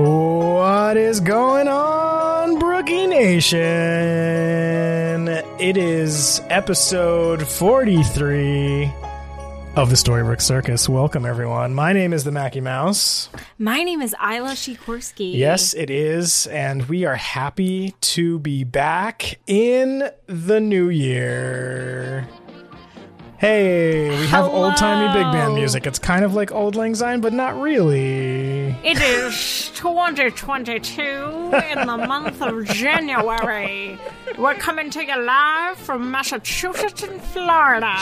What is going on, Brookie Nation? It is episode 43 of the Storybook Circus. Welcome, everyone. My name is the Mackie Mouse. My name is Isla Sikorsky. Yes, it is. And we are happy to be back in the new year. Hey, we have Hello. old timey big band music. It's kind of like Auld Lang Syne, but not really. It is 2022 in the month of January. We're coming to you live from Massachusetts and Florida.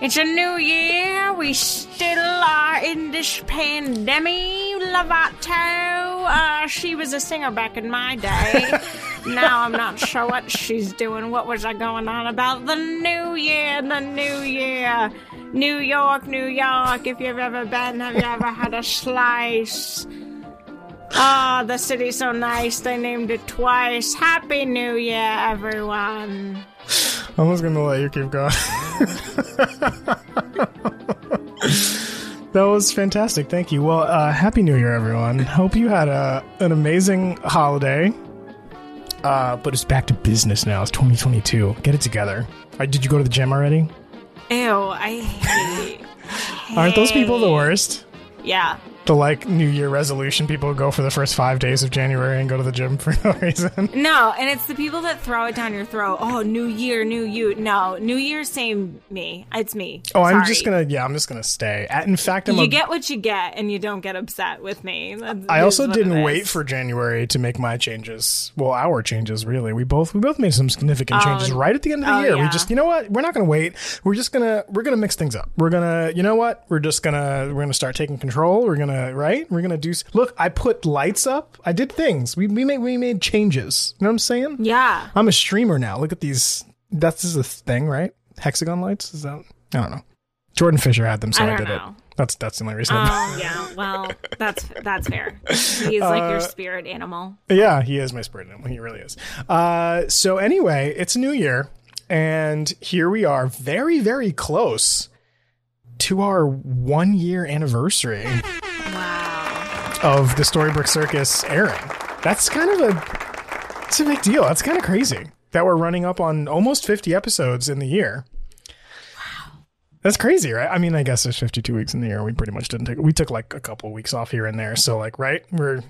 It's a new year. We still are in this pandemic. Lovato, uh, she was a singer back in my day. now I'm not sure what she's doing. What was I going on about? The new year, the new year. New York, New York. If you've ever been, have you ever had a slice? Ah, the city's so nice. They named it twice. Happy New Year, everyone. I was gonna let you keep going. that was fantastic. Thank you. Well, uh, happy New Year, everyone. Hope you had a an amazing holiday. Uh, but it's back to business now. It's 2022. Get it together. Right, did you go to the gym already? Ew, I hate. Aren't those people the worst? Yeah. The like New Year resolution people go for the first five days of January and go to the gym for no reason. No, and it's the people that throw it down your throat. Oh, New Year, New You. No, New Year, same me. It's me. Oh, I'm Sorry. just gonna yeah, I'm just gonna stay. In fact, I'm You a, get what you get, and you don't get upset with me. That I also didn't wait for January to make my changes. Well, our changes really. We both we both made some significant um, changes right at the end of the oh, year. We just you know what? We're not going to wait. We're just going to we're going to mix things up. We're going to you know what? We're just going to we're to start taking control. We're going to right? We're going to do Look, I put lights up. I did things. We we made we made changes. You know what I'm saying? Yeah. I'm a streamer now. Look at these. That's is a thing, right? Hexagon lights? Is that? I don't know. Jordan Fisher had them, so I I, did know. it. That's that's the only reason. Oh yeah. Well, that's that's fair. He's like Uh, your spirit animal. Yeah, he is my spirit animal. He really is. Uh, so anyway, it's new year, and here we are, very, very close to our one year anniversary. Of the Storybook Circus airing. That's kind of a it's a big deal. That's kind of crazy that we're running up on almost 50 episodes in the year. Wow. That's crazy, right? I mean, I guess there's 52 weeks in the year. We pretty much didn't take. We took like a couple weeks off here and there. So like, right? We're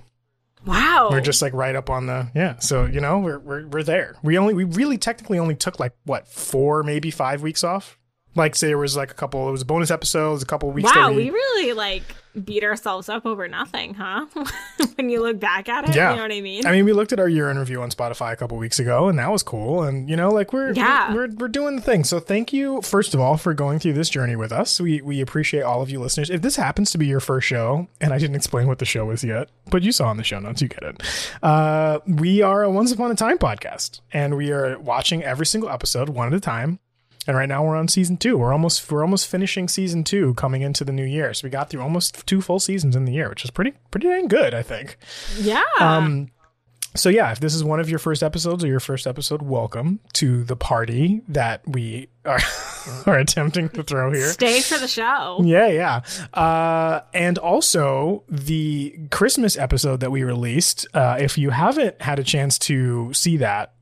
Wow. we're just like right up on the yeah so you know we're, we're we're there we only we really technically only took like what four maybe five weeks off like say there was like a couple it was a bonus episodes a couple weeks ago. Wow, that we really like beat ourselves up over nothing, huh? when you look back at it, Yeah. you know what I mean? I mean, we looked at our year in review on Spotify a couple weeks ago, and that was cool. And you know, like we're Yeah. we're, we're doing the thing. So thank you, first of all, for going through this journey with us. We we appreciate all of you listeners. If this happens to be your first show, and I didn't explain what the show is yet, but you saw in the show notes, you get it. Uh, we are a Once Upon a Time podcast, and we are watching every single episode one at a time. And right now we're on season two. We're almost we're almost finishing season two, coming into the new year. So we got through almost two full seasons in the year, which is pretty pretty dang good, I think. yeah. Um, so yeah, if this is one of your first episodes or your first episode, welcome to the party that we are are attempting to throw here. Stay for the show. Yeah, yeah. Uh, and also the Christmas episode that we released. Uh, if you haven't had a chance to see that,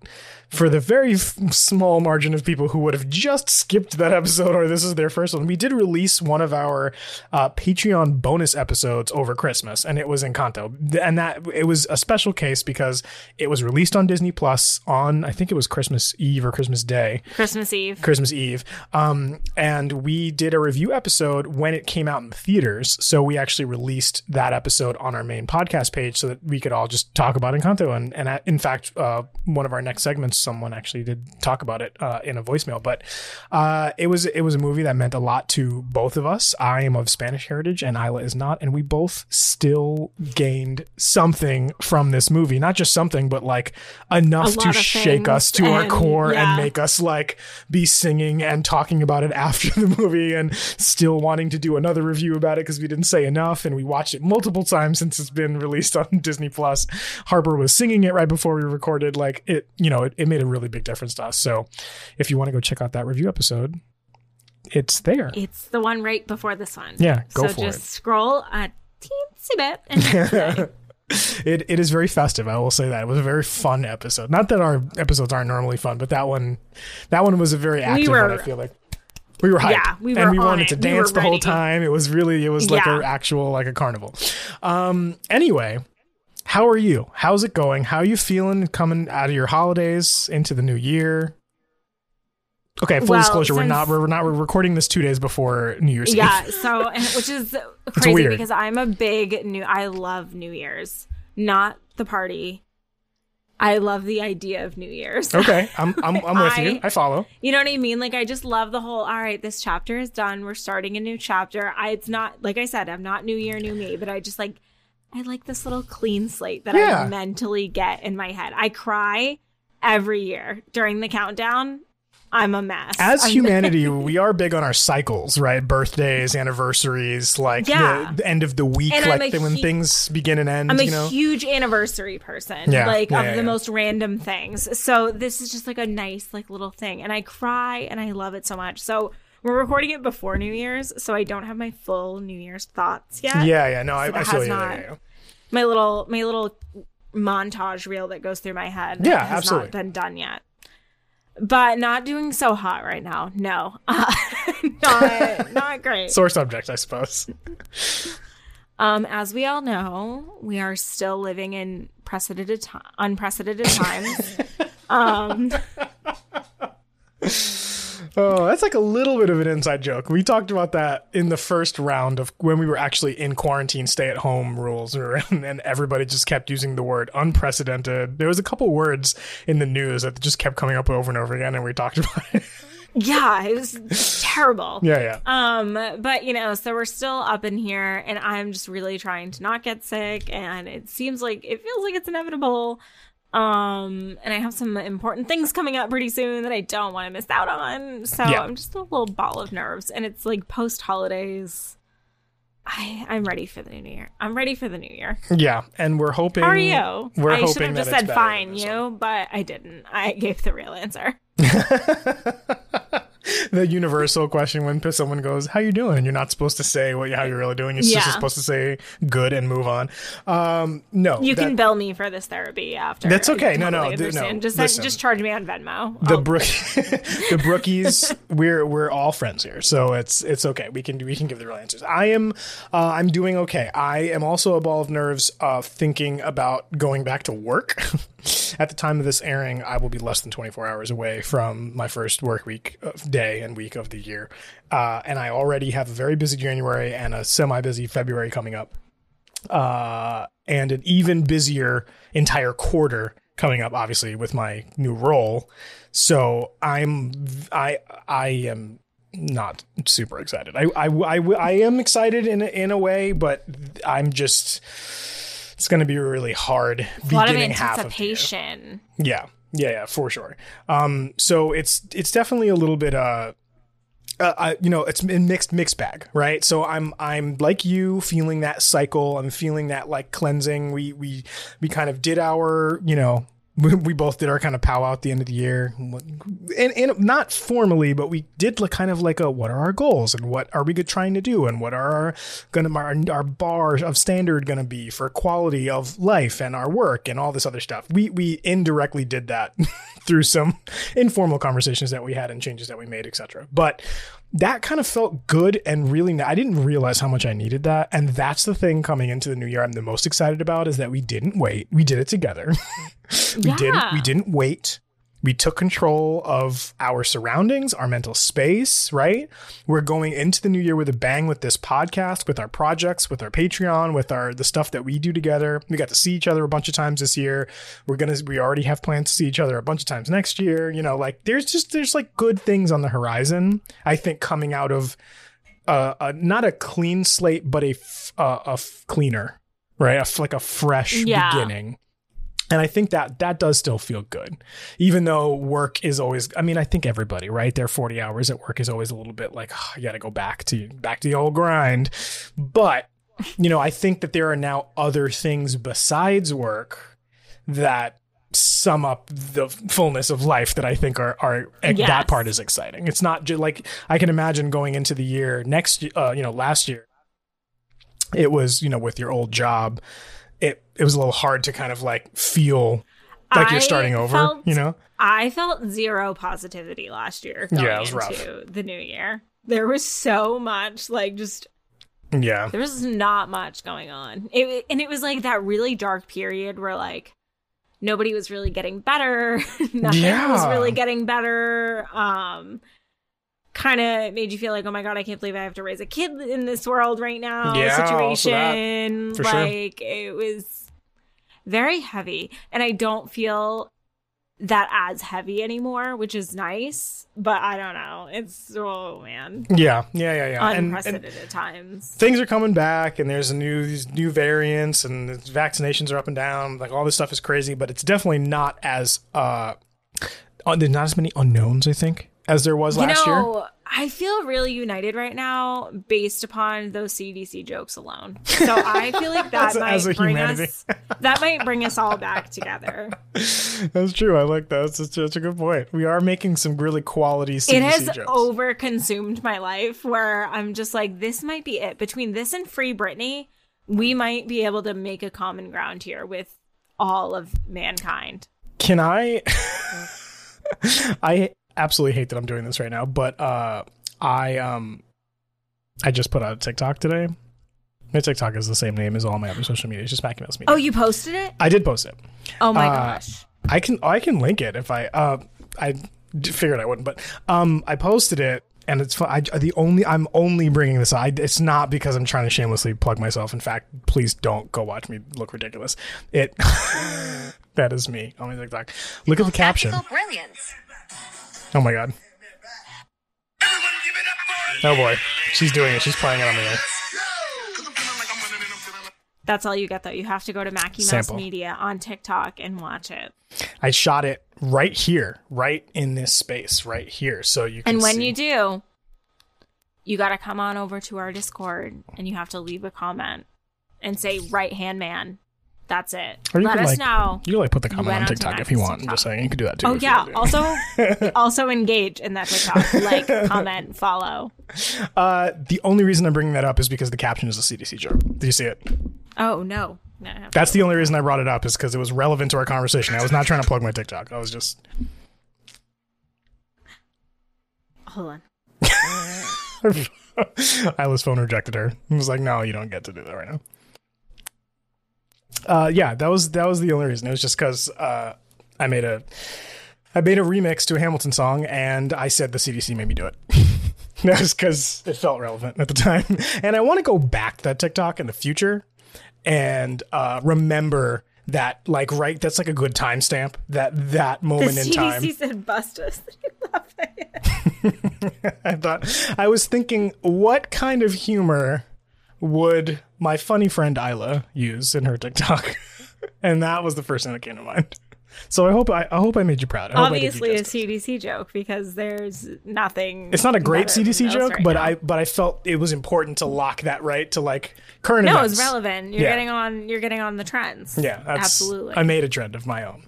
for the very f- small margin of people who would have just skipped that episode or this is their first one, we did release one of our uh, Patreon bonus episodes over Christmas, and it was Encanto. And that it was a special case because it was released on Disney Plus on I think it was Christmas Eve or Christmas Day. Christmas Eve. Christmas Eve. Um, and we did a review episode when it came out in the theaters. So we actually released that episode on our main podcast page so that we could all just talk about Encanto. And, and uh, in fact, uh, one of our next segments, someone actually did talk about it uh, in a voicemail. But uh, it was it was a movie that meant a lot to both of us. I am of Spanish heritage, and Isla is not, and we both still gained something from this movie. Not just something, but like enough to shake us to things, our core yeah. and make us like be singing and talking about it after the movie and still wanting to do another review about it because we didn't say enough and we watched it multiple times since it's been released on Disney Plus. Harper was singing it right before we recorded. Like it, you know, it, it made a really big difference to us. So if you want to go check out that review episode, it's there. It's the one right before this one. Yeah, go so for just it. scroll a teensy bit and it, it is very festive. I will say that it was a very fun episode. Not that our episodes aren't normally fun, but that one, that one was a very active were- one. I feel like we were hyped, Yeah, we were and we wanted it. to We dance the whole time. It was really, it was like Yeah. an actual like a carnival. Um. Anyway, how are you? How's it going? How are you feeling coming out of your holidays into the new year? Okay, full Well, disclosure, we're not we're not we're recording this two days before New Year's Eve. Yeah, so which is crazy weird. because I'm a big new I love New Year's. Not the party. I love the idea of New Year's. Okay, I'm I'm, I'm with you. I- I follow. You know what I mean? Like I just love the whole all right, this chapter is done. We're starting a new chapter. I it's not like I said, I'm not new year, new me, but I just like I like this little clean slate that Yeah. I mentally get in my head. I cry every year during the countdown. I'm a mess. As humanity, we are big on our cycles, right? Birthdays, anniversaries, like Yeah. the, the end of the week, And like the, when hu- things begin and end. I'm a you know, huge anniversary person, Yeah, like yeah, of the most random things. So this is just like a nice, like little thing, and I cry and I love it so much. So we're recording it before New Year's, so I don't have my full New Year's thoughts yet. yeah, yeah. No, I, So I you. not- yeah. My little, my little montage reel that goes through my head. Yeah, has absolutely. not been done yet. But not doing so hot right now. No, uh, not not great. Sore subject, I suppose. Um, as we all know, we are still living in precedented unprecedented times. um, Oh, that's like a little bit of an inside joke. We talked about that in the first round of when we were actually in quarantine, stay at home rules, and everybody just kept using the word unprecedented. There was a couple words in the news that just kept coming up over and over again, and we talked about it. yeah, it was terrible. yeah, yeah. Um, but you know, so we're still up in here, and I'm just really trying to not get sick, and it seems like it feels like it's inevitable. Um, and I have some important things coming up pretty soon that I don't want to miss out on. So Yeah. I'm just a little ball of nerves, and it's like post holidays. I I'm ready for the new year. I'm ready for the new year. Yeah, and we're hoping. How are you? We're I should have just said fine, you, but I didn't. I gave the real answer. the universal question when someone goes, "How you doing?" and you're not supposed to say what how you're really doing. It's Yeah. just supposed to say "good" and move on. Um, no, You that- can bill me for this therapy after. That's okay. No, no, totally th- no. Just Listen. just charge me on Venmo. the I'll- brook the brookies we're we're all friends here so it's it's okay we can we can give the real answers i am uh, i'm doing okay i am also a ball of nerves of thinking about going back to work at the time of this airing i will be less than 24 hours away from my first work week of day and week of the year uh, and i already have a very busy january and a semi busy february coming up uh, and an even busier entire quarter coming up, obviously with my new role. So I'm I I am not super excited. I I I, I am excited in in a way, but I'm just it's going to be really hard a lot of half of anticipation. Yeah, yeah, yeah, for sure. Um, so it's it's definitely a little bit uh. Uh, I, you know, it's a mixed mixed bag, right? So I'm I'm like you, feeling that cycle. I'm feeling that like cleansing. We we we kind of did our, you know, we, both did our kind of powwow at the end of the year, and, and not formally, but we did kind of like a what are our goals and what are we good trying to do and what are our gonna our, our bar of standard gonna be for quality of life and our work and all this other stuff. We we indirectly did that through some informal conversations that we had and changes that we made, etc. But that kind of felt good and really I didn't realize how much I needed that. And that's the thing coming into the new year I'm the most excited about is that we didn't wait. We did it together. we Yeah. didn't we didn't wait. We took control of our surroundings, our mental space, right? We're going into the new year with a bang with this podcast, with our projects, with our Patreon, with our the stuff that we do together. We got to see each other a bunch of times this year. We're going to we already have plans to see each other a bunch of times next year. You know, like there's just there's like good things on the horizon. I think coming out of uh, a, not a clean slate, but a f- uh, a f- cleaner, right? A f- like a fresh Yeah. beginning. And I think that that does still feel good, even though work is always. I mean, I think everybody, right? Their forty hours at work is always a little bit like, oh, you got to go back to back to the old grind. But you know, I think that there are now other things besides work that sum up the fullness of life that I think are are that part is exciting. It's not just like I can imagine going into the year next, uh, you know, last year, it was you know with your old job it was a little hard to kind of like feel like I you're starting over. felt- you know? I felt zero positivity last year going Yeah, it was into rough. the new year. There was so much like just Yeah. there was not much going on. It and it was like that really dark period where like nobody was really getting better. Nothing was really getting better. Um kind of made you feel like, "Oh my god, I can't believe I have to raise a kid in this world right now." Yeah, also that, situation. for sure. like it was very heavy and I don't feel that as heavy anymore, which is nice, but I don't know. It's oh man, Yeah. Yeah. Yeah. Yeah. And, and unprecedented times. things are coming back and there's a new these new variants and the vaccinations are up and down like all this stuff is crazy but it's definitely not as uh uh, there's not as many unknowns i think as there was You last year know, I feel really united right now based upon those CDC jokes alone. So I feel like that As might as bring humanity. us that might bring us all back together. that's true i like that that's, that's a good point we are making some really quality CDC it has jokes. over consumed my life where I'm just like, this might be it. Between this and Free Britney, we might be able to make a common ground here with all of mankind. can i i absolutely hate that i'm doing this right now but uh i um i just put out a tiktok today my tiktok is the same name as all my other social media it's just Mackie Mouse media Oh, you posted it? i did post it Oh my Uh, gosh. I can I can link it if I uh I d- figured I wouldn't, but um I posted it and it's fun. I the only I'm only bringing this. I it's not because I'm trying to shamelessly plug myself. In fact, please don't go watch me look ridiculous. It that is me on my TikTok. Look at the caption. Brilliance. Oh my god. Oh boy, she's doing it. She's playing it on the air. That's all you get though. You have to go to Mackie Mouse Sample. Media on TikTok and watch it. I shot it right here, right in this space, right here, so you can. And when see. you do, you got to come on over to our Discord and you have to leave a comment and say right hand man. That's it. Or you Let us like, know. You can, like put the comment on TikTok if you want. I'm just saying you can do that too. Oh yeah. Also, also engage in that TikTok. Like, comment, follow. Uh, the only reason I'm bringing that up is because the caption is a CDC joke. Do you see it? Oh no. No, I have to That's the only reason I brought it up is because it was relevant to our conversation. I was not trying to plug my TikTok. I was just Hold on. Isla's phone rejected her. It was like, no, you don't get to do that right now. Uh, yeah, that was that was the only reason. It was just because uh, I made a I made a remix to a Hamilton song, and I said the CDC made me do it. that was because it felt relevant at the time, and I want to go back to that TikTok in the future and uh, remember that like right that's like a good timestamp that that The moment in time CDC said bust us. You love it. I thought I was thinking, what kind of humor would my funny friend Isla used in her TikTok? and that was the first thing that came to mind. So I hope I, I hope I made you proud. I I you Obviously, a. CDC joke because there's nothing. It's not a great CDC joke, right but now. I but I felt it was important to lock that right to like current no, events. it's relevant. You're Yeah. getting on. You're getting on the trends. Yeah, absolutely. I made a trend of my own.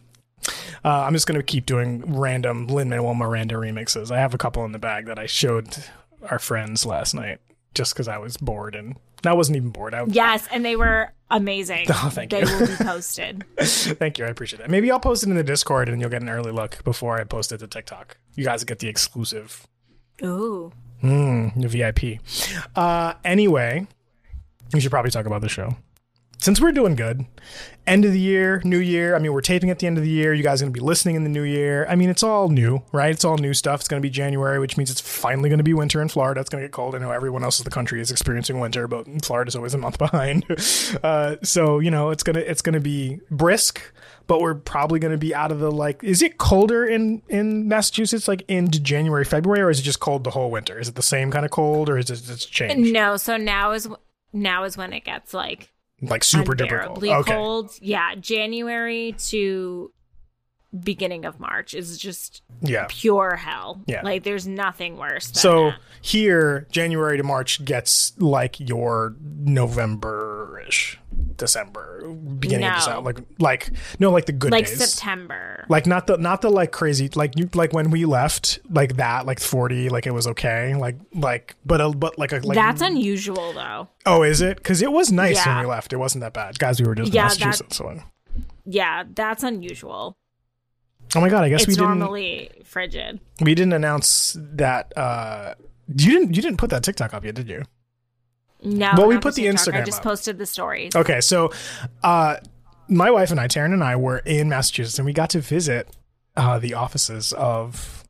Uh, I'm just going to keep doing random Lin Manuel Miranda remixes. I have a couple in the bag that I showed our friends last night just because I was bored and I wasn't even bored. I, yes, and they were amazing. Oh, thank they you. will be posted. Thank you. I appreciate that. Maybe I'll post it in the Discord and you'll get an early look before I post it to TikTok. You guys get the exclusive, Ooh. mm, the VIP. Uh, anyway, we should probably talk about the show. Since we're doing good, end of the year, new year. I mean, we're taping at the end of the year. You guys are going to be listening in the new year. I mean, it's all new, right? It's all new stuff. It's going to be January, which means it's finally going to be winter in Florida. It's going to get cold. I know everyone else in the country is experiencing winter, but Florida's always a month behind. Uh, so you know, it's gonna it's gonna be brisk, but we're probably going to be out of the like. Is it colder in in Massachusetts like into January, February, or is it just cold the whole winter? Is it the same kind of cold, or is it just change? No, so now is now is when it gets like like super duper cold. Okay. cold. Yeah, January to beginning of March is just Yeah. pure hell. Yeah. like there's nothing worse. Than So that. here, January to March gets like your November ish. December, beginning No. of December, like like no, like the good like days. September. Like not the not the like crazy like you like when we left like that like forty like it was okay like like but a, but like a like That's unusual though. oh is it because it was nice Yeah. when we left it wasn't that bad guys we were just in Yeah, that- Massachusetts so Yeah, that's unusual. Oh my god I guess It's we didn't normally frigid. we didn't announce that uh you didn't you didn't put that TikTok up yet did you No. Well, we put the TikTok. I just up. posted the stories. Okay, so uh, my wife and I, Taryn and I, were in Massachusetts, and we got to visit uh, the offices of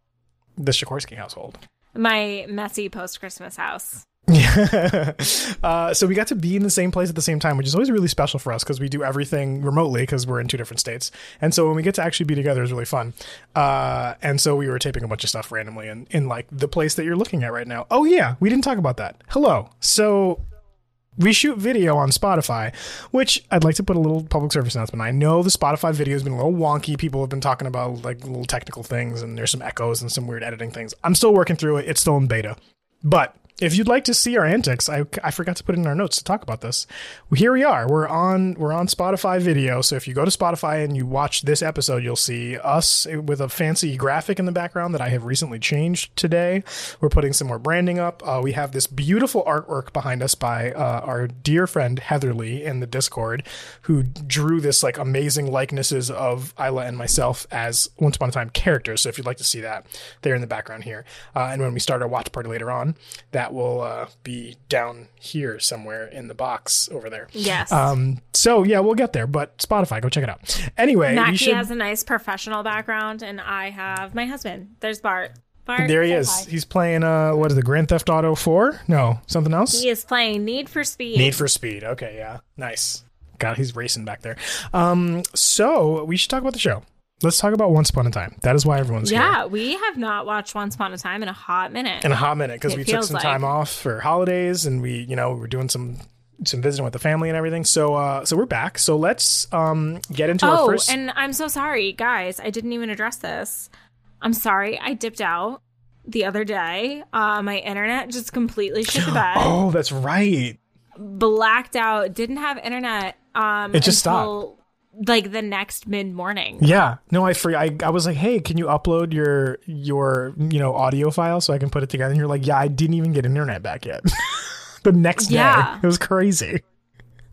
the Sikorsky household. My messy post Christmas house. uh, so we got to be in the same place at the same time, which is always really special for us because we do everything remotely because we're in two different states. And so when we get to actually be together is really fun. Uh, and so we were taping a bunch of stuff randomly in, in like the place that you're looking at right now. Oh yeah, we didn't talk about that. Hello. So we shoot video on Spotify, which I'd like to put a little public service announcement. I know the Spotify video has been a little wonky. People have been talking about like little technical things and there's some echoes and some weird editing things. I'm still working through it. It's still in beta. But if you'd like to see our antics, I, I forgot to put it in our notes to talk about this. Here we are. We're on we're on Spotify video. So if you go to Spotify and you watch this episode, you'll see us with a fancy graphic in the background that I have recently changed today. We're putting some more branding up. Uh, we have this beautiful artwork behind us by uh, our dear friend Heatherly in the Discord, who drew this like amazing likenesses of Isla and myself as Once Upon a Time characters. So if you'd like to see that, they're in the background here. Uh, and when we start our watch party later on, that will uh, be down here somewhere in the box over there. Yes. Um, so yeah, we'll get there. But Spotify, go check it out. Anyway, Mackie should. has a nice professional background, and I have my husband. There's Bart. Bart. there he is. hi. He's playing uh, what is the Grand Theft Auto Four? No, something else. He is playing Need for Speed. Need for Speed. Okay, yeah, nice. God, he's racing back there. Um, so we should talk about the show. Let's talk about Once Upon a Time. That is why everyone's here. yeah, we have not watched Once Upon a Time in a hot minute. in a hot minute because we took some like. time off for holidays and we you know we were doing some some visiting with the family and everything so uh so we're back so let's um get into our oh, first and I'm so sorry, guys. I didn't even address this. I'm sorry. I dipped out the other day. Uh, my internet just completely shit the bed. oh that's right Blacked out. Didn't have internet. Um, It just until, Like the next mid morning. yeah no i free I, I was like hey can you upload your your you know audio file so i can put it together and you're like yeah i didn't even get internet back yet the next day it was crazy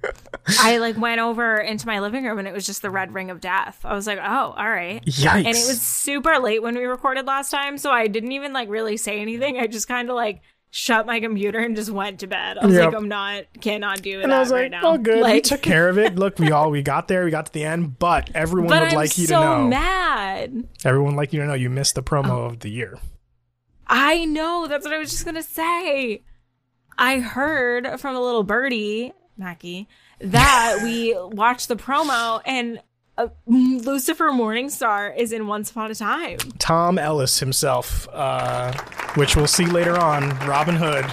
I like went over into my living room and it was just the red ring of death. I was like, oh, all right. yikes And it was super late when we recorded last time, so I didn't even like really say anything. I just kind of like shut my computer and just went to bed. I was Yep. like, I'm not, cannot do it. and I was like, right now. "Oh, good. we took care of it. Look, we all we got there. We got to the end, but everyone but would I'm like you so to know. mad. Everyone would like you to know you missed the promo Oh. of the year. I know. That's what I was just gonna say. I heard from a little birdie, Mackie, that we watched the promo and uh, Lucifer Morningstar is in Once Upon a Time. Tom Ellis himself, uh, which we'll see later on, Robin Hood.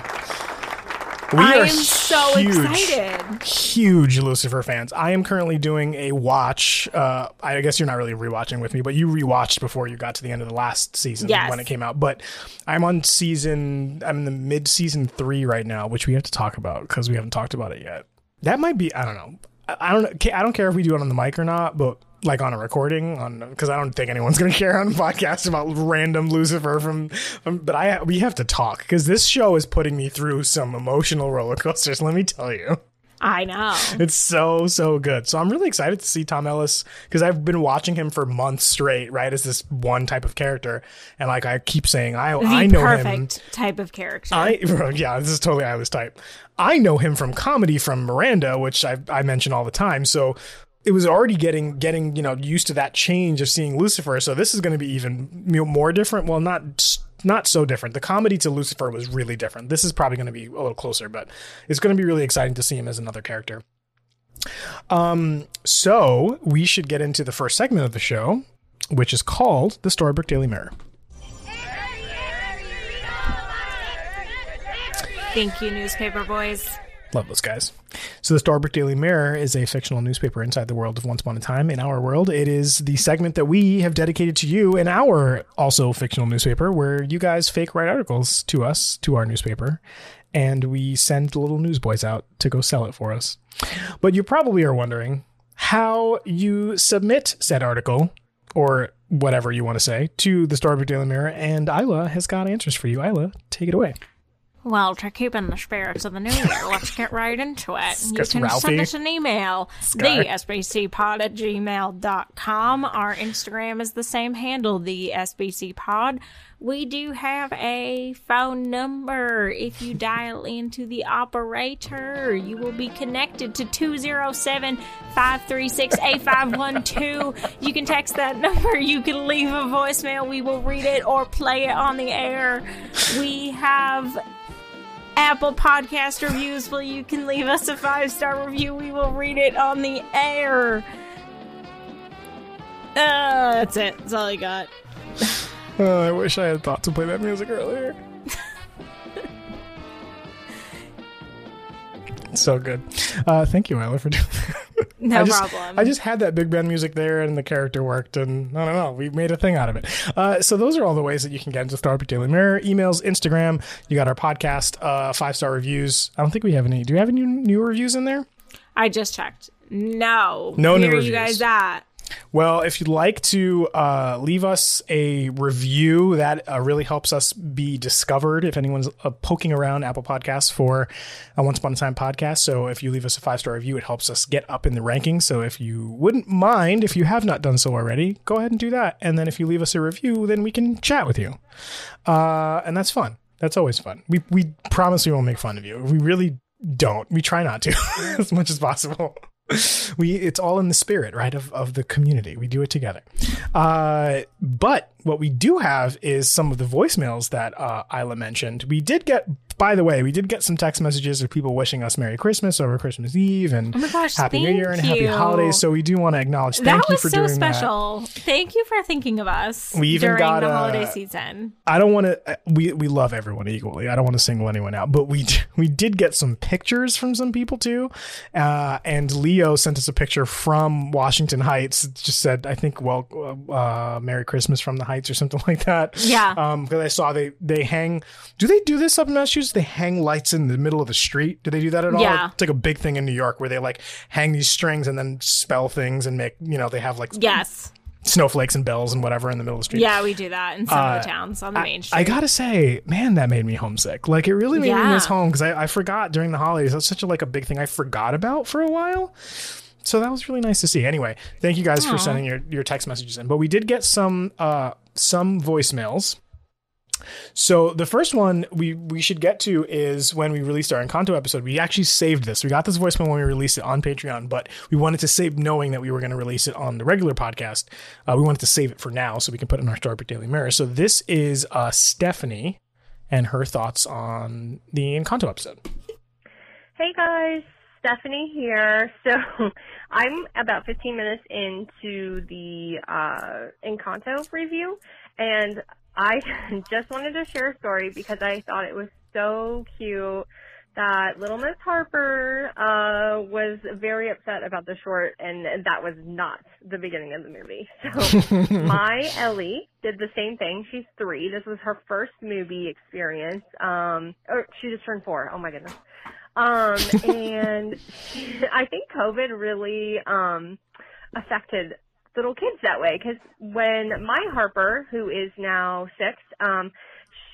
We I are am so huge, excited. Huge Lucifer fans. I am currently doing a watch. Uh, I guess you're not really rewatching with me, but you rewatched before you got to the end of the last season Yes. when it came out. But I'm on season. I'm in the mid season three right now, which we have to talk about because we haven't talked about it yet. That might be. I don't know. I, don't. I don't care if we do it on the mic or not, but. Like on a recording, on because I don't think anyone's gonna care on a podcast about random Lucifer from, from. But I we have to talk because this show is putting me through some emotional roller coasters. Let me tell you. I know. It's so so good. So I'm really excited to see Tom Ellis because I've been watching him for months straight, right? As this one type of character, and like I keep saying, I The I know him. perfect type of character. I yeah, this is totally Isla's type. I know him from comedy from Miranda, which I I mention all the time. So it was already getting getting you know used to that change of seeing Lucifer. So this is going to be even more different. Well, not not so different. The comedy to Lucifer was really different. This is probably going to be a little closer, but it's going to be really exciting to see him as another character. Um, so we should get into the first segment of the show, which is called the Storybrooke Daily Mirror. Thank you, newspaper boys. Love those guys. So, the Storybrooke Daily Mirror is a fictional newspaper inside the world of Once Upon a Time. In our world, it is the segment that we have dedicated to you in our also fictional newspaper, where you guys fake write articles to us, to our newspaper, and we send the little newsboys out to go sell it for us. But you probably are wondering how you submit said article or whatever you want to say to the Storybrooke Daily Mirror, and Isla has got answers for you. Isla, take it away. Well, to keep in the spirits of the new year, let's get right into it. You can Ralphie. send us an email, Scar. thesbcpod at gmail.com. Our Instagram is the same handle, the SBC Pod. We do have a phone number. If you dial into the operator, you will be connected to 207 536 8512. You can text that number. You can leave a voicemail. We will read it or play it on the air. We have Apple Podcast reviews well, you can leave us a five star review. We will read it on the air. Uh, that's it. That's all I got. Oh, I wish I had thought to play that music earlier. So good. Uh, thank you, Isla, for doing that. No I just, problem. I just had that big band music there, and the character worked, and I don't know. We made a thing out of it. Uh, so those are all the ways that you can get into Storybrooke Daily Mirror: emails, Instagram. You got our podcast, uh, five star reviews. I don't think we have any. Do you have any new reviews in there? I just checked. No. No new Where are reviews. you guys at? Well, if you'd like to uh, leave us a review, that uh, really helps us be discovered. If anyone's uh, poking around Apple Podcasts for a Once Upon a Time podcast, so if you leave us a five star review, it helps us get up in the rankings. So if you wouldn't mind, if you have not done so already, go ahead and do that. And then if you leave us a review, then we can chat with you, uh, and that's fun. That's always fun. We we promise we won't make fun of you. We really don't. We try not to as much as possible we it's all in the spirit right of, of the community. We do it together. Uh, but what we do have is some of the voicemails that uh, Isla mentioned. We did get by the way we did get some text messages of people wishing us merry christmas over christmas eve and Oh gosh, happy new year and happy holidays so we do want to acknowledge thank that you was for so doing that special. Thank you for thinking of us We even during got the a- holiday season. I don't want to. We we love everyone equally. I don't want to single anyone out, but we we did get some pictures from some people too. Uh, and Leo sent us a picture from Washington Heights. It just said, I think, well, uh, Merry Christmas from the Heights or something like that. Yeah. Um, because I saw they they hang. Do they do this up in Massachusetts? They hang lights in the middle of the street. Do they do that at all? Yeah. It's like a big thing in New York where they like hang these strings and then spell things and make you know they have like Yes. snowflakes and bells and whatever in the middle of the street. Yeah, we do that in some of the towns on the main street. Uh, I gotta say, man, that made me homesick. Like it really made me miss home because I, I forgot during the holidays. That's such a like a big thing I forgot about for a while. So that was really nice to see. Anyway, thank you guys for sending your, your text messages in. But we did get some uh some voicemails. So the first one we we should get to is when we released our Encanto episode. We actually saved this. We got this voicemail when we released it on Patreon, but we wanted to save knowing that we were going to release it on the regular podcast. Uh, we wanted to save it for now so we can put it in our Storybrooke Daily Mirror. So this is uh, Stephanie and her thoughts on the Encanto episode. Hey guys, Stephanie here. So I'm about 15 minutes into the uh, Encanto review, and I just wanted to share a story because I thought it was so cute that Little Miss Harper uh, was very upset about the short, and that was not the beginning of the movie. So my Ellie did the same thing. She's three. This was her first movie experience. Um, or she just turned four. Oh my goodness. Um, and I think COVID really um, affected little kids that way because when my Harper, who is now six, um,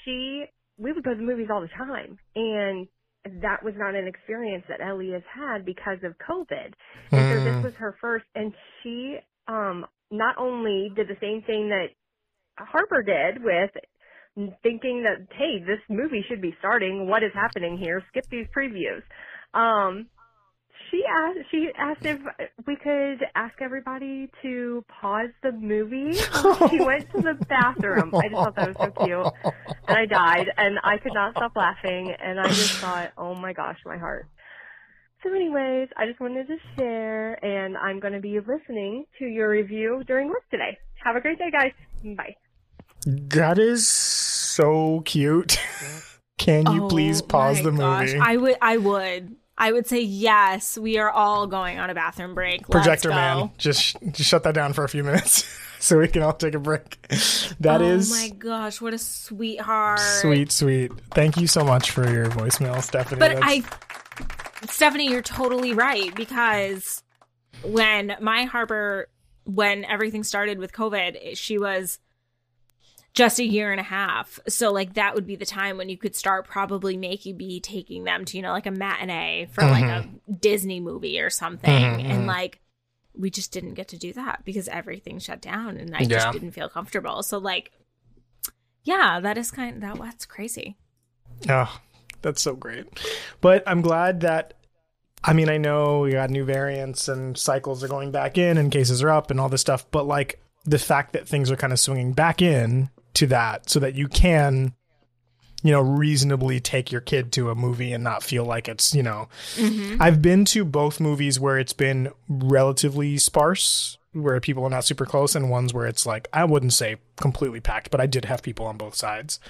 she we would go to the movies all the time, and that was not an experience that Ellie has had because of COVID. And so this was her first, and she um, not only did the same thing that Harper did with thinking that hey, this movie should be starting. What is happening here? Skip these previews. Um, she asked she asked if we could ask everybody to pause the movie. she went to the bathroom. I just thought that was so cute, and I died, and I could not stop laughing, and I just thought, oh my gosh, my heart. So, anyways, I just wanted to share, and I'm going to be listening to your review during work today. Have a great day, guys. Bye. That is so cute. Can you Oh please pause my the gosh, movie? I would. I would. I would say yes. We are all going on a bathroom break. Projector man, just just shut that down for a few minutes so we can all take a break. That oh is Oh my gosh, what a sweetheart. sweet, sweet. Thank you so much for your voicemail, Stephanie. But That's- I, Stephanie, you're totally right because when my Harper, when everything started with COVID, she was just a year and a half. So like that would be the time when you could start probably making be taking them to, you know, like a matinee for like a Disney movie or something. Mhm, And mhm. like we just didn't get to do that because everything shut down and I Yeah. just didn't feel comfortable. So like yeah, that is kind that that's crazy. Oh, that's so great. But I'm glad that I mean, I know we got new variants and cycles are going back in and cases are up and all this stuff, but like the fact that things are kind of swinging back in to that so that you can you know reasonably take your kid to a movie and not feel like it's, you know, mm-hmm. I've been to both movies where it's been relatively sparse, where people are not super close, and ones where it's like, I wouldn't say completely packed, but I did have people on both sides.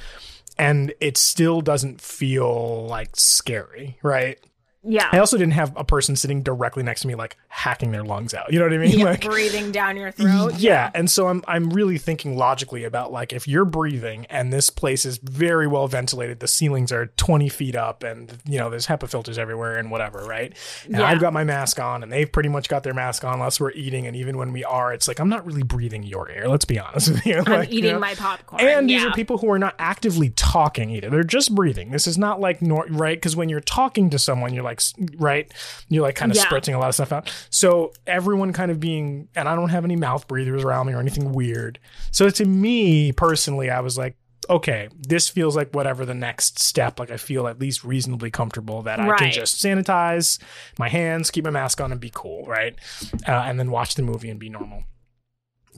And it still doesn't feel like scary, right? Yeah. I also didn't have a person sitting directly next to me, like hacking their lungs out. You know what I mean? Yeah, like, breathing down your throat. yeah. And so I'm I'm really thinking logically about like if you're breathing and this place is very well ventilated, the ceilings are 20 feet up and you know there's HEPA filters everywhere and whatever, right? And Yeah. I've got my mask on and they've pretty much got their mask on unless we're eating and even when we are, it's like I'm not really breathing your air. Let's be honest with you. I'm Like, you eating know? my popcorn. And these are people who are not actively talking either. They're just breathing. This is not like nor- right because when you're talking to someone, you're like s- right, you're like kind of Yeah. spritting a lot of stuff out. So everyone kind of being, and I don't have any mouth breathers around me or anything weird. So to me personally, I was like. Okay, this feels like whatever the next step. Like I feel at least reasonably comfortable that I can just sanitize my hands, keep my mask on, and be cool, right? Uh, and then watch the movie and be normal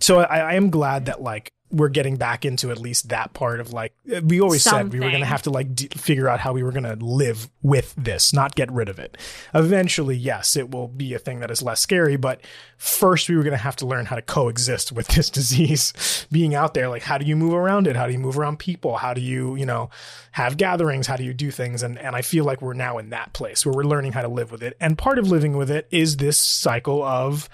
so I, I am glad that like we're getting back into at least that part of like we always said we were going to have to like d- figure out how we were going to live with this not get rid of it. Eventually yes it will be a thing that is less scary but first we were going to have to learn how to coexist with this disease. Being out there like how do you move around it? How do you move around people? How do you you know have gatherings? How do you do things? And and I feel like we're now in that place where we're learning how to live with it. And part of living with it is this cycle of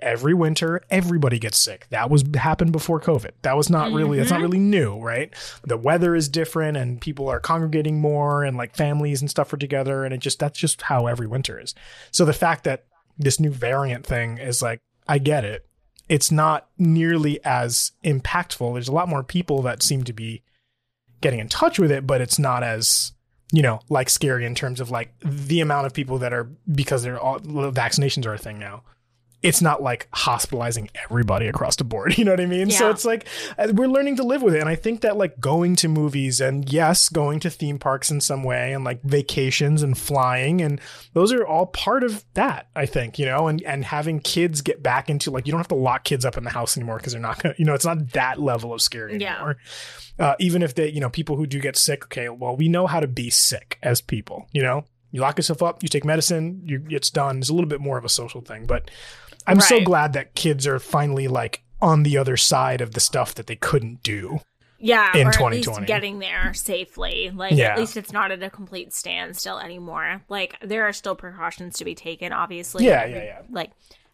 every winter everybody gets sick. That was happened before covid. That was not really it's not mm-hmm. really new right? The weather is different and people are congregating more and like families and stuff are together and it just that's just how every winter is. So the fact that this new variant thing is like i get it. It's not nearly as impactful. There's a lot more people that seem to be getting in touch with it but it's not as you know like scary in terms of like the amount of people that are because they're all vaccinations are a thing now it's not like hospitalizing everybody across the board. You know what I mean? So it's like uh, we're learning to live with it. And I think that like going to movies and yes, going to theme parks in some way and like vacations and flying and those are all part of that, I think, you know, and, and having kids get back into like, you don't have to lock kids up in the house anymore because they're not going to, you know, it's not that level of scary Yeah. anymore. Uh, even if they, you know, people who do get sick, okay, well, we know how to be sick as people, you know? You lock yourself up, you take medicine, you, it's done. It's a little bit more of a social thing, but I'm so glad that kids are finally like on the other side of the stuff that they couldn't do. yeah, in or at 2020. least getting there safely. Like Yeah. at least it's not at a complete standstill anymore. Like there are still precautions to be taken, obviously. Yeah, Every- yeah, yeah. Like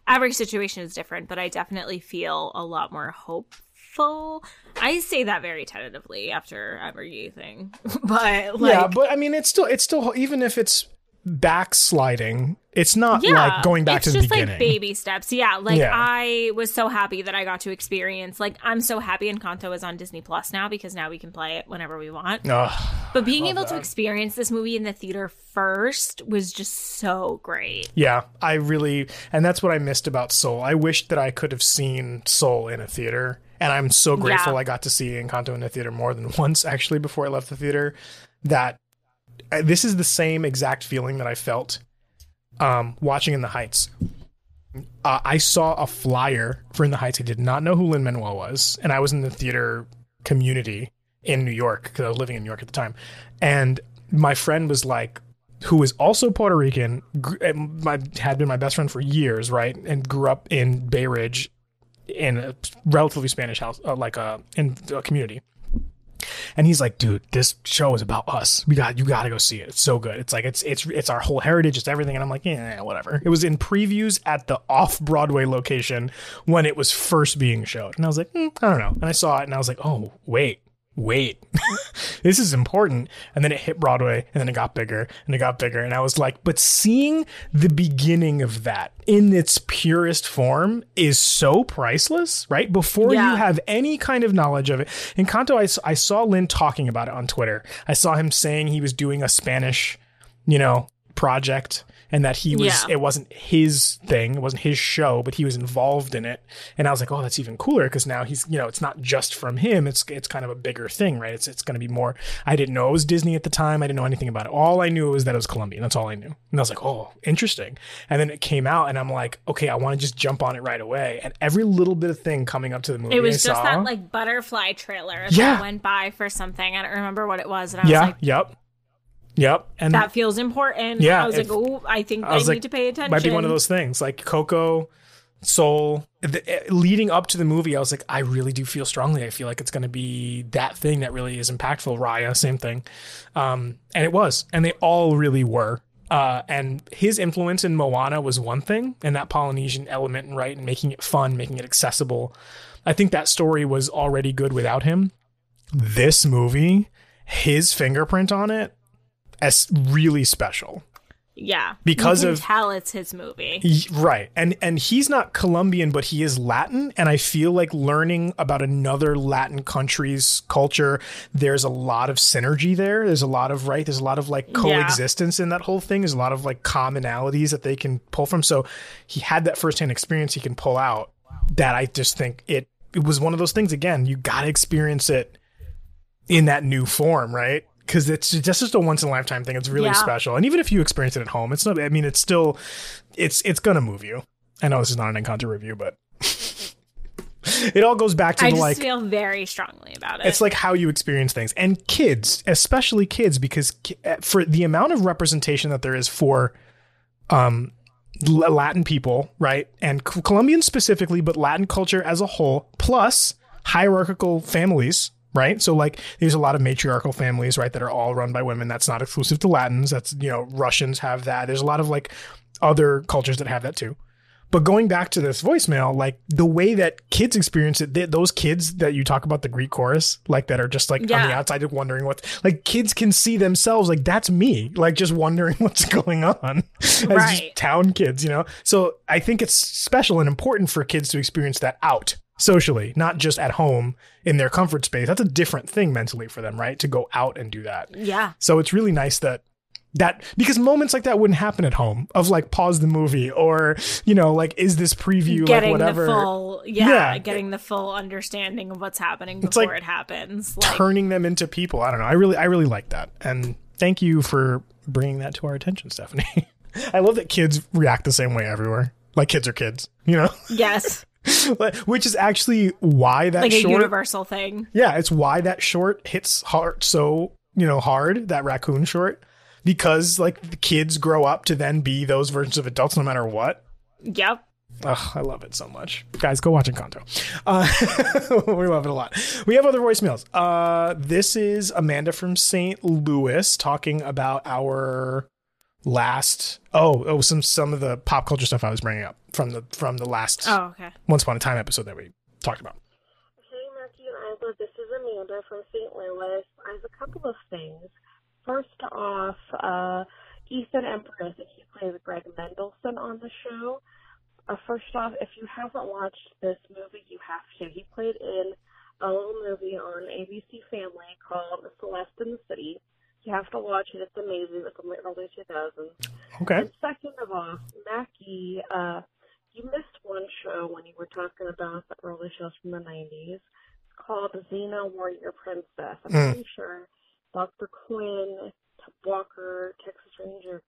every situation is different, but I definitely feel a lot more hopeful. I say that very tentatively after everything, but like yeah, but I mean, it's still, it's still, even if it's backsliding, it's not yeah, like going back to the beginning. It's just like baby steps. Yeah, like Yeah. I was so happy that I got to experience. Like I'm so happy Encanto is on Disney Plus now because now we can play it whenever we want. But being able to experience this movie in the theater first was just so great. Yeah, I really, and that's what I missed about Soul. I wished that I could have seen Soul in a theater, and I'm so grateful Yeah. I got to see Encanto in the theater more than once actually before I left the theater. That this is the same exact feeling that I felt um, watching In the Heights. Uh, I saw a flyer for In the Heights. I did not know who Lin Manuel was, and I was in the theater community in New York because I was living in New York at the time, and my friend was like, who was also Puerto Rican, my had been my best friend for years, right, and grew up in Bay Ridge, in a relatively Spanish house, uh, like a in a community. And he's like, dude, this show is about us. We got you got to go see it. It's so good. It's like it's it's it's our whole heritage. It's everything. And I'm like, yeah, whatever. It was in previews at the off Broadway location when it was first being showed, and I was like, mm, I don't know. And I saw it, and I was like, oh wait, wait, this is important. And then it hit Broadway and then it got bigger and it got bigger. And I was like, but seeing the beginning of that in its purest form is so priceless, right? Before Yeah. you have any kind of knowledge of it. Encanto, I saw Lin talking about it on Twitter. I saw him saying he was doing a Spanish, you know, project and that he was Yeah. it wasn't his thing it wasn't his show but he was involved in it and i was like oh that's even cooler because now he's you know it's not just from him it's it's kind of a bigger thing right it's it's going to be more i didn't know it was disney at the time i didn't know anything about it all i knew was that it was colombian that's all i knew and i was like oh interesting and then it came out and i'm like okay i want to just jump on it right away and every little bit of thing coming up to the movie It was I just saw, that like butterfly trailer Yeah. that went by for something. I don't remember what it was, and I was like, yep yep and that feels important. Yeah, I was if- like, oh, I think I I, need like, to pay attention. might be one of those things like Coco, Soul. The, eh, leading up to the movie, I was like, I really do feel strongly. I feel like it's going to be that thing that really is impactful. Raya, same thing, um, and it was, and they all really were. Uh, and his influence in Moana was one thing, and that Polynesian element, and right, and making it fun, making it accessible. I think that story was already good without him. This movie, his fingerprint on it, as really special. Yeah, Because of- tell it's his movie. Right. And and he's not Colombian, but he is Latin. And I feel like learning about another Latin country's culture, there's a lot of synergy there. There's a lot of right. There's a lot of like coexistence in that whole thing. There's a lot of like commonalities that they can pull from. So he had that firsthand experience he can pull out that I just think it it was one of those things again, you gotta experience it in that new form, right? Because it's just, just a once in a lifetime thing. It's really Yeah. special, and even if you experience it at home, it's not. I mean, it's still, it's it's gonna move you. I know this is not an Encanto review, but it all goes back to I the just like. feel very strongly about it. It's like how you experience things, and kids, especially kids, because eh, for the amount of representation that there is for, um, Latin people, right, and Colombians specifically, but Latin culture as a whole, plus hierarchical families, right? So like, there's a lot of matriarchal families, right, that are all run by women. That's not exclusive to Latins. That's you know Russians have that. There's a lot of like other cultures that have that too. But going back to this voicemail, like the way that kids experience it, th- those kids that you talk about the Greek chorus, like that are just like on the outside of wondering what, like kids can see themselves, like that's me, like just wondering what's going on as just Right. town kids, you know? So I think it's special and important for kids to experience that out socially, not just at home in their comfort space. That's a different thing mentally for them, right? To go out and do that. yeah, So it's really nice that that because moments like that wouldn't happen at home of like pause the movie or you know like is this preview getting like whatever the full, yeah, Yeah. getting the full understanding of what's happening before like it happens. Like, turning them into people. I don't know. I really I really like that. And thank you for bringing that to our attention, Stephanie. I love that kids react the same way everywhere. Like kids are kids, you know? yes, Which is actually why that like a universal thing. Yeah, it's why that short hits hard so, you know, hard, that raccoon short. Because like the kids grow up to then be those versions of adults no matter what. Yep. Ugh, I love it so much. Guys, go watch Encanto. Uh, we love it a lot. We have other voicemails. Uh, this is Amanda from St. Louis talking about our last oh oh some some of the pop culture stuff I was bringing up from the from the last Oh, okay. Once Upon a Time episode that we talked about. Hey, Marky and Isla, this is Amanda from St. Louis. I have a couple of things. First off, uh, Ethan Embry, he plays Greg Mendelson on the show. Uh, first off, if you haven't watched this movie, you have to. He played in a little movie on ABC Family called Celeste in the City. You have to watch it. It's amazing. It's from the early 2000s. Okay. And second of all, Mackie, uh, you missed one show when you were talking about the early shows from the 90s. It's called Xena Warrior Princess. I'm Mm. pretty sure Dr. Quinn, T- Walker, Texas Ranger,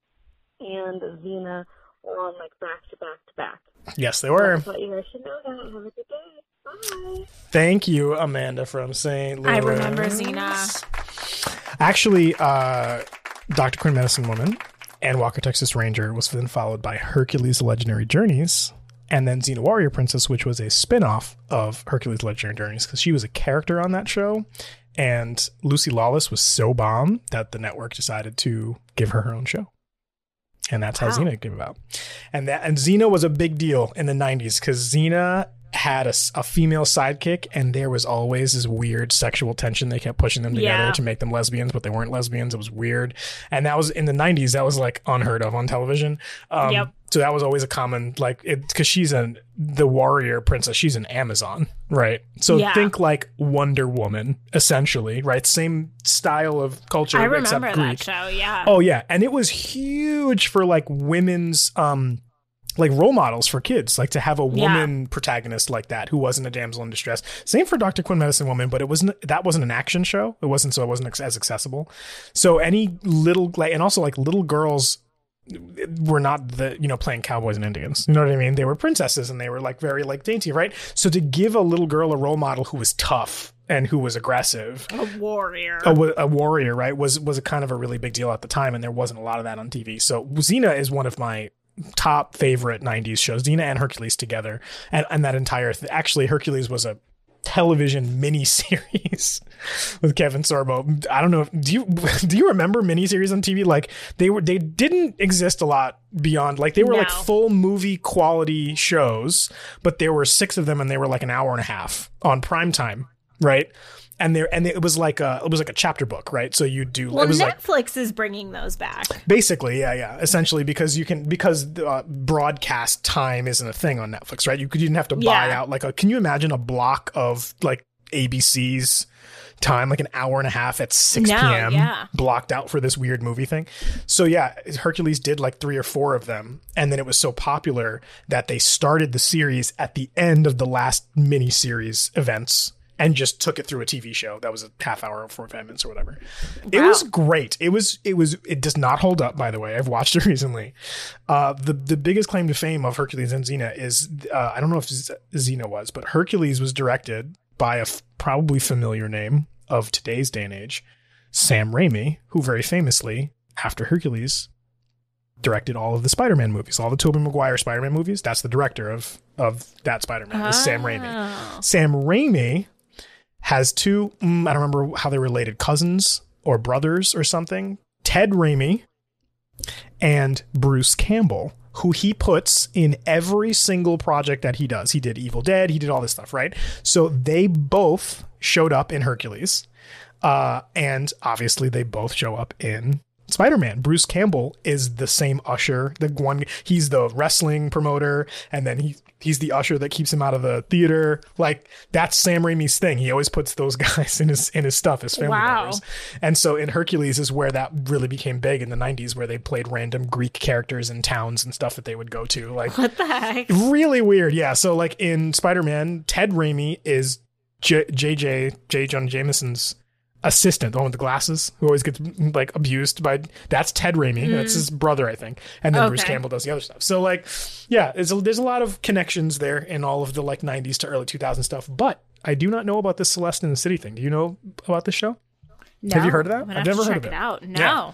and Xena were on like back to back to back. Yes, they were. So you guys should know that. Have a good day. Bye. Thank you, Amanda from St. Louis. I remember Xena. Actually, uh, Dr. Quinn Medicine Woman and Walker Texas Ranger was then followed by Hercules Legendary Journeys and then Xena Warrior Princess, which was a spin off of Hercules Legendary Journeys because she was a character on that show and Lucy Lawless was so bomb that the network decided to give her her own show. And that's how Wow. Xena came about. And that and Xena was a big deal in the 90s because Xena had a female sidekick and there was always this weird sexual tension. They kept pushing them together Yeah. to make them lesbians, but they weren't lesbians. It was weird. And that was in the 90s, that was like unheard of on television. Um, Yep. So that was always a common, like, it because she's an the warrior princess. She's an Amazon, right? So Yeah. think like Wonder Woman, essentially, right? Same style of culture, I except remember Greek. that show. Yeah. Oh yeah, and it was huge for like women's um like role models for kids, like to have a Yeah. woman protagonist like that who wasn't a damsel in distress. Same for Dr. Quinn Medicine Woman, but it wasn't that wasn't an action show. It wasn't so it wasn't as accessible. So any little like and also like little girls were not the you know playing cowboys and indians you know what i mean they were princesses and they were like very like dainty right so to give a little girl a role model who was tough and who was aggressive a warrior. a, a warrior, right, was was a kind of a really big deal at the time, and there wasn't a lot of that on TV. So Xena is one of my top favorite '90s shows. Xena and Hercules together, and and that entire th- actually Hercules was a television miniseries with Kevin Sorbo. I don't know. If, do you do you remember miniseries on TV? Like they were they didn't exist a lot beyond like they were like full movie quality shows, but there were six of them, and they were like an hour and a half on prime time, right? And there and it was like a it was like a chapter book, right? So you do well, was like Netflix is bringing those back. Basically, yeah, yeah. Essentially, because you can because uh, broadcast time isn't a thing on Netflix, right? You could you didn't have to buy Yeah. out like a. Can you imagine a block of like ABC's time, like an hour and a half at six No, p.m. yeah. blocked out for this weird movie thing? So yeah, Hercules did like three or four of them, and then it was so popular that they started the series at the end of the last mini series events. And just took it through a TV show that was a half hour or forty five minutes or whatever. It was great. It was it was it does not hold up by the way. I've watched it recently. Uh the the biggest claim to fame of Hercules and Xena is uh I don't know if Xena was, but Hercules was directed by a f- probably familiar name of today's day and age, Sam Raimi, who very famously after Hercules directed all of the Spider-Man movies, all the Tobey Maguire Spider-Man movies. That's the director of of that Spider-Man. Is Sam Raimi. Oh. Sam Raimi has two, mm, I don't remember how they're related, cousins or brothers or something. Ted Raimi and Bruce Campbell, who he puts in every single project that he does. He did Evil Dead, he did all this stuff, right? So they both showed up in Hercules. Uh, and obviously they both show up in Spider-Man. Bruce Campbell is the same usher, the one he's the wrestling promoter, and then he he's the usher that keeps him out of the theater. Like that's Sam Raimi's thing. He always puts those guys in his in his stuff, his family Wow. members. And so in Hercules is where that really became big in the 90s where they played random Greek characters in towns and stuff that they would go to. Like What the heck? really weird. Yeah. So like in Spider-Man, Ted Raimi is J- JJ J. Jonah Jameson's assistant, the one with the glasses who always gets like abused by that's Ted Raimi. That's his brother, I think. And then Bruce Campbell does the other stuff. So like, yeah, it's a, there's a lot of connections there in all of the like 90s to early 2000 stuff. But I do not know about this Celeste in the City thing. Do you know about this show? No, Have you heard of that? I've never heard of it it. out. No.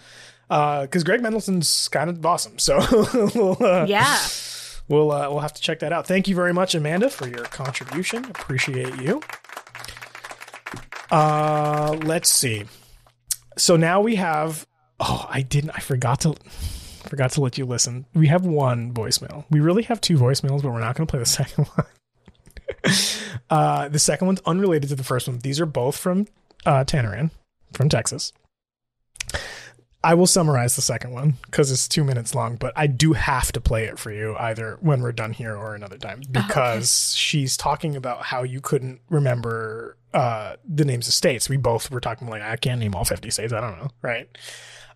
Yeah. Because Greg Mendelssohn's kind of awesome. So we'll, uh, Yeah. We'll uh, we'll have to check that out. Thank you very much, Amanda, for your contribution. Appreciate you. Uh, let's see. So now we have. Oh, I didn't. I forgot to forgot to let you listen. We have one voicemail. We really have two voicemails, but we're not going to play the second one. uh, the second one's unrelated to the first one. These are both from uh, Tanaran from Texas. I will summarize the second one because it's two minutes long, but I do have to play it for you either when we're done here or another time because she's talking about how you couldn't remember uh, the names of states. We both were talking like, I can't name all 50 states. I don't know. Right.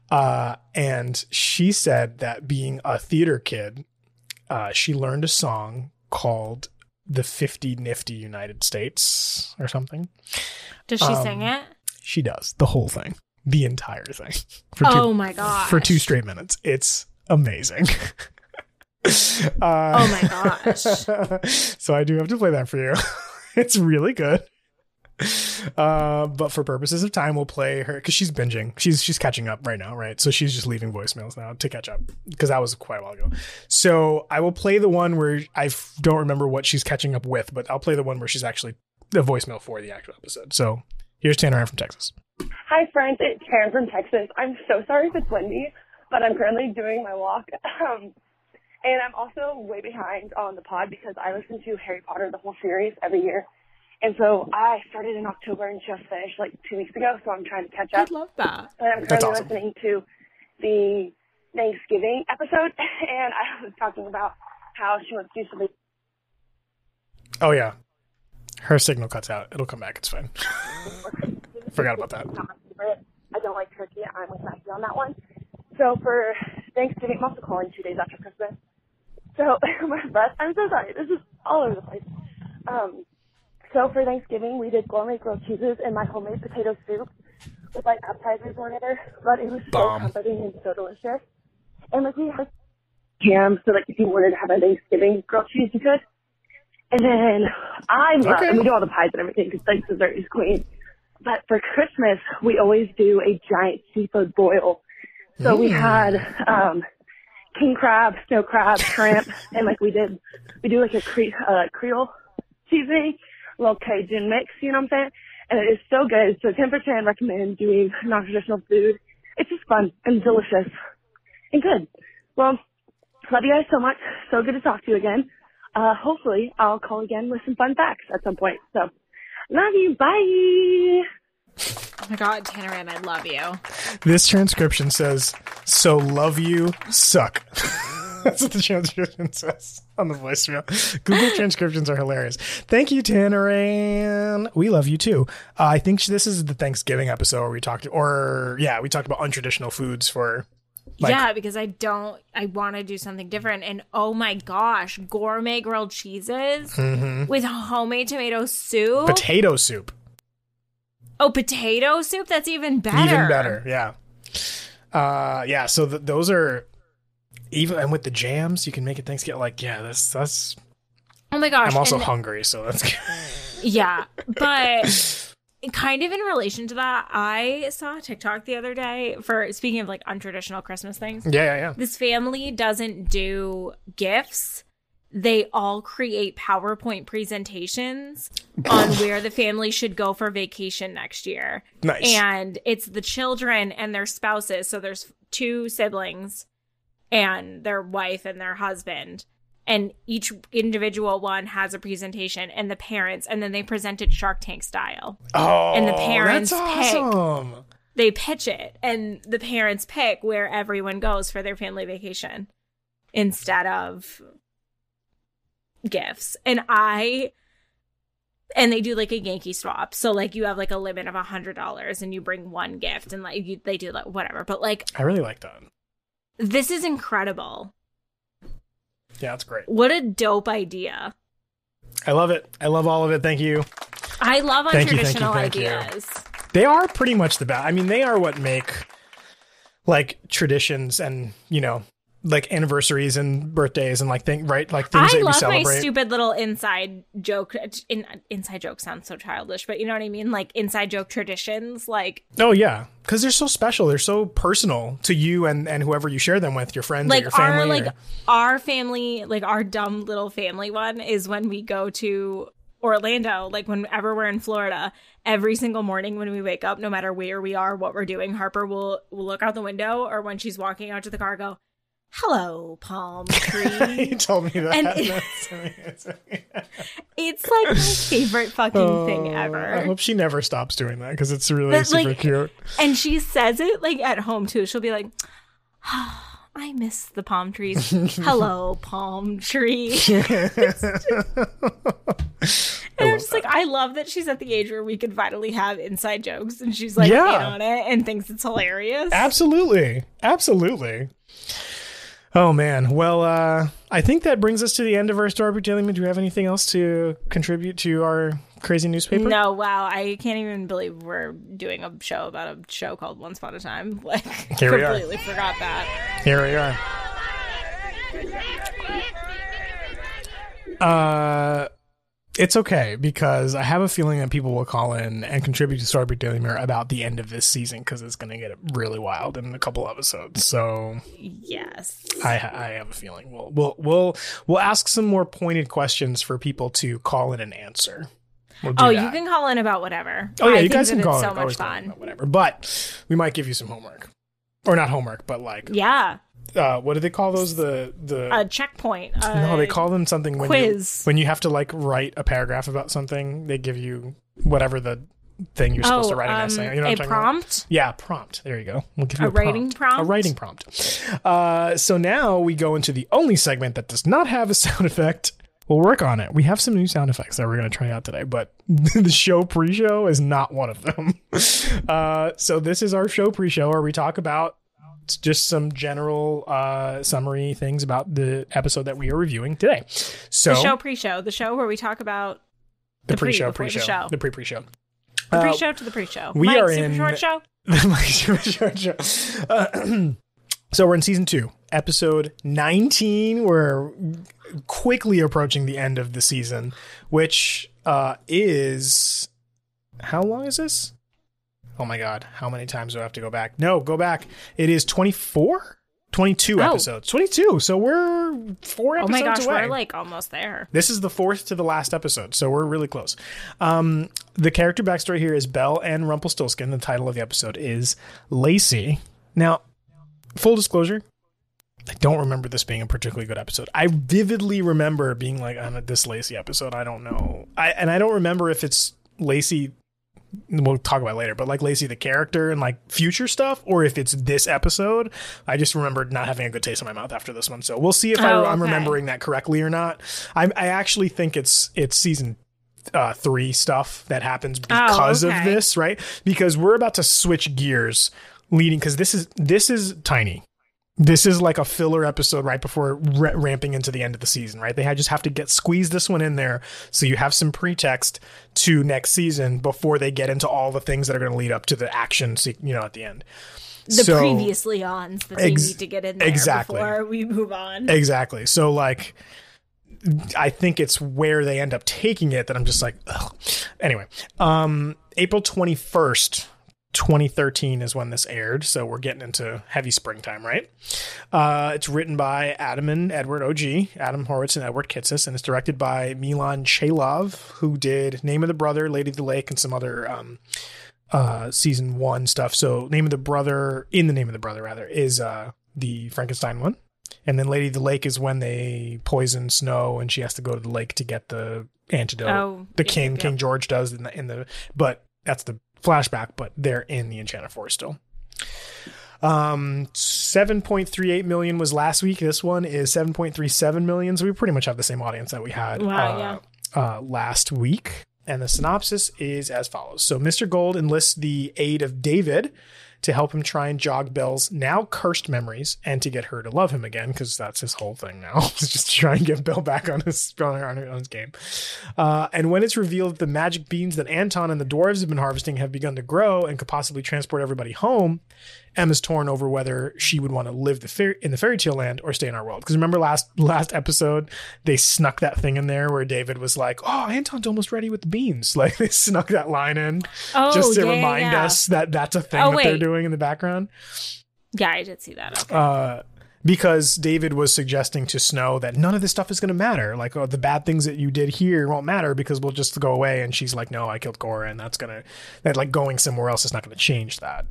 Uh, and she said that being a theater kid, uh, she learned a song called the 50 Nifty United States or something. Does she Um, sing it? She does the whole thing, the entire thing. For Oh my gosh. For two straight minutes. It's amazing. uh, Oh my gosh. so I do have to play that for you. it's really good. Uh, but for purposes of time, we'll play her because she's binging. She's she's catching up right now, right? So she's just leaving voicemails now to catch up because that was quite a while ago. So I will play the one where I f- don't remember what she's catching up with, but I'll play the one where she's actually the voicemail for the actual episode. So Here's Tanner from Texas. Hi, friends. It's Karen from Texas. I'm so sorry if it's windy, but I'm currently doing my walk. Um, and I'm also way behind on the pod because I listen to Harry Potter, the whole series, every year. And so I started in October and just finished like two weeks ago, so I'm trying to catch up. I up. love that. And I'm currently awesome. listening to the Thanksgiving episode, and I was talking about how she wants to do something Oh yeah, her signal cuts out. It'll come back. It's fine. Forgot about that. not my favorite. I don't like turkey. I'm with Maggie on that one. So for Thanksgiving, I'm also calling two days after Christmas. So my breath, I'm so sorry. This is all over the place. Um, so for Thanksgiving, we did gourmet grilled cheeses and my homemade potato soup with like appetizers or whatever. But it was Bomb. so comforting and so delicious. And like we had ham, so like if you wanted to have a Thanksgiving grilled cheese, you could. And then I love, Okay. and we do all the pies and everything because like dessert is queen. But for Christmas, we always do a giant seafood boil. So we had um king crab, snow crab, shrimp, and like we did, we do like a cre- uh, Creole seasoning, a little Cajun mix. You know what I'm saying? And it is so good. So 10 for 10 recommend doing non-traditional food. It's just fun and delicious and good. Well, love you guys so much. So good to talk to you again. Uh, hopefully I'll call again with some fun facts at some point. So love you. Bye. Oh my god, Tanner, and I love you. This transcription says, "So love you, suck." That's what the transcription says on the voicemail. Google transcriptions are hilarious. Thank you, Tanner, and we love you too. Uh, I think this is the Thanksgiving episode where we talked, or yeah, we talked about untraditional foods for. Like- yeah, because I don't. I want to do something different. And oh my gosh, gourmet grilled cheeses with homemade tomato soup. Potato soup, oh, potato soup. That's even better. even better. Yeah, uh, yeah. So th- those are even, and with the jams, you can make it Thanksgiving. Like, yeah, that's that's. Oh my gosh. I'm also and- hungry, so that's. Yeah, but kind of in relation to that, I saw a TikTok the other day for speaking of like untraditional Christmas things. yeah, yeah, yeah. This family doesn't do gifts. They all create PowerPoint presentations on where the family should go for vacation next year. Nice. And it's the children and their spouses. So there's two siblings and their wife and their husband. And each individual one has a presentation and the parents, and then they present it Shark Tank style. Oh, And the parents that's pick. awesome. They pitch it, and the parents pick where everyone goes for their family vacation instead of gifts. And I and they do like a Yankee swap. So like you have like a limit of a hundred dollars and you bring one gift and like you, they do like whatever. But like I really like that. this is incredible. Yeah, that's great. What a dope idea. I love it. I love all of it. Thank you. I love Thank you, thank you, untraditional thank you. ideas. They are pretty much the best. I mean, they are what make like traditions and you know like anniversaries and birthdays and like thing right like things I that we love my celebrate. stupid little inside joke. In, inside joke sounds so childish, but you know what I mean. Like inside joke traditions. Like oh yeah, because they're so special. They're so personal to you and and whoever you share them with, your friends or like your family. our like or- our family, like our dumb little family one is when we go to Orlando. Like whenever we're in Florida, every single morning when we wake up, no matter where we are, what we're doing, Harper will will look out the window or when she's walking out to the car, go, "Hello, palm tree." you told me that. And- amazing. it's like my favorite fucking oh, thing Oh, I ever. hope she never stops doing that because it's really But, super like, cute. And she says it like at home too. She'll be like, ah, I miss the palm trees. Hello, palm tree. And I'm just like, I love that she's at the age where we could finally have inside jokes, and she's like Yeah. in on it and thinks it's hilarious. Absolutely. Absolutely. Oh man. Well, uh, I think that brings us to the end of our story. Daily. Do you have anything else to contribute to our crazy newspaper? No, wow, I can't even believe we're doing a show about a show called Once Upon a Time. Like, Here we are. completely forgot that. Here we are. Uh, it's okay because I have a feeling that people will call in and contribute to Storybrooke Daily Mirror about the end of this season because it's going to get really wild in a couple episodes. So Yes. I, I have a feeling we'll we'll we'll we'll ask some more pointed questions for people to call in and answer. We'll Oh, that. you can call in about whatever. Oh yeah, I you guys can it's call so much always call it fun. about whatever. But we might give you some homework, or not homework, but like Yeah, uh, what do they call those? The the a checkpoint. no, they call them something when quiz. you when you have to like write a paragraph about something. They give you whatever the thing you're supposed oh, to write an um, essay. You know what I'm a about? prompt. Yeah, prompt. There you go. We'll give you A a, writing A prompt? A writing prompt. Uh, so now we go into the only segment that does not have a sound effect. We'll work on it. We have some new sound effects that we're going to try out today, but the show pre-show is not one of them. Uh, so this is our show pre-show where we talk about just some general uh, summary things about the episode that we are reviewing today. So The show pre-show, the show where we talk about the the pre pre-show, the pre-show, show. the pre-pre-show. the Uh, pre-show to the pre-show. we Mike, are super in- short show. The Mike Super Short Show. Uh, so we're in season two, episode 19. We're quickly approaching the end of the season, which uh, is. How long is this? Oh my God. How many times do I have to go back? No, go back. It is 24? 22 Oh. episodes. 22. So we're four episodes Oh my gosh, away. we're like almost there. This is the fourth to the last episode, so we're really close. Um, the character backstory here is Belle and Rumpelstiltskin. The title of the episode is Lacey. Now, full disclosure, I don't remember this being a particularly good episode. I vividly remember being like, on this Lacey episode, I don't know. I and I don't remember if it's Lacey. We'll talk about later, but like Lacey the character and like future stuff, or if it's this episode. I just remembered not having a good taste in my mouth after this one. So we'll see if I, Oh, I'm okay. remembering that correctly or not. I, I actually think it's it's season uh, three stuff that happens because of Oh, okay. this, right? Because we're about to switch gears, leading because this is this is tiny. This is like a filler episode right before ra- ramping into the end of the season, right? They just have to get squeeze this one in there so you have some pretext to next season before they get into all the things that are going to lead up to the action, you know, at the end. The So- previously ons that they need to get in there exactly. before we move on. Exactly. So like I think it's where they end up taking it that I'm just like ugh. anyway. Um April 21st 2013 is when this aired, so we're getting into heavy springtime, right? Uh, it's written by Adam and Edward OG, Adam Horowitz and Edward Kitsis, and it's directed by Milan Cheylov, who did Name of the Brother, Lady of the Lake, and some other um, uh, season one stuff. So, Name of the Brother, in the Name of the Brother, rather, is uh, the Frankenstein one. And then Lady of the Lake is when they poison Snow and she has to go to the lake to get the antidote. Oh, the yeah, king, yeah. King George does in the, in the, but that's the flashback, but they're in the Enchanted Forest still. Um, 7.38 million was last week. This one is 7.37 million. So we pretty much have the same audience that we had Wow, uh, yeah. uh, last week. And the synopsis is as follows. So Mr. Gold enlists the aid of David to help him try and jog Belle's now cursed memories and to get her to love him again, because that's his whole thing now. just to try and get Belle back on his on his game. Uh, and when it's revealed that the magic beans that Anton and the dwarves have been harvesting have begun to grow and could possibly transport everybody home, Emma's torn over whether she would want to live the fair- in the fairy tale land or stay in our world. Because remember last last episode, they snuck that thing in there where David was like, "Oh, Anton's almost ready with the beans." Like they snuck that line in Oh, just to yeah, remind yeah. us that that's a thing Oh, that they're doing in the background. Yeah, I did see that. Okay. Uh, because David was suggesting to Snow that none of this stuff is going to matter. Like, oh, the bad things that you did here won't matter because we'll just go away. And she's like, no, I killed Cora, and that's gonna that like going somewhere else is not going to change that.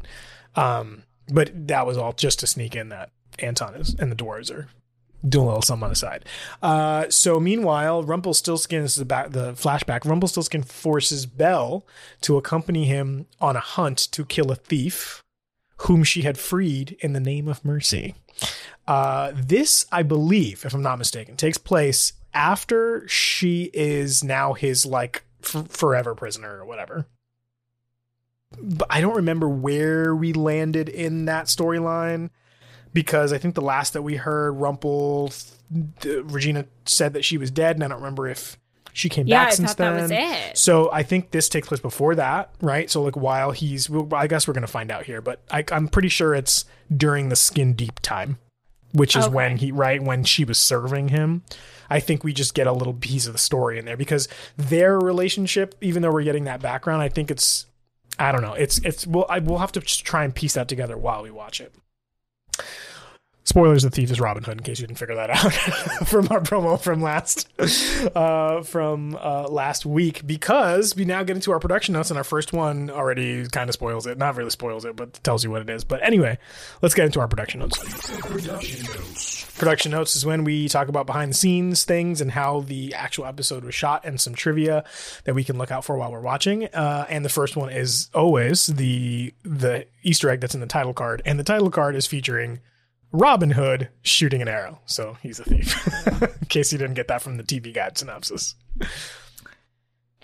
Um, but that was all just to sneak in that Anton is and the dwarves are doing a little something on the side. Uh, so meanwhile, Rumpelstiltskin is the back the flashback. Rumpelstiltskin forces Belle to accompany him on a hunt to kill a thief whom she had freed in the name of mercy. Uh, this, I believe, if I'm not mistaken, takes place after she is now his like f- forever prisoner or whatever. But I don't remember where we landed in that storyline because I think the last that we heard, Rumple, th- Regina said that she was dead, and I don't remember if she came Yeah, back I since then. was it. So I think this takes place before that, right? So like while he's, well, I guess we're gonna find out here, but I, I'm pretty sure it's during the skin deep time, which is Okay. when he, right when she was serving him. I think we just get a little piece of the story in there because their relationship, even though we're getting that background, I think it's, I don't know, it's it's we'll I, we'll have to try and piece that together while we watch it. Spoilers: the thief is Robin Hood. In case you didn't figure that out from our promo from last uh, from uh, last week, because we now get into our production notes, and our first one already kind of spoils it. Not really spoils it, but tells you what it is. But anyway, let's get into our production notes. Production notes. Is when we talk about behind the scenes things and how the actual episode was shot, and some trivia that we can look out for while we're watching. Uh, and the first one is always the the Easter egg that's in the title card, and the title card is featuring Robin Hood shooting an arrow. So he's a thief. in case you didn't get that from the TV guide synopsis.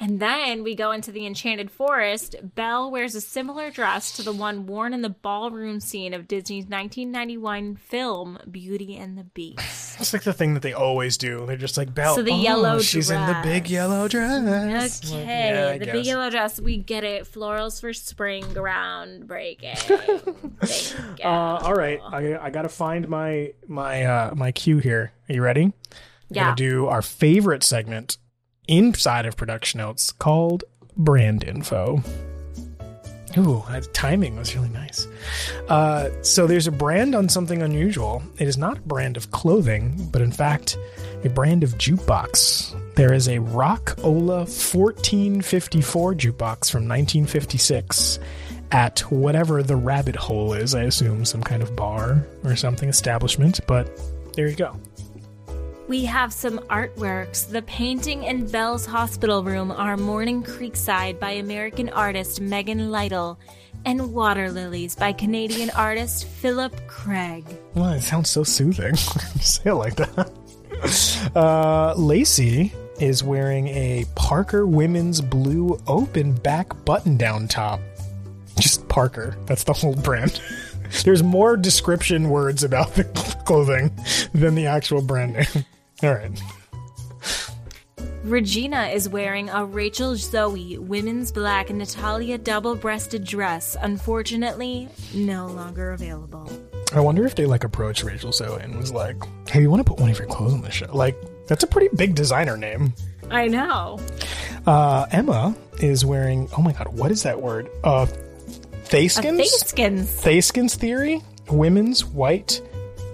And then we go into the Enchanted Forest. Belle wears a similar dress to the one worn in the ballroom scene of Disney's 1991 film Beauty and the Beast. It's like the thing that they always do. They're just like Belle. So the oh, yellow She's in the big yellow dress. Okay, yeah, the guess. big yellow dress. We get it. Florals for spring, groundbreaking. Thank you. Uh, all right, I, I gotta find my my uh, my cue here. Are you ready? We're Yeah. gonna do our favorite segment inside of production notes called brand info. Ooh, that timing was really nice. Uh, so there's a brand on something unusual. It is not a brand of clothing, but in fact, a brand of jukebox. There is a Rock Ola 1454 jukebox from 1956 at whatever the rabbit hole is. I assume some kind of bar or something establishment, but there you go. We have some artworks. The painting in Belle's hospital room are Morning Creekside by American artist Megan Lytle and Water Lilies by Canadian artist Philip Craig. Well, it sounds so soothing. say it like that. Uh, Lacey is wearing a Parker women's blue open back button down top. Just Parker. That's the whole brand. There's more description words about the clothing than the actual brand name. All right. Regina is wearing a Rachel Zoe women's black Natalia double breasted dress, unfortunately, no longer available. I wonder if they like approached Rachel Zoe and was like, "Hey, you want to put one of your clothes on the show?" Like, that's a pretty big designer name. I know. Uh, Emma is wearing. Oh my god, what is that word? Uh, Theyskens. Theyskens. Theyskens theory. Women's white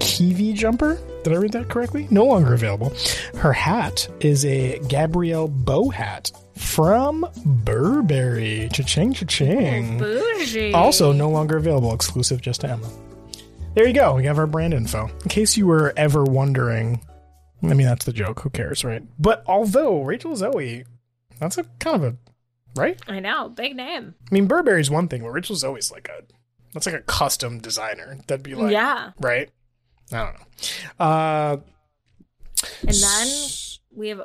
Kiwi jumper. Did I read that correctly? No longer available. Her hat is a Gabrielle bow hat from Burberry. Cha-ching, cha-ching. Oh, bougie. Also, no longer available, exclusive just to Emma. There you go. We have our brand info. In case you were ever wondering, I mean, that's the joke. Who cares, right? But although Rachel Zoe, that's a kind of a, right? I know. Big name. I mean, Burberry's one thing, but Rachel Zoe's like a, that's like a custom designer. That'd be like, yeah. right? I don't know. Uh, And then we have.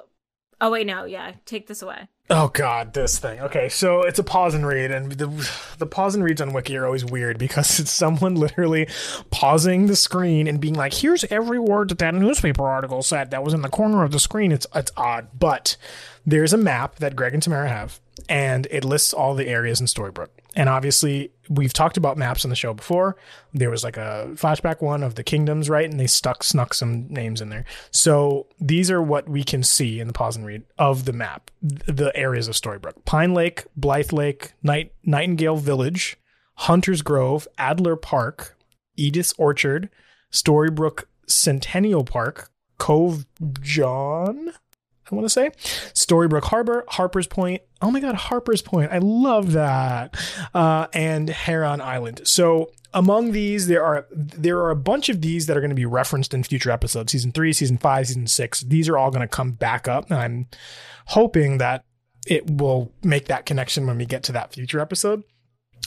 Oh, wait, no. Yeah. Take this away. Oh god, this thing. Okay, so it's a pause and read, and the the pause and reads on Wiki are always weird because it's someone literally pausing the screen and being like, "Here's every word that that newspaper article said that was in the corner of the screen." It's it's odd, but there's a map that Greg and Tamara have, and it lists all the areas in Storybrooke. And obviously, we've talked about maps on the show before. There was like a flashback one of the kingdoms, right? And they stuck snuck some names in there. So these are what we can see in the pause and read of the map, the areas of Storybrooke: Pine Lake, Blythe Lake, Night- Nightingale Village, Hunter's Grove, Adler Park, Edith's Orchard, Storybrooke Centennial Park, Cove John. I want to say Storybrooke Harbor, Harper's Point. Oh my God, Harper's Point. I love that. Uh, and Heron Island. So among these, there are there are a bunch of these that are going to be referenced in future episodes. Season three, season five, season six. These are all going to come back up. And I'm hoping that it will make that connection when we get to that future episode.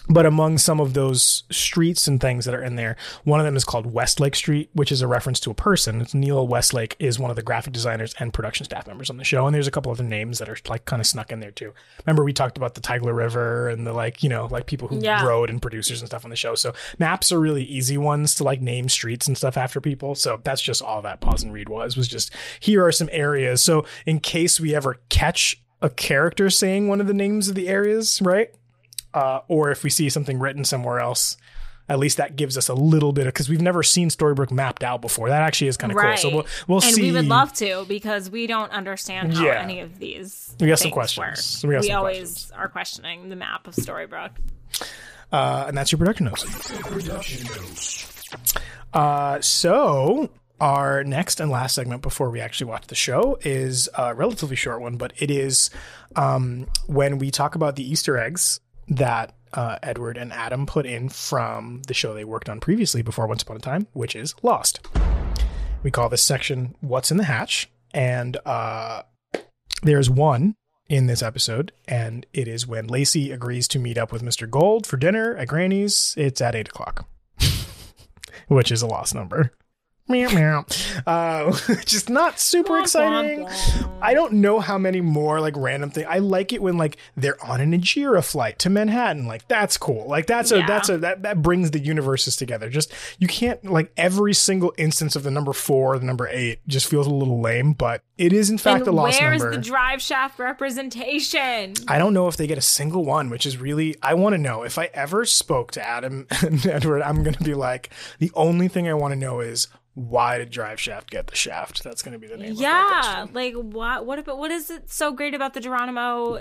But among some of those streets and things that are in there, one of them is called Westlake Street, which is a reference to a person. It's Neil Westlake is one of the graphic designers and production staff members on the show. And there's a couple other names that are like kind of snuck in there too. Remember we talked about the Tigler River and the like, you know, like people who Yeah. wrote and producers and stuff on the show. So maps are really easy ones to like name streets and stuff after people. So that's just all that pause and read was, was just here are some areas. So in case we ever catch a character saying one of the names of the areas, right? Uh, or if we see something written somewhere else, at least that gives us a little bit of because we've never seen Storybrooke mapped out before. That actually is kind of Right. cool. So we'll we'll and see. we would love to because we don't understand how Yeah. any of these. We got some questions. work. We We, some always questions. are questioning the map of Storybrooke. uh, and that's your production notes. Production notes. Uh, so our next and last segment before we actually watch the show is a relatively short one, but it is um, when we talk about the Easter eggs that uh, Edward and Adam put in from the show they worked on previously before Once Upon a Time, which is Lost. We call this section "What's in the Hatch," and uh, there's one in this episode, and it is when Lacey agrees to meet up with Mr. Gold for dinner at Granny's. It's at eight o'clock, which is a lost number. Meow meow. Uh, just not super exciting. I don't know how many more like random things. I like it when like they're on an Ajira flight to Manhattan. Like that's cool. Like that's a Yeah. that's a that that brings the universes together. Just you can't like every single instance of the number four, the number eight, just feels a little lame. But it is in fact and a lost where's number. the drive shaft representation? I don't know if they get a single one, which is really I want to know. If I ever spoke to Adam and Edward, I'm going to be like, the only thing I want to know is why did Drive Shaft get the shaft? That's going to be the name. Yeah, like what? What about what is it so great about the Geronimo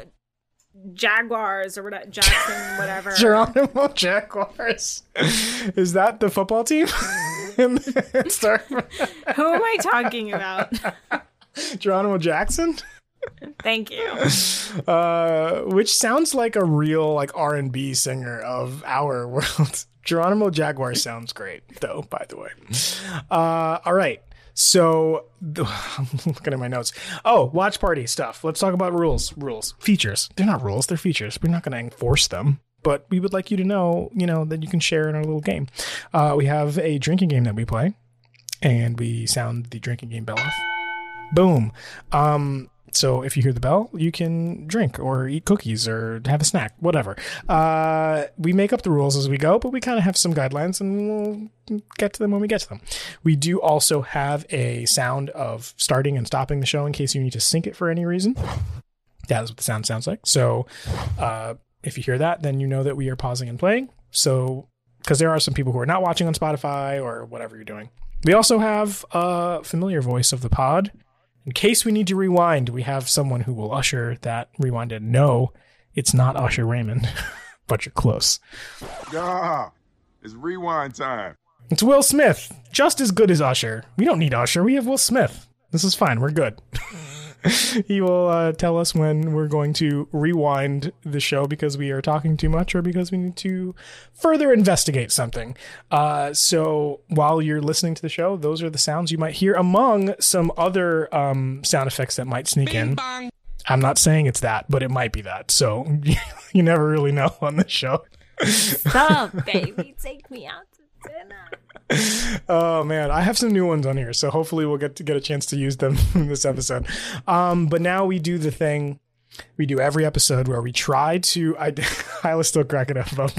Jaguars or whatever Jackson whatever? Geronimo Jaguars. Is that the football team? In the Star- Who am I talking about? Geronimo Jackson, Thank you. uh, which sounds like a real like R and B singer of our world. Geronimo Jaguar sounds great, though. By the way, uh, all right. So I'm looking at my notes. Oh, watch party stuff. Let's talk about rules. Rules, features. They're not rules. They're features. We're not going to enforce them. But we would like you to know, you know, that you can share in our little game. Uh, we have a drinking game that we play, and we sound the drinking game bell off. Boom. Um, so if you hear the bell, you can drink or eat cookies or have a snack, whatever. Uh, we make up the rules as we go, but we kind of have some guidelines and we'll get to them when we get to them. We do also have a sound of starting and stopping the show in case you need to sync it for any reason. That is what the sound sounds like. So uh, if you hear that, then you know that we are pausing and playing. So because there are some people who are not watching on Spotify or whatever you're doing. We also have a familiar voice of the pod. In case we need to rewind, we have someone who will usher that rewind in. No, it's not Usher Raymond, but you're close. Yeah, it's rewind time. It's Will Smith, just as good as Usher. We don't need Usher, we have Will Smith. This is fine, we're good. he will uh, tell us when we're going to rewind the show because we are talking too much or because we need to further investigate something. Uh, so while you're listening to the show, those are the sounds you might hear among some other um, sound effects that might sneak in. I'm not saying it's that, but it might be that. So you never really know on the show. Stop, baby. Take me out to dinner. Oh man, I have some new ones on here, so hopefully we'll get to get a chance to use them in this episode. Um, but now we do the thing we do every episode where we try to. I I was still cracking up about.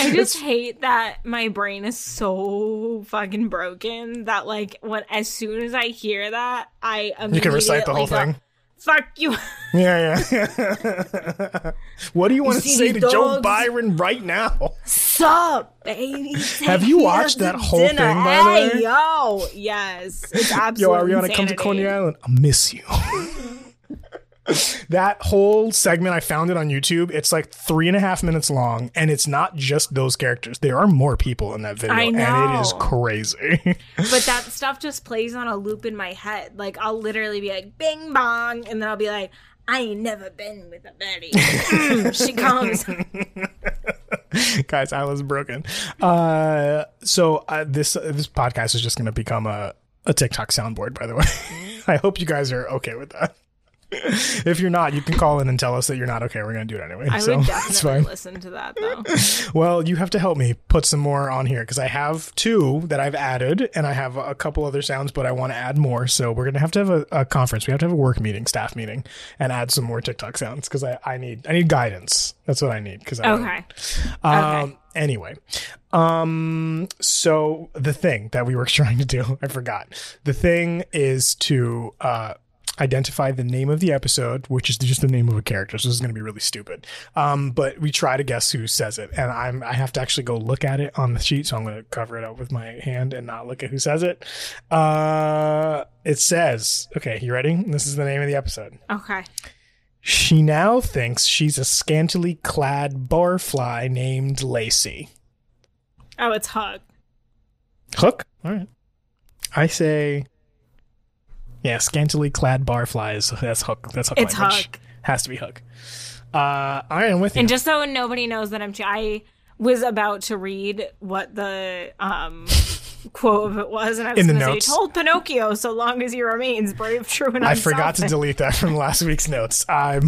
I just hate that my brain is so fucking broken that like when as soon as I hear that, I you can recite the whole go, thing. Fuck you. Yeah, yeah. what do you want to say to Joe? Byron right now? Sup, baby? Have you watched that whole dinner. thing, by the hey, way? Yo, yes, it's Yo, absolutely Ariana, come to. Coney Island. I miss you. that whole segment, I found it on YouTube. It's like three and a half minutes long, and it's not just those characters. There are more people in that video, and it is crazy. But that stuff just plays on a loop in my head. Like I'll literally be like, "Bing bong," and then I'll be like, "I ain't never been with a Betty." Mm, she comes. Guys, I was broken. Uh, so uh, this uh, this podcast is just going to become a a TikTok soundboard. By the way, I hope you guys are okay with that. if you're not, you can call in and tell us that you're not okay. We're going to do it anyway. I so would it's definitely fine. listen to that though. Well, you have to help me put some more on here because I have two that I've added, and I have a couple other sounds, but I want to add more. So we're gonna have to have a, a conference. We have to have a work meeting, staff meeting, and add some more TikTok sounds because I, I need I need guidance. That's what I need because Okay. um, Okay. Anyway, um, so the thing that we were trying to do, I forgot. The thing is to uh, identify the name of the episode, which is just the name of a character. So this is going to be really stupid. Um, but we try to guess who says it, and I'm I have to actually go look at it on the sheet, so I'm going to cover it up with my hand and not look at who says it. Uh, it says, okay, you ready? This is the name of the episode. Okay. She now thinks she's a scantily clad barfly named Lacey. Oh, it's Hug. Hook. All right. I say. Yeah, scantily clad barflies. That's hook. That's hook. It's language. Hook. Has to be hook. Uh, I am with you. And just so nobody knows that I'm, I was about to read what the um quote of it was, and I was going to say, "Told Pinocchio, so long as he remains brave, true, and I forgot to delete that from last week's notes. I,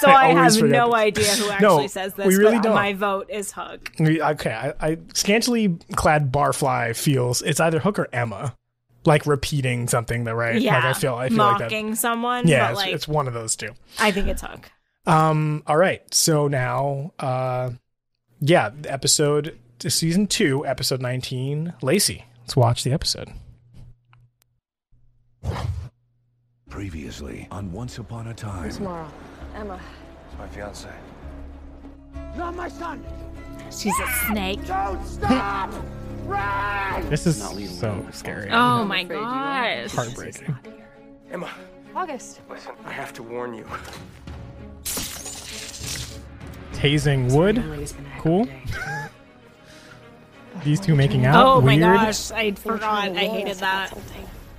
So I, always have no idea who actually No, says this. we really don't. My vote is Hug. We- Okay, I, I scantily clad barfly feels it's either Hook or Emma, like repeating something. That right? Yeah, Like I feel. I feel like that. mocking someone. Yeah, but it's, like it's one of those two. I think it's Hug. Um. All right. So now, uh, yeah, episode season two, episode nineteen. Lacey, let's watch the episode. Previously on Once Upon a Time. Tomorrow. Emma. It's my fiance. Not my son! She's a snake. Don't stop! Run! This is so scary. Oh my gosh. Heartbreaking. Emma, August. listen, I have to warn you. Tasing wood. Cool. These two making out. Oh my Weird. gosh, I forgot. I hated that.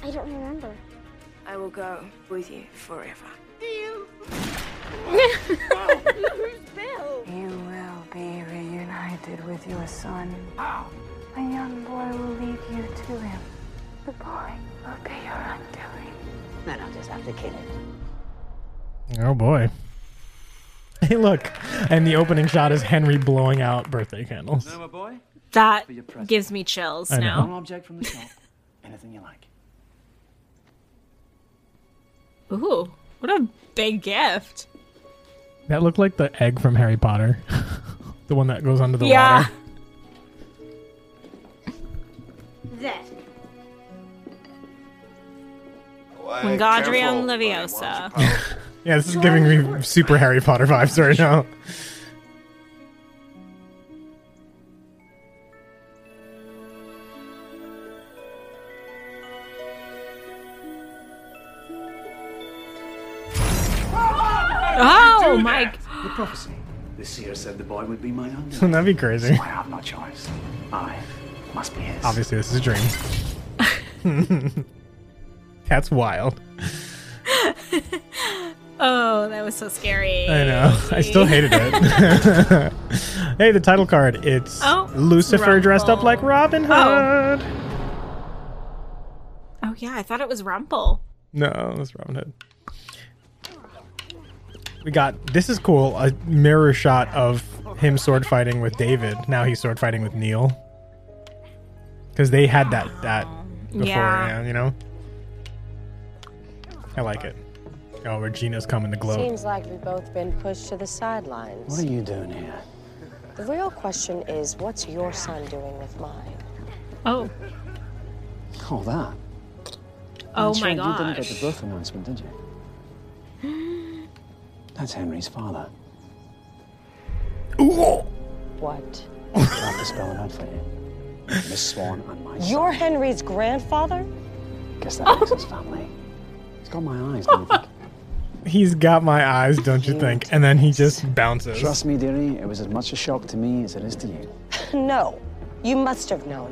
I don't remember. I will go with you forever. You will be reunited with your son. A young boy will lead you to him. The boy will be your undoing. Then I'll just have to kill him. Oh boy. Hey, look. And the opening shot is Henry blowing out birthday candles. my boy? That For your present. gives me chills I know. now. One object from the shop. Anything you like. Ooh, what a big gift. That looked like the egg from Harry Potter. the one that goes under the yeah. water. That. Wingardium Leviosa. Yeah, this is giving me super Harry Potter vibes right now. Oh my. The prophecy. The seer said the boy would be my undoing. Wouldn't that be crazy? So I have no choice. I must be his. Obviously, this is a dream. That's wild. Oh, that was so scary. I know. I still hated it. hey, the title card. It's Oh, Lucifer dressed up like Robin oh. Hood. Oh yeah, I thought it was Rumple. No, it's Robin Hood. We got this is cool. A mirror shot of him sword fighting with David. Now he's sword fighting with Neal. Because they had that that before, Yeah. yeah, you know. I like it. Oh, Regina's coming to glow. Seems like we've both been pushed to the sidelines. What are you doing here? The real question is, what's your son doing with mine? Oh. Oh, that. Oh That's my right, You didn't get the birth announcement, did you? That's Henry's father. Ooh. What? I have to spell it out for you. Miss Swan and my son. You're Henry's grandfather? Guess that makes us family. He's got my eyes, don't you think? He's got my eyes, don't you think? And then he just bounces. Trust me, dearie, it was as much a shock to me as it is to you. no. You must have known.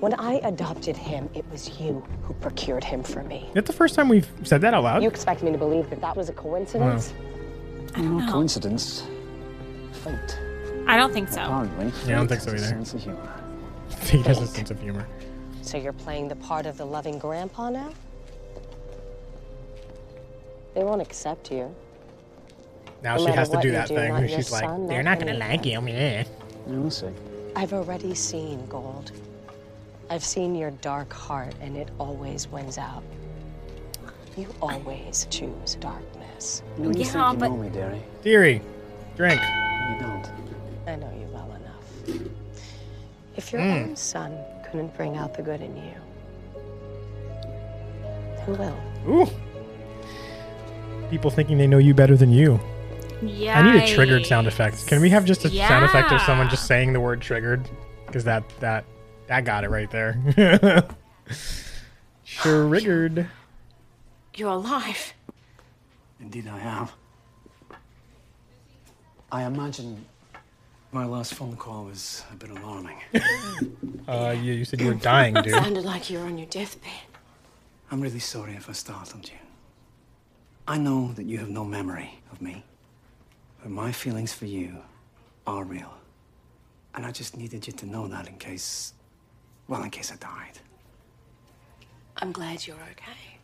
When I adopted him, it was you who procured him for me. Is that the first time we've said that out loud? You expect me to believe that that was a coincidence? Not know. coincidence. Fate. I don't think so. Apparently. Yeah, I don't think so either. Sense of humor. He has a sense of humor. So you're playing the part of the loving grandpa now? They won't accept you. Now No she has to do that do, thing where she's like, son, they're not not gonna like anything." him, yeah. Yeah, we'll see. I've already seen gold. I've seen your dark heart, and it always wins out. You always choose darkness. You Yeah, think you but- know me, dearie. Theory. Drink. You don't. I know you well enough. If your Mm. own son couldn't bring out the good in you, who will? Ooh. People thinking they know you better than you. Yeah. I need a triggered sound effect. Can we have just a sound effect of someone just saying the word triggered? Because that that that got it right there. triggered. You're alive. Indeed, I am. I imagine My last phone call was a bit alarming. Uh, yeah, you said you were dying, dude. Sounded like you were on your deathbed. I'm really sorry if I startled you. I know that you have no memory of me, but my feelings for you are real. And I just needed you to know that in case, well, in case I died. I'm glad you're okay.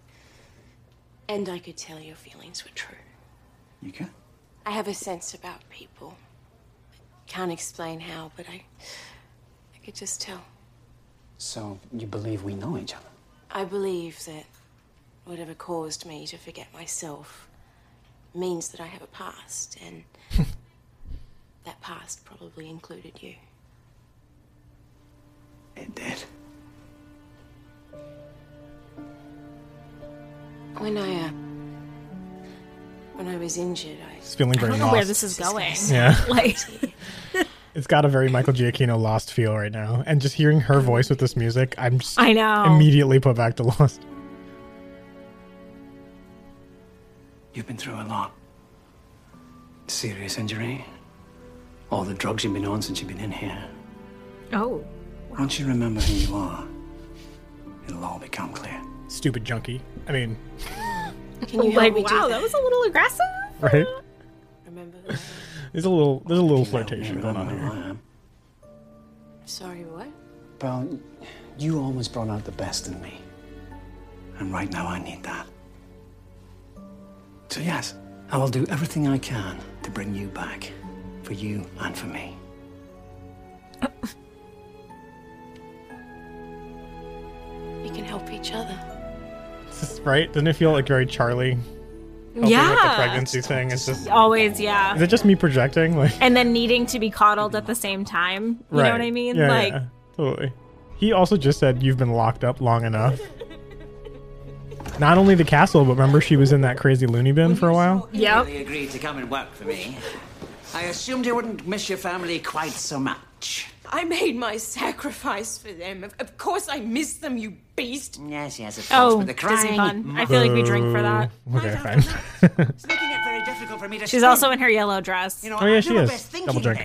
And I could tell your feelings were true. You can? I have a sense about people. I can't explain how, but I. I could just tell. So you believe we know each other? I believe that whatever caused me to forget myself means that I have a past, and that past probably included you. It did. When I, uh, when I was injured, I. It's feeling I don't know lost. where this is going. Yeah. Like, It's got a very Michael Giacchino Lost feel right now, and just hearing her voice with this music, I'm just I know. immediately put back to Lost. You've been through a lot. Serious injury. All the drugs you've been on since you've been in here. oh. Once you remember who you are, it'll all become clear. Stupid junkie. I mean, Can you help like, me do wow, that? that was a little aggressive. right? Remember I am? There's a little, there's a little You help me flirtation going on here. I am. Sorry, what? Well, you always brought out the best in me. And right now I need that. So, yes, I will do everything I can to bring you back. For you and for me. We can help each other. It's just- right? Doesn't it feel like very Charlie? Yeah. With the pregnancy thing. It's just. Always, yeah. Is it just me projecting? Like, and then needing to be coddled at the same time. You know what I mean? Yeah, like, yeah, totally. He also just said you've been locked up long enough. Not only the castle, but remember she was in that crazy loony bin for a while. Yep. Really agreed to come and work for me. I assumed you wouldn't miss your family quite so much. I made my sacrifice for them. Of, of course, I miss them, you beast. Yes, yes, of course. oh, but the Disney crying. fun. I feel like we drink for that. Boo. Okay, fine. It's making it very difficult for me to. She's think. also in her yellow dress. You know, Oh, yeah, I she do my is. best thinking Double drink.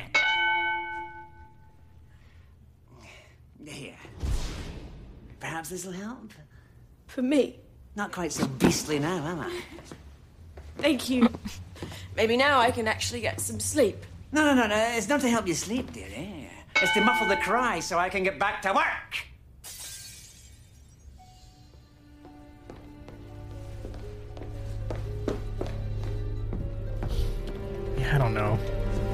then. Here. Perhaps this'll help. For me. Not quite so beastly now, am I? Thank you. Maybe now I can actually get some sleep. No, no, no, no. It's not to help you sleep, dearie. It's to muffle the cry so I can get back to work. Yeah, I don't know.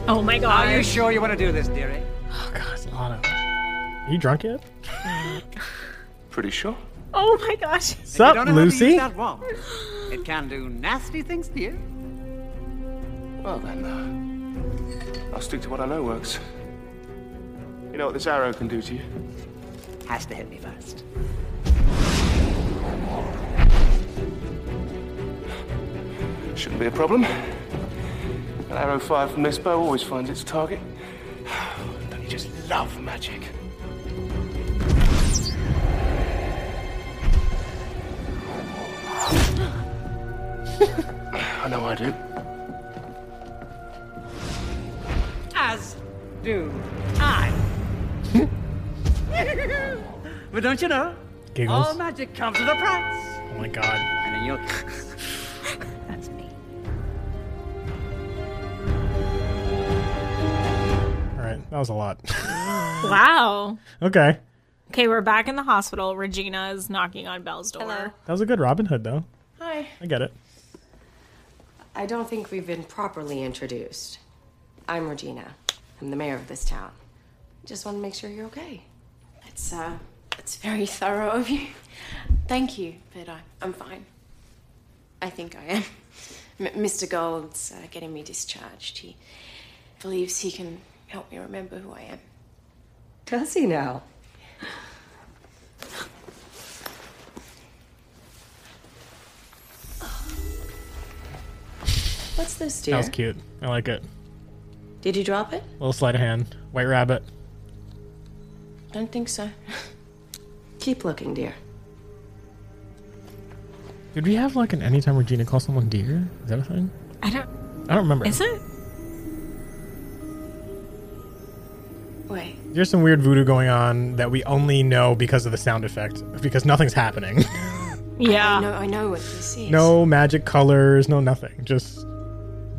Oh my god. Are you sure you want to do this, dearie? Oh god, it's a lot of. Are you drunk yet? Pretty sure. Oh my gosh. Sup, you don't know how to Lucy? that wand. It can do nasty things to you. Well then, uh, I'll stick to what I know works. You know what this arrow can do to you? Has to hit me first. Shouldn't be a problem. An arrow fired from this bow always finds its target. Don't you just love magic? I know I do. As do I. but don't you know? Giggles. All magic comes with a price. Oh my god. And then you'll. That's me. All right, that was a lot. Wow. okay, Okay, we're back in the hospital. Regina is knocking on Belle's door. Hello. that was a good Robin Hood though. Hi. I get it. I don't think we've been properly introduced. I'm Regina. I'm the mayor of this town. Just want to make sure you're okay. It's, uh, it's very thorough of you. Thank you, but I, I'm fine. I think I am. M- Mr. Gold's uh, getting me discharged. He believes he can help me remember who I am. Does he now? What's this, dear? That was cute. I like it. Did you drop it? Little sleight of hand. White rabbit. Don't think so. Keep looking, dear. Did we have like an anytime Regina calls someone dear? Is that a thing? I don't. I don't remember. Is it? Wait. There's some weird voodoo going on that we only know because of the sound effect, because nothing's happening. I know, I know what this is. no magic colors, no nothing. Just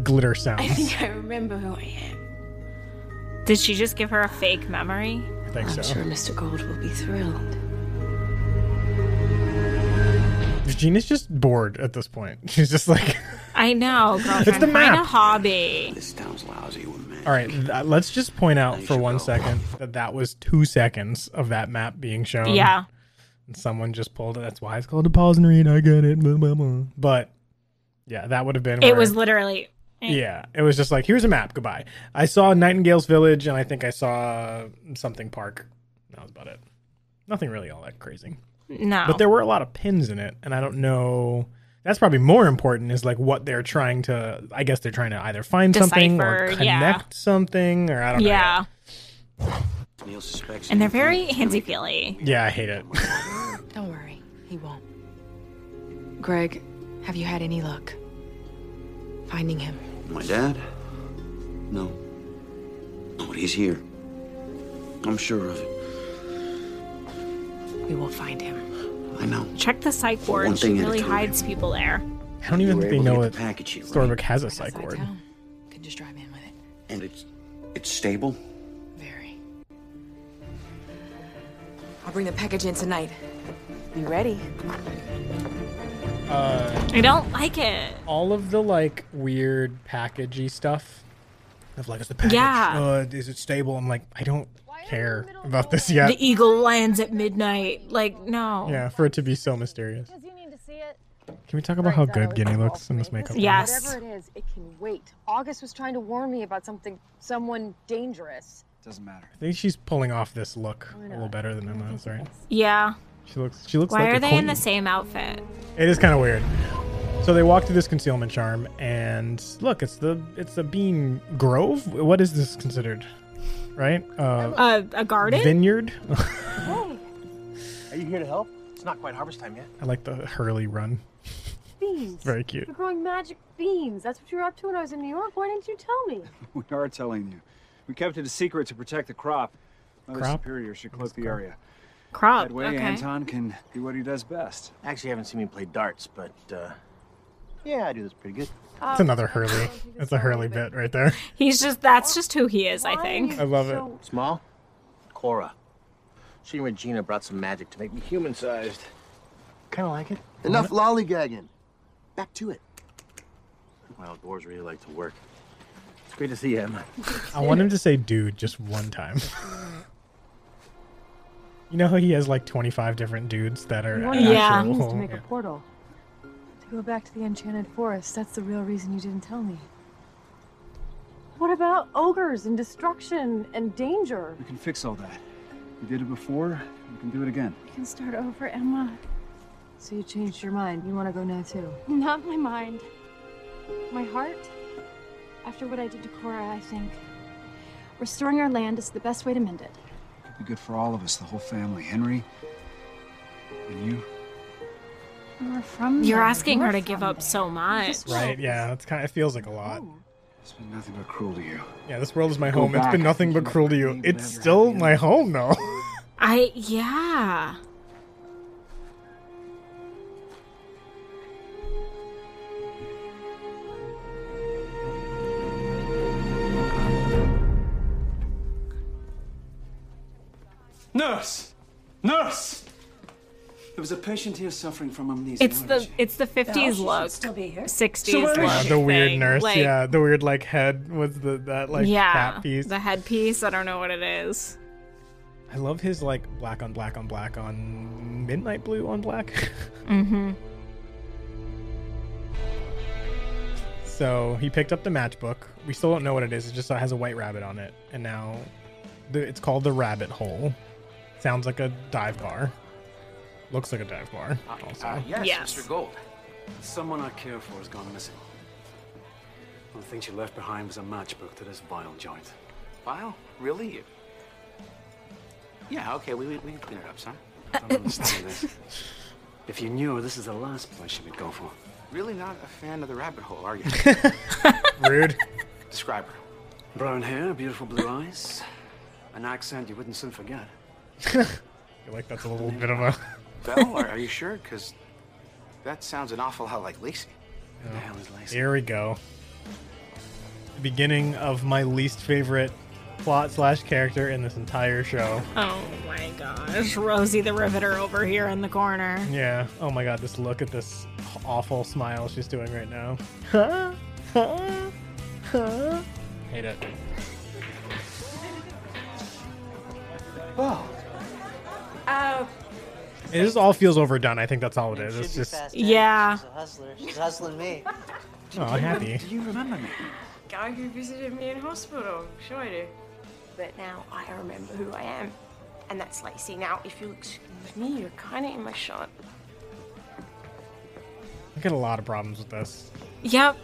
glitter sounds. I think I remember who I am. Did she just give her a fake memory? I think I'm so. sure Mr. Gold will be thrilled. Gina's just bored at this point. She's just like, I know, girlfriend. It's the Find a map. hobby. This town's lousy with men. all right, th- let's just point out for one second that that was two seconds of that map being shown. Yeah. And someone just pulled it. That's why it's called a pause and read. I get it. Blah, blah, blah. But yeah, that would have been. It where- was literally. Yeah, it was just like here's a map. Goodbye. I saw Nightingale's Village, and I think I saw something park. That was about it. Nothing really all that crazy. No. But there were a lot of pins in it, and I don't know. That's probably more important. Is like what they're trying to. I guess they're trying to either find something or connect yeah. something, or I don't know. Yeah. Neal suspects. And they're very handsy feely. Yeah, I hate it. Don't worry, he won't. Greg, have you had any luck finding him? My dad? No. No, but he's here. I'm sure of it. We will find him. I know. Check the psych ward. She thing at a really hides people there. I don't even think they know get that the package here, right? Has a psych ward. Can just drive in with it. And it's it's stable? Very. I'll bring the package in tonight. Be ready. Uh, I don't like it. all of the like weird packagey stuff of like is the package Yeah. uh, is it stable i'm like i don't care about this yet The eagle lands at midnight. Like, no. yeah for it to be so mysterious You need to see it. can we talk about how good Ginny looks in this makeup Yes. Whatever it is, it can wait. August was trying to warn me about something, someone dangerous. Doesn't matter. i think she's pulling off this look a little better than emma is right Yeah. She looks she looks Why like are a they queen. in the same outfit? it is kind of weird so they walk through this concealment charm and look it's the it's the bean grove what is this considered right uh Uh, a garden? vineyard Are you here to help? It's not quite harvest time yet. i like the hurley run Beans. Very cute. You're growing magic beans. That's what you were up to when I was in New York. Why didn't you tell me? We are telling you. We kept it a secret to protect the crop. Mother Crop? Superior should cloak the area. Crop. That way, okay. Anton can do what he does best. Actually, haven't seen me play darts, but uh, yeah, I do this pretty good. it's another hurley it's a hurley bit right there He's just, that's just who he is, I think. I love it. Small? Cora. She and Regina brought some magic to make me human-sized. Kind of like it. Enough lollygagging. Back to it. Well, dwarves really like to work. It's great to see you, Emma. I want him to say dude just one time. you know how he has like 25 different dudes that are You wonder what it actual- means to make yeah. a portal. To go back to the Enchanted Forest. That's the real reason you didn't tell me. What about ogres and destruction and danger? We can fix all that. We did it before. We can do it again. You can start over, Emma. So you changed your mind. You want to go now too? Not my mind. My heart. After what I did to Cora, I think restoring our land is the best way to mend it. It'd be good for all of us, the whole family. Henry and you. We're from You're there. asking We're her to from give up so much. Right, yeah, it's kind of, it feels like a lot. Oh. It's been nothing but cruel to you. Yeah, this world is my Go home. It's been nothing but cruel to you. It's still my home, though. I, yeah. Nurse! Nurse! There was a patient here suffering from amnesia. It's the it's the fifties look, sixties look. Yeah, the weird thing. nurse. Like, yeah, the weird like head with the that like yeah, cap piece. the headpiece. I don't know what it is. I love his like black on black on black on midnight blue on black. Mm-hmm. So he picked up the matchbook. We still don't know what it is. It just has a white rabbit on it, and now the, it's called the Rabbit Hole. Sounds like a dive bar. Looks like a dive bar. Also, Uh, yes, Mr. Gold. Someone I care for has gone missing. One thing she left behind was a matchbook to this vile joint. Wow, really? Yeah, okay, we, we, we can clean it up, son. I don't understand this. If you knew, this is the last place she would go for. Really not a fan of the rabbit hole, are you? Rude. Describe her. Brown hair, beautiful blue eyes, An accent you wouldn't soon forget. I feel like that's a little bit of a. Belle, are, are you sure? Because that sounds an awful lot like Lacey. Who the hell is Lacey? Here we go. The beginning of my least favorite plot slash character in this entire show. Oh my gosh, Rosie the Riveter over here in the corner. Yeah. Oh my god, this look at this awful smile she's doing right now. Huh? Huh? Huh? Hate it. Oh. Uh, It just all feels overdone. I think that's all it is. It's just. Yeah. She's a hustler. She's hustling me. Oh, happy. Do you remember me? guy who visited me in hospital. Sure I do. But now I remember who I am. And that's Lacey. Now, if you'll excuse me, you're kind of in my shot. I get a lot of problems with this. Yep.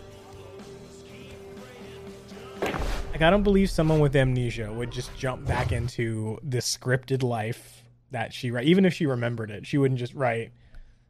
Like, I don't believe someone with amnesia would just jump back into this scripted life that she write. Even if she remembered it, she wouldn't just write.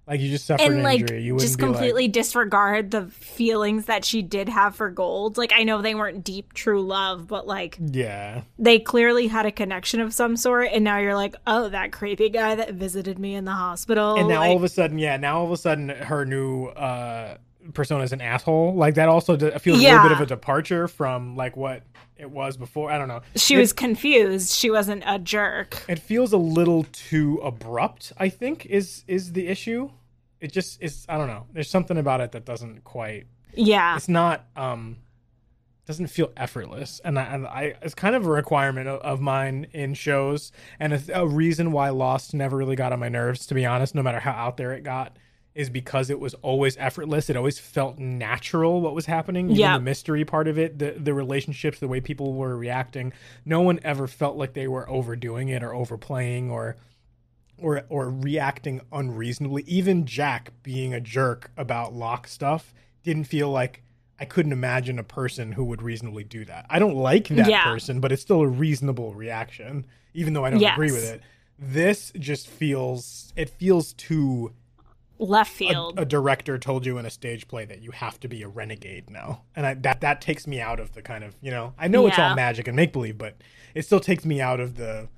Like, you just suffered and an like injury. You wouldn't just be like- completely disregard the feelings that she did have for gold like i know they weren't deep true love but like yeah. they clearly had a connection of some sort and now you're like oh that creepy guy that visited me in the hospital and now like, all of a sudden, yeah, now all of a sudden, her new uh, persona is an asshole. Like that also feels a little bit of a departure from like what it was before. I don't know. she It- was confused she wasn't a jerk It feels a little too abrupt. I think is is the issue. It just is. I don't know. There's something about it that doesn't quite. Yeah. It's not. Um. Doesn't feel effortless, and I, and I it's kind of a requirement of, of mine in shows, and a, a reason why Lost never really got on my nerves. To be honest, no matter how out there it got, is because it was always effortless. It always felt natural what was happening. Even Yeah. the mystery part of it, the the relationships, the way people were reacting. No one ever felt like they were overdoing it or overplaying or or or reacting unreasonably. Even Jack being a jerk about Locke stuff didn't feel like I couldn't imagine a person who would reasonably do that. I don't like that Yeah. person, but it's still a reasonable reaction, even though I don't agree with it. This just feels it feels too left field a director told you in a stage play that you have to be a renegade now, and I, that that takes me out of the kind of you know I know it's all magic and make believe, but it still takes me out of the.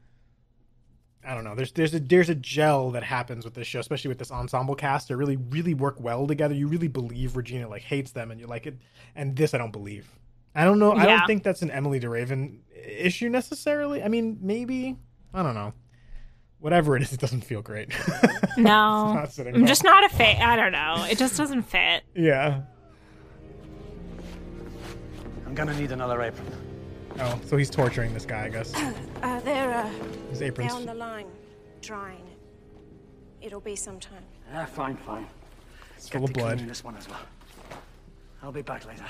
I don't know. There's there's a there's a gel that happens with this show, especially with this ensemble cast. They really really work well together. You really believe Regina like hates them, and you like it. And this I don't believe. I don't know. I don't think that's an Emilie de Ravin issue necessarily. I mean, maybe I don't know. Whatever it is, it doesn't feel great. no not i'm well. just not a fit i don't know it just doesn't fit Yeah. I'm gonna need another apron. Oh, so he's torturing this guy, I guess. Uh, they're, uh, His they're apron's on the line, drying. It'll be some time. Ah, fine, fine. It's Get full of to cleaning blood. this one as well. I'll be back later.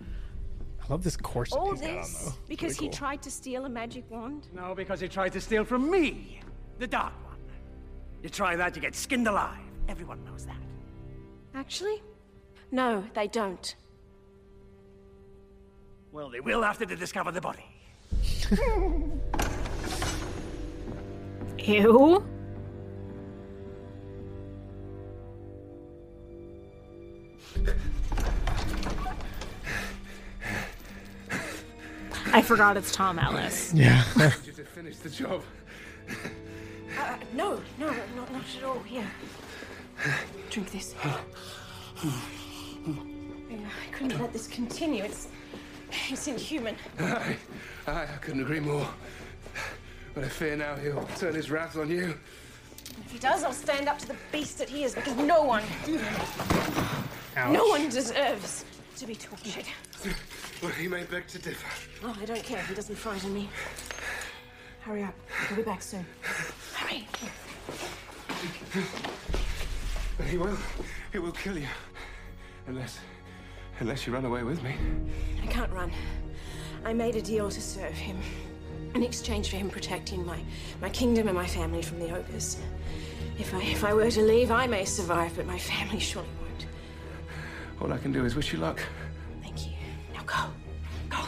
I love this corset All he's got on, though. because Really he cool. tried to steal a magic wand? No, because he tried to steal from me, the Dark One. You try that, you get skinned alive. Everyone knows that. Actually, no, they don't. Well, they will after they discover the body. ew i forgot it's tom ellis Yeah. you to finish the job. Uh, no, no, not, not at all. Here. Drink this. Yeah, I couldn't let this continue. It's, it's inhuman. I, I, I couldn't agree more. But I fear now he'll turn his wrath on you. If he does, I'll stand up to the beast that he is because no one, Ouch. no one deserves to be tortured. Well, he may beg to differ. Oh, I don't care. He doesn't frighten me. Hurry up. I'll be back soon. Hurry. But he will. He will kill you. Unless. Unless you run away with me. I can't run. I made a deal to serve him. In exchange for him protecting my, my kingdom and my family from the ogres. If I if I were to leave, I may survive, but my family surely won't. All I can do is wish you luck. Thank you. Now go. go.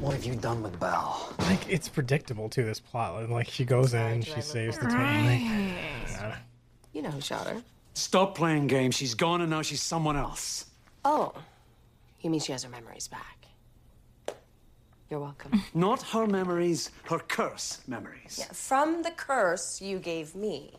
What have you done with Belle? Like it's predictable too. This plot, like she goes in, she saves the twin. Like, yeah. You know who shot her. Stop playing games. She's gone and now she's someone else. Oh. You mean she has her memories back? You're welcome. Not her memories, her curse memories. Yeah, from the curse you gave me.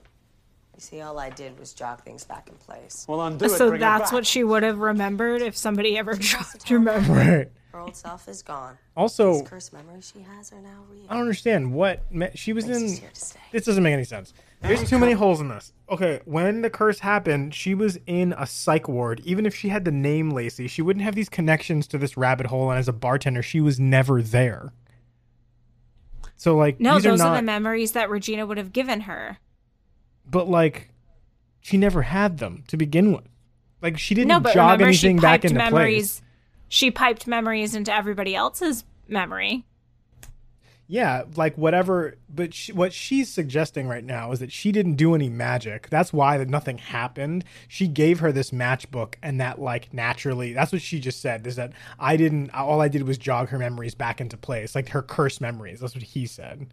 You see, all I did was jog things back in place. Well, undo so that's what she would have remembered if somebody ever jogged her memory. Right. Her old self is gone. Also- These curse memories she has are now real. I don't understand what me- she was in. This doesn't make any sense. There's too many holes in this. Okay, when the curse happened, she was in a psych ward. Even if she had the name Lacey, she wouldn't have these connections to this rabbit hole. And as a bartender, she was never there. So like, No, these those are are, not. the memories that Regina would have given her. but like, she never had them to begin with. Like, she didn't no, but jog remember she anything back piped into memories. place. She piped memories into everybody else's memory. Yeah, like whatever. But she, what she's suggesting right now is that she didn't do any magic. That's why that nothing happened. She gave her this matchbook, and that like naturally, that's what she just said. Is that I didn't. All I did was jog her memories back into place, like her curse memories. That's what he said.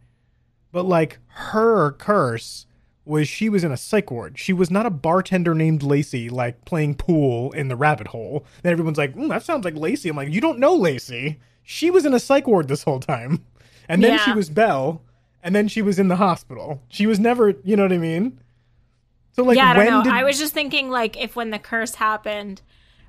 But like her curse was she was in a psych ward. She was not a bartender named Lacey, like playing pool in the rabbit hole. Then everyone's like, mm, "That sounds like Lacey." I'm like, "You don't know Lacey. She was in a psych ward this whole time." And then she was Belle, and then she was in the hospital. She was never, you know what I mean? So like yeah, I don't when know. did I was just thinking like if when the curse happened,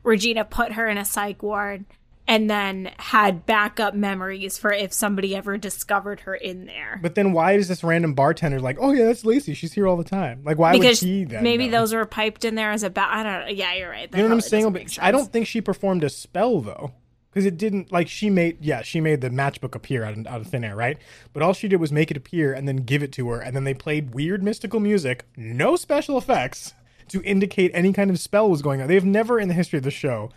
Regina put her in a psych ward and then had backup memories for if somebody ever discovered her in there. But then why is this random bartender like, "Oh yeah, that's Lacey. She's here all the time." Like why because would he then? maybe know? those were piped in there as a ba- I don't know. Yeah, you're right. That You know what I'm saying? But I don't think she performed a spell though, because it didn't like she made. Yeah, she made the matchbook appear out of, out of thin air, right? But all she did was make it appear and then give it to her, and then they played weird mystical music, no special effects, to indicate any kind of spell was going on. They have never in the history of the show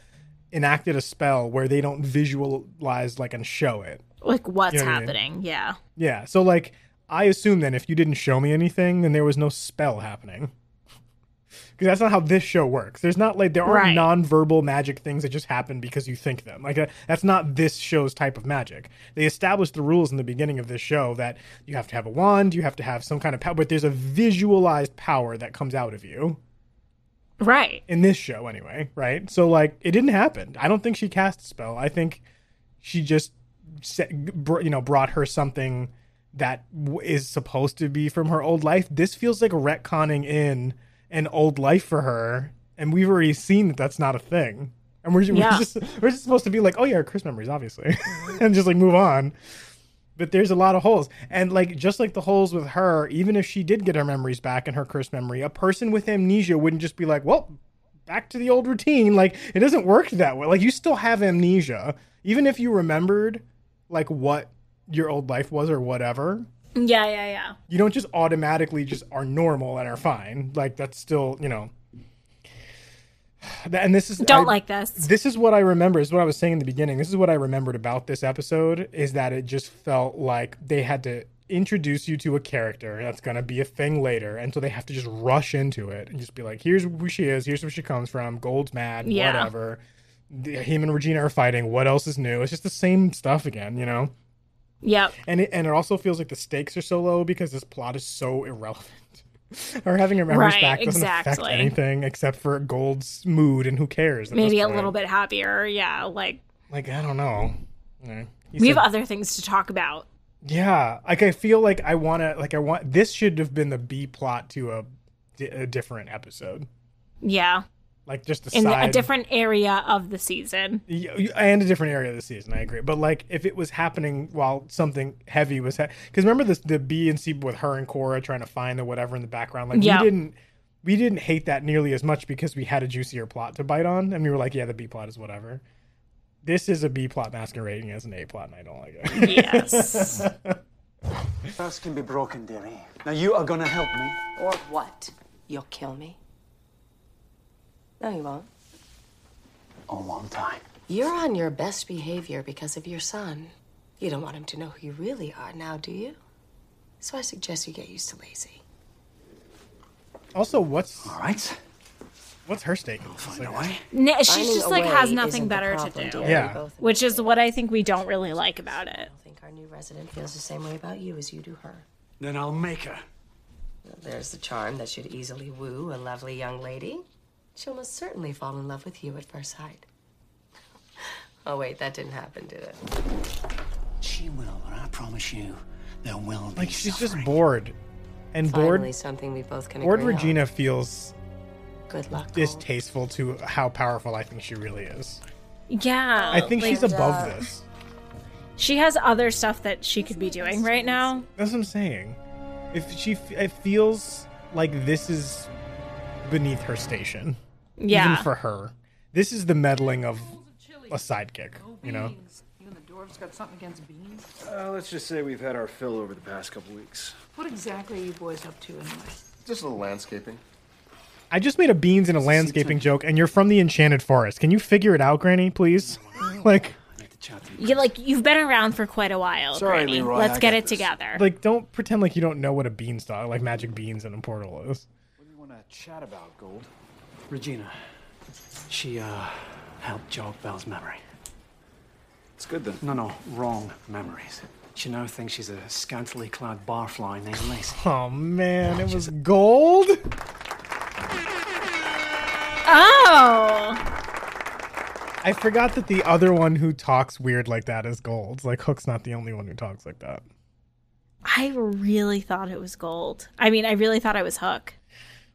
enacted a spell where they don't visualize like and show it. like what's You know what I mean? happening. Yeah. Yeah. So like I assume then if you didn't show me anything, then there was no spell happening. Because that's not how this show works. There's not like there aren't Right. non-verbal magic things that just happen because you think them. Like uh, that's not this show's type of magic. They established the rules in the beginning of this show that you have to have a wand, you have to have some kind of power, but there's a visualized power that comes out of you Right. in this show anyway, right? So like it didn't happen. I don't think she cast a spell. I think she just set, you know brought her something that w- is supposed to be from her old life. This feels like retconning in an old life for her, and we've already seen that that's not a thing. And we're, Yeah. we're just we're just supposed to be like, oh yeah, her Chris memories, obviously, and just like move on. But there's a lot of holes, and like just like the holes with her, even if she did get her memories back and her cursed memory, a person with amnesia wouldn't just be like, well, back to the old routine. Like it doesn't work that way. Like you still have amnesia, even if you remembered like what your old life was or whatever. Yeah, yeah, yeah. You don't just automatically just are normal and are fine. Like that's still you know. And this is Don't I- like this. This is what I remember. Is what I was saying in the beginning. This is what I remembered about this episode. Is that it just felt like they had to introduce you to a character that's going to be a thing later, and so they have to just rush into it and just be like, "Here's who she is. Here's where she comes from. Gold's mad. Yeah. Whatever. Him and Regina are fighting. What else is new? It's just the same stuff again. You know." Yep. And it, and it also feels like the stakes are so low because this plot is so irrelevant. Her having her memories Right, back doesn't affect anything except for Gold's mood, and who cares? Maybe a little bit happier. Yeah, like Like I don't know. Yeah. We have other things to talk about. yeah, like I feel like I want to. Like I want. This should have been the B plot to a, a different episode. Yeah. Like just the In side a different area of the season. Yeah, and a different area of the season. I agree, but like if it was happening while something heavy was because remember this the B and C with her and Cora trying to find the whatever in the background. Like Yeah. we didn't we didn't hate that nearly as much because we had a juicier plot to bite on, and we were like, yeah, the B plot is whatever. This is a B plot masquerading as an A plot, and I don't like it. Yes. Trust can be broken, dearie. Now you are gonna help me. Or what? You'll kill me? No, you won't. A long time. You're on your best behavior because of your son. You don't want him to know who you really are now, do you? So I suggest you get used to Lacey. also, what's all right? What's her stake? in this? Find Like, a way. N- she's Finding just like has nothing the better to do. dear. Yeah. Which is what I think we don't really like about it. I think our new resident feels the same way about you as you do her. Then I'll make her. There's the charm that should easily woo a lovely young lady. She'll most certainly fall in love with you at first sight. Oh, wait, that didn't happen, did it? She will, but I promise you, there will be Like she's suffering. just bored, and Finally, bored. something we both can Bored agree Regina feels Good luck. distasteful to how powerful I think she really is. Yeah. I think she's above uh, this. She has other stuff that she could be doing right now. That's what I'm saying. If she, f- it feels like this is beneath her station. Yeah. Even for her, this is the meddling of a sidekick. You know. You and the dwarves got something against beans? Uh, let's just say we've had our fill over the past couple weeks. What exactly are you boys up to anyway? Just a little landscaping. I just made a beans and a landscaping joke, and you're from the Enchanted Forest. Can you figure it out, Granny, please? like, You like you've been around for quite a while, Sorry, Granny. Leroy, Let's I get got it together. like, don't pretend like you don't know what a beanstalk, like magic beans and a portal is. What do you want to chat about, Gold? Regina. She, uh, helped jog Belle's memory. It's good then. No, no, wrong memories. She now thinks she's a scantily clad barfly named Lacey. Oh man, it was gold. Oh. I forgot that the other one who talks weird like that is gold. Like Hook's not the only one who talks like that. I really thought it was gold. I mean, I really thought I was Hook.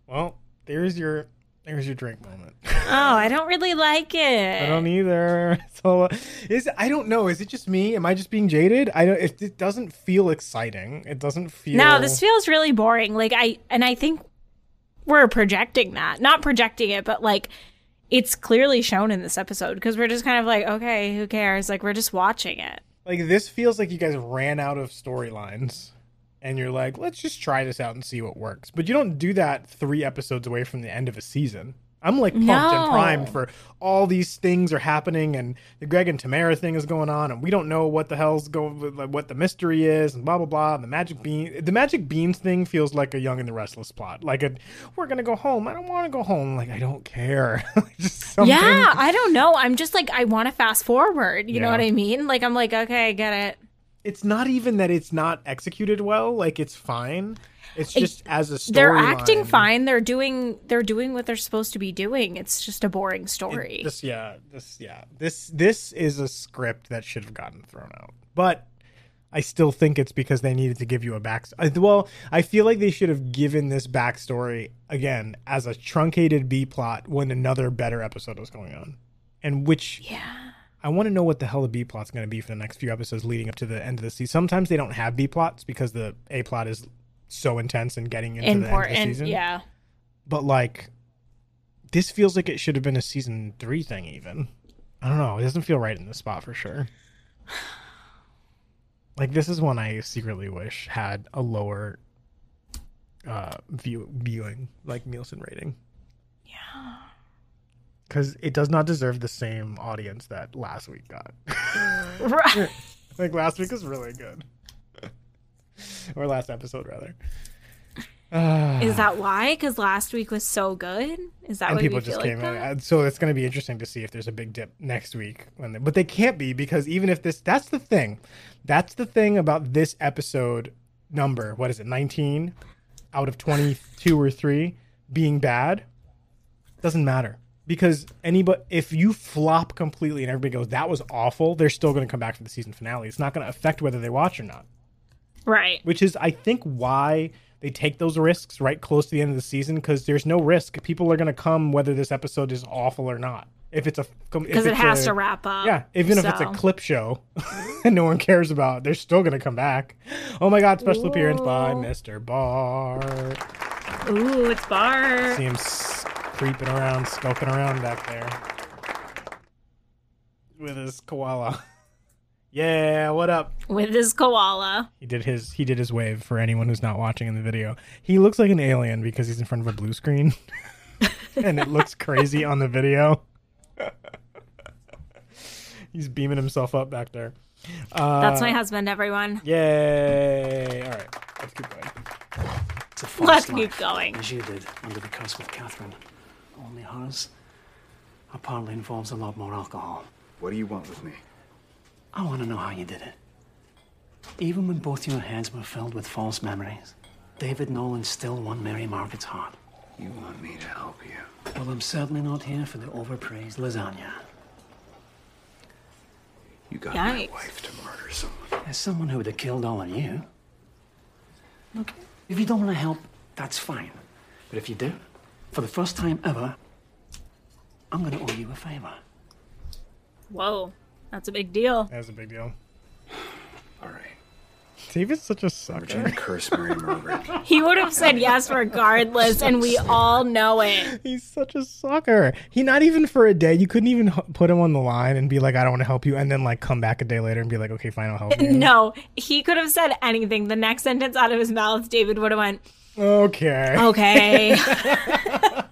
Well, there's your there's your drink moment. Oh, I don't really like it. I don't either. So is I don't know. Is it just me? Am I just being jaded? I don't. It, it doesn't feel exciting. It doesn't feel. No, this feels really boring. Like I and I think we're projecting that. Not projecting it, but like it's clearly shown in this episode because we're just kind of like, okay, who cares? Like we're just watching it. like this feels like you guys ran out of storylines, and you're like, let's just try this out and see what works. But you don't do that three episodes away from the end of a season. I'm like pumped and primed for all these things are happening, and the Greg and Tamara thing is going on, and we don't know what the hell's going, with, like, what the mystery is, and blah blah blah. And the magic bean, the magic beans thing feels like a Young and the Restless plot. Like a, we're gonna go home. I don't want to go home. Like I don't care. just. Yeah, I don't know. I'm just like I want to fast forward. You know what I mean? Like I'm like, okay, I get it. It's not even that it's not executed well. Like it's fine. It's just as a story. They're acting fine. They're doing they're doing what they're supposed to be doing. It's just a boring story. This yeah, this yeah. This this is a script that should have gotten thrown out. But I still think it's because they needed to give you a back. Well, I feel like they should have given this backstory again as a truncated B plot when another better episode was going on, and which yeah. I want to know what the hell the B plot's going to be for the next few episodes leading up to the end of the season. Sometimes they don't have B plots because the A plot is so intense and getting into the end of the season. yeah. But like, this feels like it should have been a season three thing. Even I don't know. It doesn't feel right in this spot for sure. Like this is one I secretly wish had a lower uh view viewing like Nielsen rating. Yeah. Because it does not deserve the same audience that last week got. Mm. Right. like last week was really good. or last episode rather. Is that why? Because last week was so good. Is that and people just came like in. So it's going to be interesting to see if there's a big dip next week. When they, but they can't be because even if this, that's the thing. That's the thing about this episode number. What is it? 19 out of 22 or 3 being bad doesn't matter because anybody if you flop completely and everybody goes that was awful they're still going to come back for the season finale it's not going to affect whether they watch or not Right. which is I think why they take those risks right close to the end of the season because there's no risk. People are going to come whether this episode is awful or not. If it's a Because it has a- to wrap up. Yeah, even if it's a clip show and no one cares about, they're still going to come back. Oh my God! Special appearance by Mr. Bart. Ooh, it's Bart. S- creeping around, skulking around back there with his koala. yeah, what up? With his koala. He did his he did his wave for anyone who's not watching in the video. He looks like an alien because he's in front of a blue screen. and it looks crazy on the video. he's beaming himself up back there. Uh, That's my husband, everyone. Yay. All right. Let's keep going. It's a false Let's life, keep going. As you did under the curse with Kathryn. Only hers apparently involves a lot more alcohol. What do you want with me? I want to know how you did it. Even when both your heads were filled with false memories, David Nolan still won Mary Margaret's heart. You want me to help you? Well, I'm certainly not here for the overpraised lasagna. You got Yikes. my wife to murder someone. As someone who would have killed all of you. Look, if you don't want to help, that's fine. But if you do, for the first time ever, I'm going to owe you a favor. Whoa, that's a big deal. That's a big deal. All right. David's such a sucker. Regina curse Mary Margaret. He would have said yes regardless, and we all know it. He's such a sucker. He not even for a day. You couldn't even h- put him on the line and be like, "I don't want to help you," and then like come back a day later and be like, "Okay, fine, I'll help you." No, he could have said anything. The next sentence out of his mouth, David would have went, Okay. "Okay."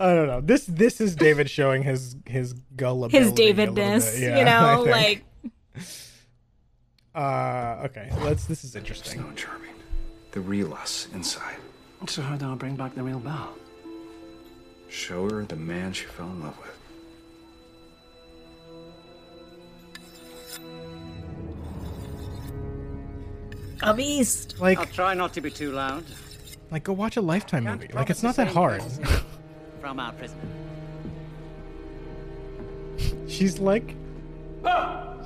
I don't know. This this is David showing his his gullibility. His a little Davidness, bit. you know, like. Uh, okay. Let's. This is interesting. Snow charming. The real us inside. So how do I bring back the real Belle? Show her the man she fell in love with. a beast. Like- I'll try not to be too loud. Like, go watch a Lifetime movie. Like, it's not that hard. From our prisoner. She's like,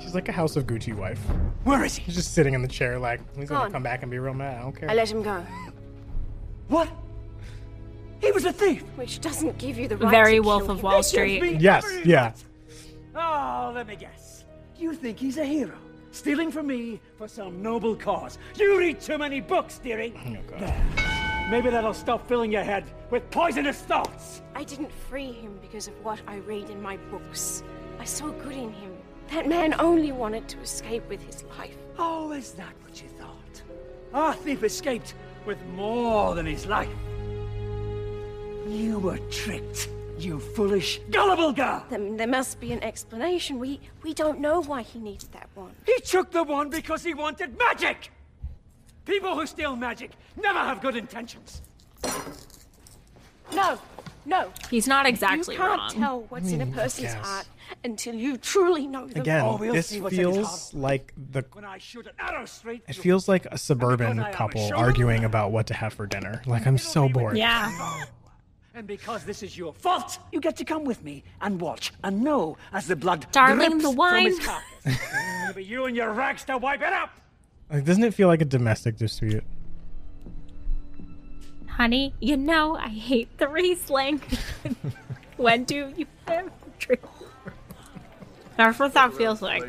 she's like a House of Gucci wife. Where is he? He's just sitting in the chair, like he's gonna Gone. come back and be real mad. I don't care. I let him go. What? He was a thief. Which doesn't give you the right Very to Wolf kill of him. Wall Street. Yes. Yeah. Oh, let me guess. You think he's a hero, stealing from me for some noble cause. You read too many books, dearie. Oh, there. Maybe that'll stop filling your head with poisonous thoughts. I didn't free him because of what I read in my books. I saw good in him. That man only wanted to escape with his life. Oh, is that what you thought? Our thief escaped with more than his life. You were tricked, you foolish, gullible girl. Then there must be an explanation. We we don't know why he needed that one. He took the one because he wanted magic. People who steal magic never have good intentions. No, no. He's not exactly You can't wrong. tell what's in a person's yes. heart until you truly know them. Again, Oh, we'll this see what's in his feels like the. When I shoot an arrow straight It feels like a suburban because a couple arguing about what to have for dinner. Like I'm so bored. Yeah. And because this is your fault, you get to come with me and watch and know as the blood Darling, drips the wine. from his carcass. It'll be you and your rags to wipe it up. Like, doesn't it feel like a domestic dispute? Honey, you know I hate the Riesling. when do you ever drink? That's what that feels like.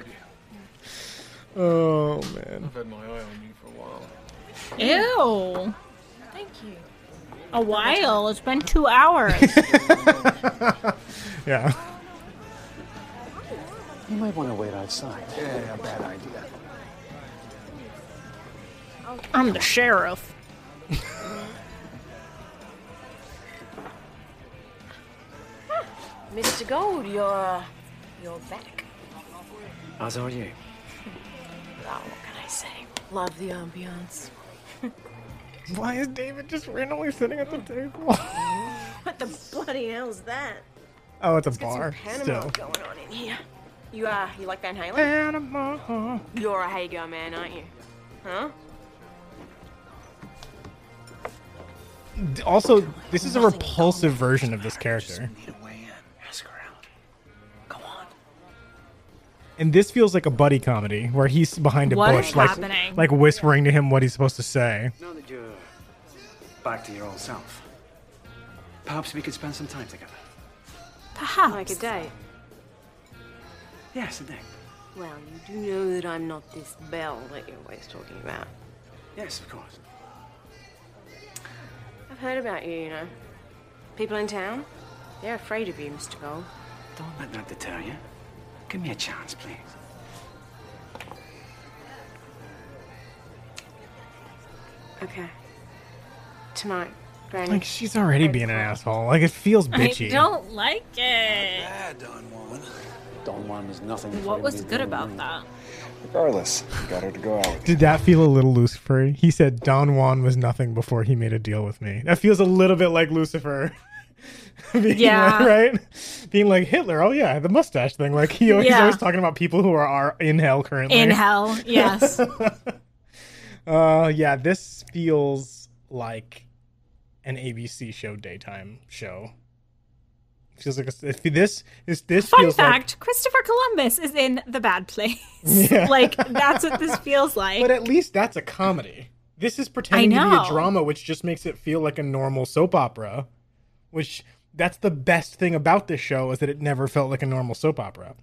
Oh man. I've had my eye on you for a while. Ew. Thank you. A while. It's been two hours. Yeah. You might want to wait outside. Yeah, a bad idea. I'm the sheriff. Mr. Gold, you're you're back. As are you. Oh, what can I say? Love the ambiance. Why is David just randomly sitting at the table? What the bloody hell's that? oh, it's a Let's get some bar. Panama Still. going on in here. You uh, you like Van Halen? Panama. You're a Hagar man, aren't you? Huh? Also, this is a repulsive version of this character. Ask her out. And this feels like a buddy comedy where he's behind a What bush, like happening? like whispering to him what he's supposed to say. Now that you're back to your old self, perhaps we could spend some time together. Perhaps. Like a date. Yes, a date. Well, you do know that I'm not this Belle that you're always talking about. Yes, of course. I've heard about you, you know. People in town, they're afraid of you, Mr. Gold. Don't let that deter you. Give me a chance, please. Okay. Tonight, Granny. Like she's already being an asshole. Like it feels bitchy. I don't like it. Don Juan. Don Juan was nothing. What was good about that? Regardless, you got her to go out. Did that feel a little Lucifer? He said Don Juan was nothing before he made a deal with me. That feels a little bit like Lucifer. Being Yeah. like- right? Being like Hitler. Oh yeah, the mustache thing. Like he always, he's always talking about people who are, are in hell currently. In hell, yes. uh yeah, this feels like an ABC show daytime show. Feels like a, if this is this Fun feels like fact: Christopher Columbus is in the bad place. Yeah. like that's what this feels like. But at least that's a comedy. This is pretending to be a drama, which just makes it feel like a normal soap opera. Which that's the best thing about this show is that it never felt like a normal soap opera.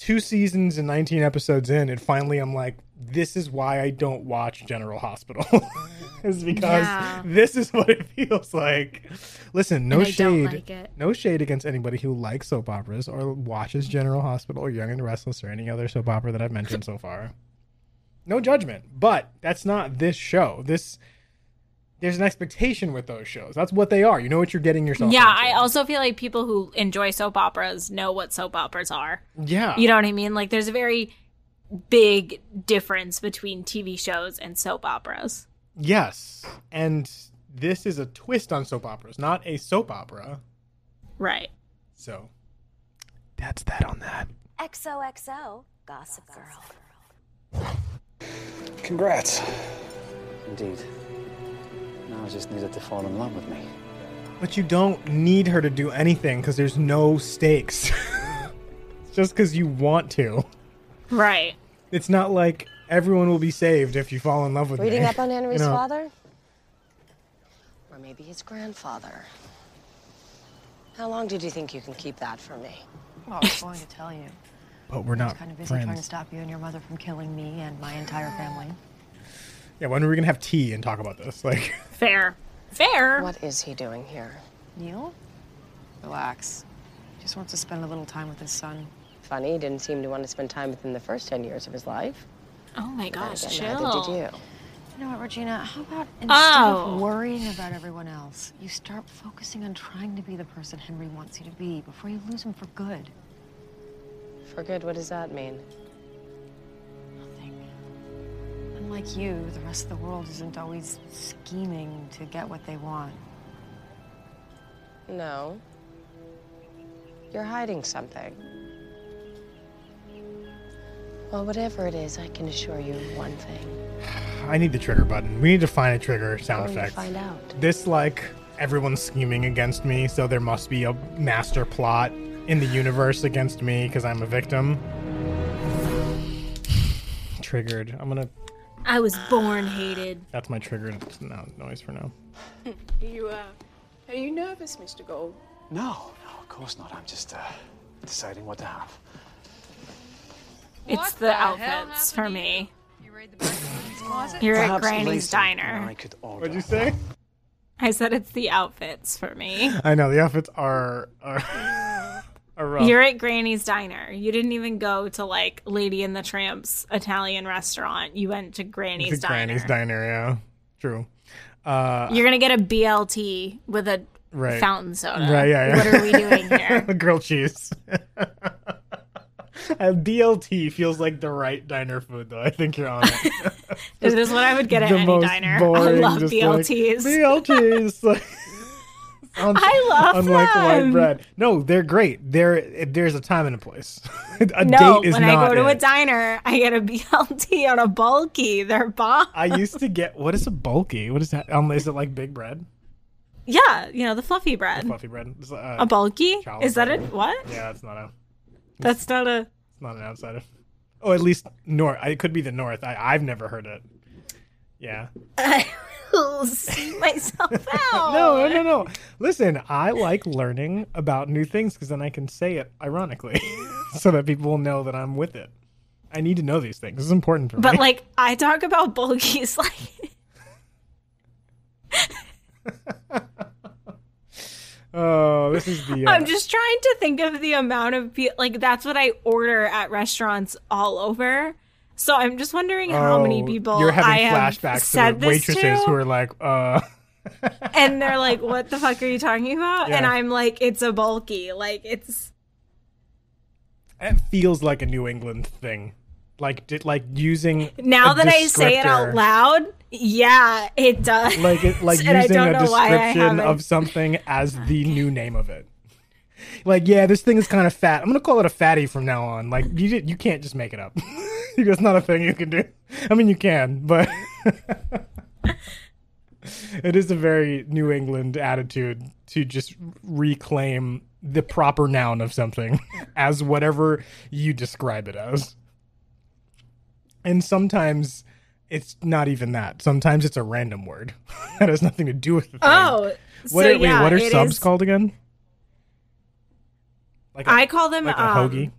Two seasons and 19 episodes in, and finally I'm like, this is why I don't watch General Hospital. is because Yeah. this is what it feels like. Listen, no And I don't shade. like. No shade against anybody who likes soap operas or watches General Hospital or Young and Restless or any other soap opera that I've mentioned so far. No judgment, but that's not this show. This there's an expectation with those shows. That's what they are. You know what you're getting yourself. yeah, into. I also feel like people who enjoy soap operas know what soap operas are. Yeah. You know what I mean? Like there's a very big difference between TV shows and soap operas. Yes, and this is a twist on soap operas, not a soap opera. Right. So that's that on that. XOXO, Gossip Girl. Congrats. Indeed. Now I just needed to fall in love with me. But you don't need her to do anything because there's no stakes. It's just because you want to. Right. It's not like everyone will be saved if you fall in love with Reading me. up on Henry's You know? father? Or maybe his grandfather? How long did you think you can keep that from me? Well, I was going to tell you. But we're not I was not kind of busy trying to stop you and your mother from killing me and my entire family. Yeah, when are we gonna have tea and talk about this? Like, Fair. Fair. What is he doing here? Neal? Relax. Just wants to spend a little time with his son. Funny, he didn't seem to want to spend time with him the first 10 years of his life. Oh my But then gosh, again, chill. neither did you. You know what, Regina? How about instead Oh. of worrying about everyone else, you start focusing on trying to be the person Henry wants you to be before you lose him for good? For good, what does that mean? Unlike you, the rest of the world isn't always scheming to get what they want. No. You're hiding something. Well, whatever it is, I can assure you one thing. I need the trigger button. We need to find a trigger sound Going to effect. find out. This like everyone's scheming against me, so there must be a master plot in the universe against me because I'm a victim. Triggered. I'm gonna. I was born hated. That's my trigger no, noise for now. Are you, uh, are you nervous, Mr. Gold? No, no, of course not. I'm just uh, deciding what to have. It's the, outfits for me. You're at Perhaps Granny's later Diner. I could order. What'd you say? I said it's the outfits for me. I know the outfits are are, are rough. You're at Granny's Diner. You didn't even go to like Lady and the Tramp's Italian restaurant. You went to Granny's Diner. Granny's diner. Yeah, true. Uh, You're gonna get a BLT with a right. fountain soda. Right. Yeah. yeah. What are we doing here? The grilled cheese. A BLT feels like the right diner food, though. I think you're on it. This is what I would get at any diner. I love just like, BLTs. Like, I love unlike white them. bread. No, they're great. There, there's a time and a place. a no, date is when I go to it. a diner, I get a BLT on a bulky. They're bomb. I used to get what is a bulky? What is that? Um, is it like big bread? Yeah, you know the fluffy bread. Fluffy bread. It's, uh, a bulky? Is that bread. it? What? Yeah, that's not a. That's not a. It's not an outsider. Oh, at least north. It could be the north. I, I've never heard it. Yeah. Will see myself out. No, no, no, no. Listen, I like learning about new things because then I can say it ironically, so that people will know that I'm with it. I need to know these things. This is important for But me. But like I talk about bulkies like oh, this is the. Uh, I'm just trying to think of the amount of people like that's what I order at restaurants all over. So I'm just wondering how many oh, people You're having I have flashbacks said to waitresses to, who are like, uh. and they're like, "What the fuck are you talking about?" And I'm like, "It's a bulky. Like it's It feels like a New England thing, like like using now that I say it out loud, yeah, it does. like it, like using a know why I description of something as the new name of it. Like, yeah, this thing is kind of fat. I'm gonna call it a fatty from now on. Like, you did, you can't just make it up. It's not a thing you can do. I mean, you can, but it is a very New England attitude to just reclaim the proper noun of something as whatever you describe it as. And sometimes it's not even that. Sometimes it's a random word that has nothing to do with the thing. Oh, what so are, wait, what are subs is- called again? Like I call them like a um, hoagie,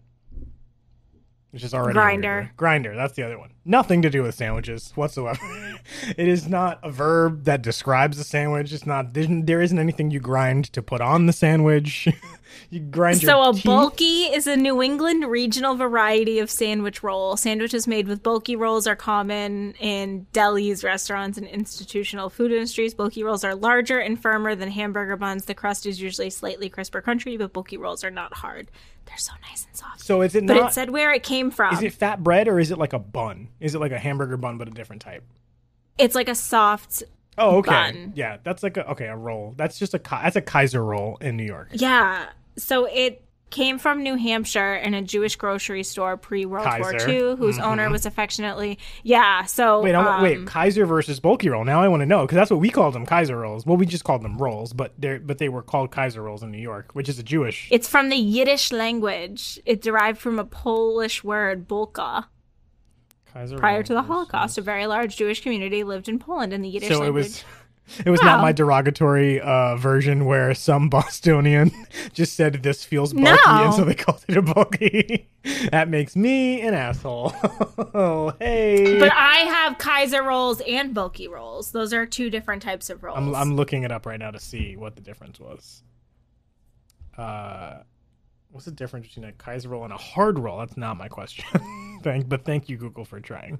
which is already a grinder. Grinder, that's the other one. Nothing to do with sandwiches whatsoever. it is not a verb that describes a sandwich. It's not. There isn't anything you grind to put on the sandwich. you grind So a teeth. bulky is a New England regional variety of sandwich roll. Sandwiches made with bulky rolls are common in delis, restaurants, and institutional food industries. Bulky rolls are larger and firmer than hamburger buns. The crust is usually slightly crisper country, but bulky rolls are not hard. They're so nice and soft. So is it But not? it said where it came from. is it fat bread or is it like a bun? Is it like a hamburger bun but a different type? it's like a soft Oh, okay. bun. Yeah, that's like a okay a roll. That's just a that's a Kaiser roll in New York. Yeah. So it came from New Hampshire in a Jewish grocery store pre World War II, whose owner Mhm. was affectionately yeah. So Wait, um, wait, Kaiser versus bulky roll. Now I want to know because that's what we called them, Kaiser rolls. Well, we just called them rolls, but they but they were called Kaiser rolls in New York, which is a Jewish. It's from the Yiddish language. It derived from a Polish word "bulka." Kaiser Prior to the Holocaust, a very large Jewish community lived in Poland in the Yiddish So it language. was it was not my derogatory uh, version where some Bostonian just said this feels bulky, No. and so they called it a bulky. that makes me an asshole. oh, hey. But I have Kaiser rolls and bulky rolls. Those are two different types of rolls. I'm I'm looking it up right now to see what the difference was. Uh, what's the difference between a Kaiser roll and a hard roll? That's not my question. thank, but thank you Google for trying.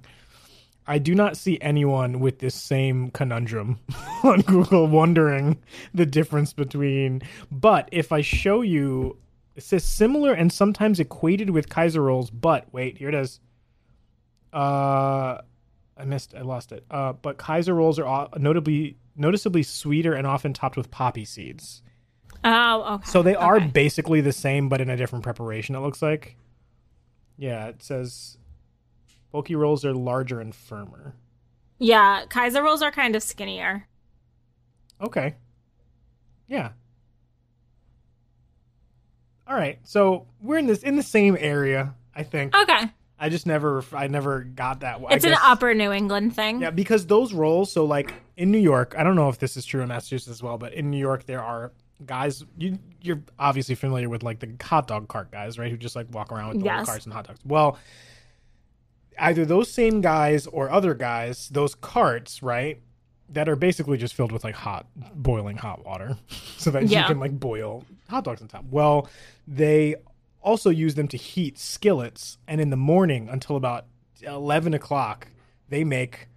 I do not see anyone with this same conundrum on Google wondering the difference between. But if I show you, it says similar and sometimes equated with Kaiser rolls. But wait, here it is. Uh, I missed. I lost it. Uh, but Kaiser rolls are notably noticeably sweeter and often topped with poppy seeds. oh, okay. So they are basically the same, but in a different preparation. It looks like. Yeah, it says bulky rolls are larger and firmer. Yeah, Kaiser rolls are kind of skinnier. Okay. Yeah. All right. So we're in this in the same area, I think. Okay. I just never I never got that. It's an upper New England thing. Yeah, because those rolls, so like in New York, I don't know if this is true in Massachusetts as well, but in New York there are guys you you're obviously familiar with like the hot dog cart guys, right? Who just like walk around with the Yes. carts and hot dogs. Well, either those same guys or other guys, those carts, right? That are basically just filled with like hot boiling hot water so that Yeah. you can like boil hot dogs on top. Well, they also use them to heat skillets and in the morning until about 11 o'clock they make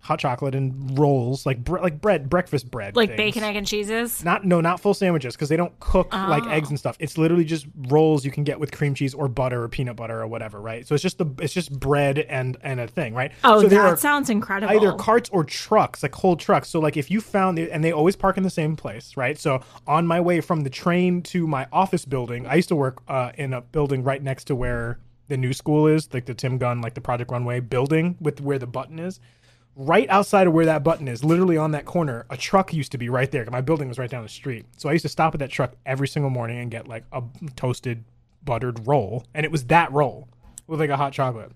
hot chocolate and rolls like bre- like bread breakfast bread Like things. bacon, egg, and cheeses. not no not full sandwiches because they don't cook like Oh. eggs and stuff it's literally just rolls you can get with cream cheese or butter or peanut butter or whatever right so it's just the it's just bread and and a thing right Oh, so that sounds incredible. either carts or trucks like whole trucks so like if you found and they always park in the same place right so on my way from the train to my office building i used to work uh, in a building right next to where the new school is like the tim gunn like the project runway building with where the button is right outside of where that button is, literally on that corner, a truck used to be right there. My building was right down the street. So I used to stop at that truck every single morning and get like a toasted buttered roll. And it was that roll with like a hot chocolate.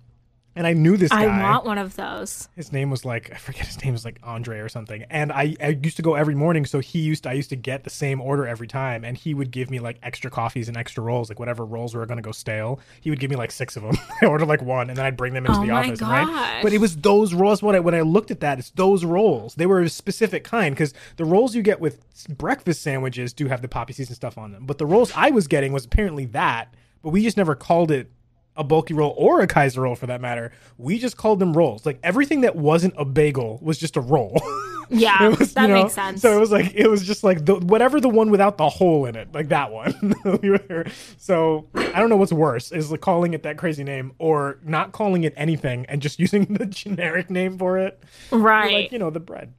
And I knew this guy. I want one of those. His name was like I forget his name was like Andre or something. And I, I used to go every morning, so he used to, I used to get the same order every time, and he would give me like extra coffees and extra rolls, like whatever rolls were gonna go stale. He would give me like six of them. I ordered like one, and then I'd bring them into Oh the office, right? gosh. But it was those rolls. When I when I looked at that, it's those rolls. They were a specific kind because the rolls you get with breakfast sandwiches do have the poppy seeds and stuff on them. But the rolls I was getting was apparently that, but we just never called it a bulky roll or a Kaiser roll for that matter. We just called them rolls. Like everything that wasn't a bagel was just a roll. Yeah, was, that you know, makes sense. So it was like it was just like the whatever the one without the hole in it, like that one. So I don't know what's worse is like calling it that crazy name or not calling it anything and just using the generic name for it. Right. Like you know the bread.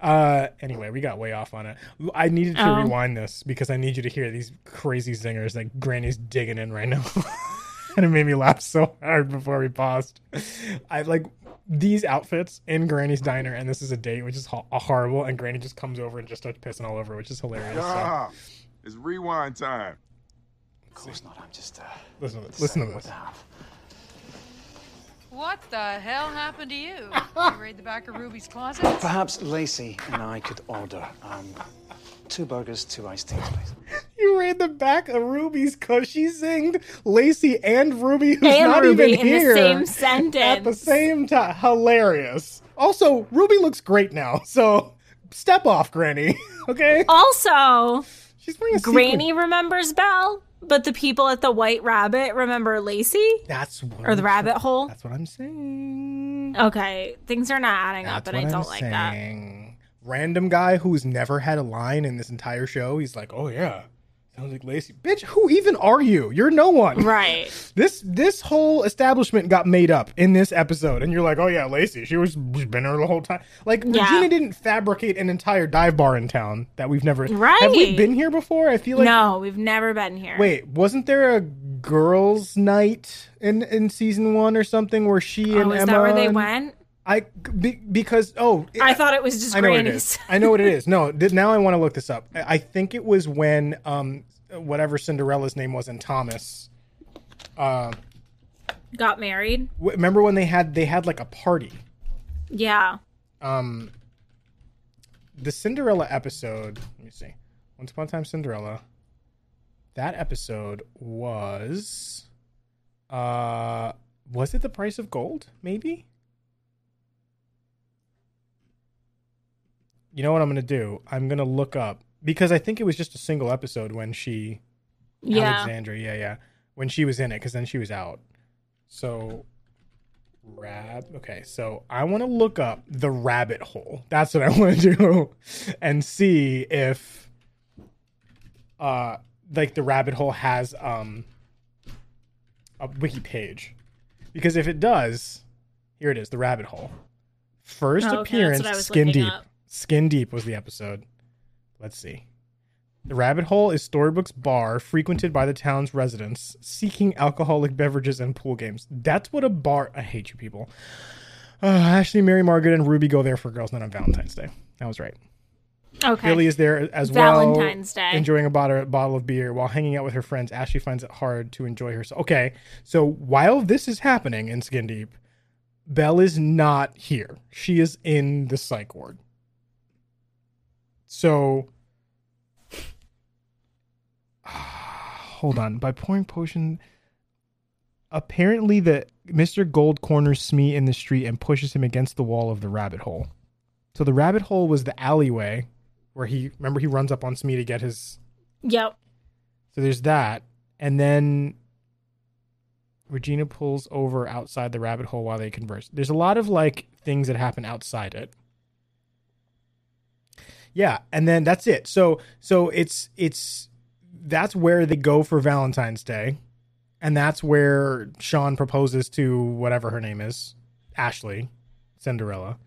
Uh, anyway, we got way off on it. I needed to Oh. rewind this because I need you to hear these crazy zingers that Granny's digging in right now. and it made me laugh so hard before we paused. I like these outfits in Granny's diner, and this is a date, which is ho- horrible. And Granny just comes over and just starts pissing all over, which is hilarious. so- Ah, it's rewind time. Of course not. I'm just uh, listen, listen to this. What the hell happened to you? you raid the back of Ruby's closet? Perhaps Lacey and I could order um, two burgers, two iced teas, please. You read the back of Ruby's because she singed Lacey and Ruby, who's And not Ruby even in the here same sentence. at the same time. Hilarious. Also, Ruby looks great now, so step off, Granny. okay. Also, She's wearing a Granny remembers Belle, but the people at the White Rabbit remember Lacey That's what or the I'm Rabbit Hole. That's what I'm saying. Okay, things are not adding up, That's and I don't I'm like that. Random guy who's never had a line in this entire show. He's like, "Oh yeah, sounds like Lacey." Bitch, who even are you? You're no one. Right. This this whole establishment got made up in this episode, and you're like, "Oh yeah, Lacey. She was she's been here the whole time." Like Yeah. Regina didn't fabricate an entire dive bar in town that we've never. Right. Have we been here before? I feel like no, we've never been here. Wait, wasn't there a girls' night in in season one or something where she Oh, and is Emma? that where they and- went? I be, because oh I thought it was just I know what it I know what it is. No, th- now I want to look this up. I I think it was when um whatever Cinderella's name was in Thomas. Uh, Got married. w- remember when they had they had like a party. Yeah. Um, the Cinderella episode. Let me see. Once upon a time, Cinderella. That episode was. Uh, was it the price of gold? Maybe. You know what I'm gonna do? I'm gonna look up because I think it was just a single episode when she. Yeah. Alexandra, yeah, yeah, when she was in it, because then she was out. So Rab. Okay, so I want to look up the rabbit hole. That's what I want to do, and see if, uh, like the rabbit hole has um a wiki page, because if it does, here it is, the rabbit hole. First Oh, okay, appearance, what I was Skin Deep. up. Skin Deep was the episode. Let's see. The rabbit hole is Storybrooke's bar frequented by the town's residents seeking alcoholic beverages and pool games. That's what a bar. I hate you people. Uh, Ashley, Mary, Margaret, and Ruby go there for girls' night on Valentine's Day. That was right. Okay. Billy is there as well. Valentine's Day. Enjoying a bottle, bottle of beer while hanging out with her friends. Ashley finds it hard to enjoy herself. Okay, so while this is happening in Skin Deep, Belle is not here. She is in the psych ward. So, hold on. By pouring potion, apparently the Mr. Gold corners Smee in the street and pushes him against the wall of the rabbit hole. So the rabbit hole was the alleyway where he remember he runs up on Smee to get his. Yep. So there's that, and then Regina pulls over outside the rabbit hole while they converse. There's a lot of like things that happen outside it. Yeah, and then that's it. So so it's it's that's where they go for Valentine's Day. And that's where Sean proposes to whatever her name is, Ashley, Cinderella,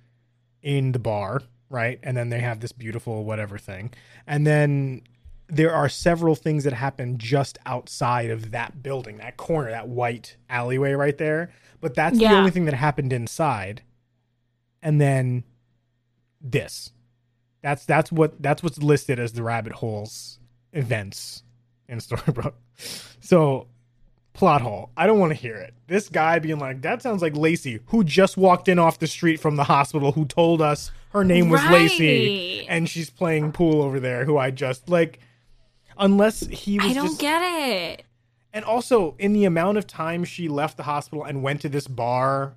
in the bar, right? And then they have this beautiful whatever thing. And then there are several things that happen just outside of that building, that corner, that white alleyway right there. But that's the only thing that happened inside. And then this. That's that's what that's what's listed as the rabbit holes events in Storybrooke. So plot hole. I don't want to hear it. This guy being like, that sounds like Lacey, who just walked in off the street from the hospital, who told us her name was Lacey, and she's playing pool over there. Who I just like, unless he was I don't just- get it. and also, in the amount of time she left the hospital and went to this bar,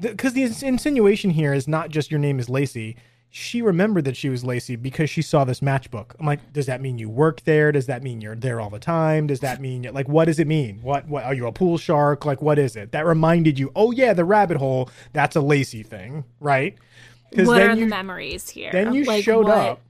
because the, ins- insinuation here is not just your name is Lacey. She remembered that she was Lacey because she saw this matchbook. I'm like, does that mean you work there? Does that mean you're there all the time? Does that mean like what does it mean? What what are you a pool shark? Like what is it? That reminded you, oh yeah, the rabbit hole. That's a Lacey thing, right? What then are you- the memories here? then you Like, showed what- up,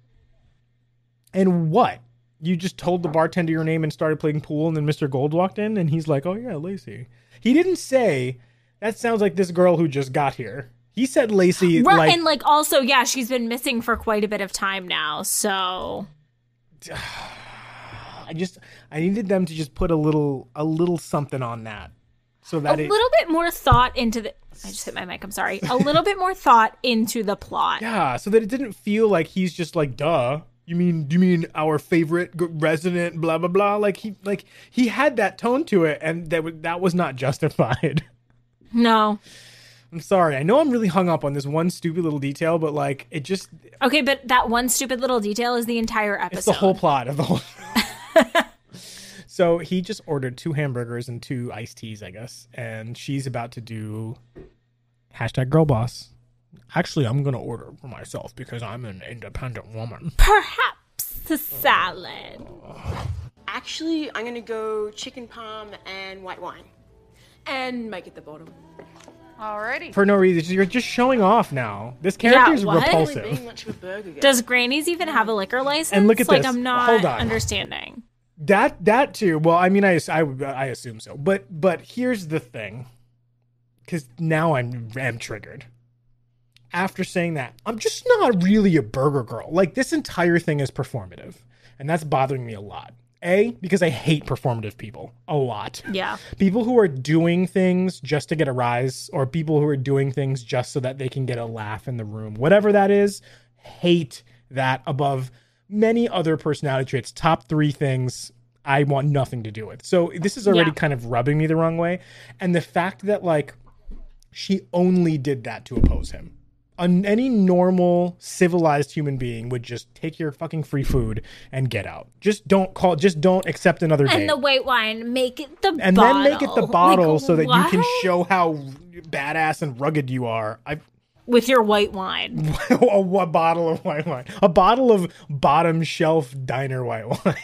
and what? You just told the bartender your name and started playing pool, and then Mr. Gold walked in, and he's like, "Oh yeah, Lacey." He didn't say that. Sounds like this girl who just got here. He said Lacey, Right, like, and like also, yeah, she's been missing for quite a bit of time now. So I just I needed them to just put a little a little something on that, so a that it, A little bit more thought into the. I just hit my mic. I'm sorry. A little bit more thought into the plot. yeah, so that it didn't feel like he's just like duh. You mean do you mean our favorite resident blah blah blah? Like he like he had that tone to it, and that that was not justified. No. I'm sorry. I know I'm really hung up on this one stupid little detail, but like it just Okay, but that one stupid little detail is the entire episode. It's the whole plot of the whole. so he just ordered two hamburgers and two iced teas, I guess, and she's about to do hashtag girl boss. Actually, I'm gonna order for myself because I'm an independent woman. Perhaps the salad. Actually, I'm gonna go chicken palm and white wine. And make it the bottom. Alrighty. For no reason, you're just showing off now. This character is what? repulsive. Being much of a burger. Does Granny's even have a liquor license? And look at like this. I'm not Hold on. understanding. That that too. Well, I mean, I I, I assume so. But but here's the thing, because now I'm am triggered. After saying that, I'm just not really a burger girl. Like this entire thing is performative, and that's bothering me a lot. A because I hate performative people a lot. Yeah. People who are doing things just to get a rise, or people who are doing things just so that they can get a laugh in the room, whatever that is, hate that above many other personality traits. Top three things I want nothing to do with. So this is already Yeah. kind of rubbing me the wrong way. And the fact that, like, she only did that to oppose him. An, any normal civilized human being would just take your fucking free food and get out. Just don't call. Just don't accept another date And the white wine, make it the bottle. and bottle. then make it the bottle Like, so that you can show how badass and rugged you are. I with your white wine. a, a bottle of white wine, a bottle of bottom shelf diner white wine.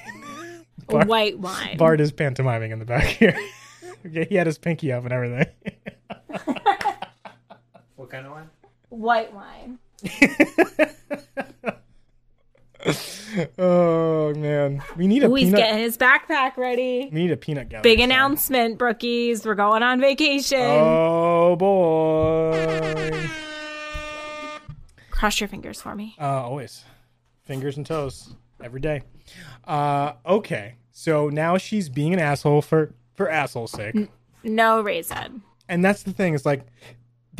White wine. Bart is pantomiming in the back here. okay, he had his pinky up and everything. What kind of wine? White wine. oh man, we need a Ooh, he's peanut. getting his backpack ready. We need a peanut gallery. Big announcement, brookies. We're going on vacation. Oh boy. Cross your fingers for me. Uh, always. Fingers and toes every day. Uh, okay. So now she's being an asshole for for asshole's sake. No reason. And that's the thing. It's like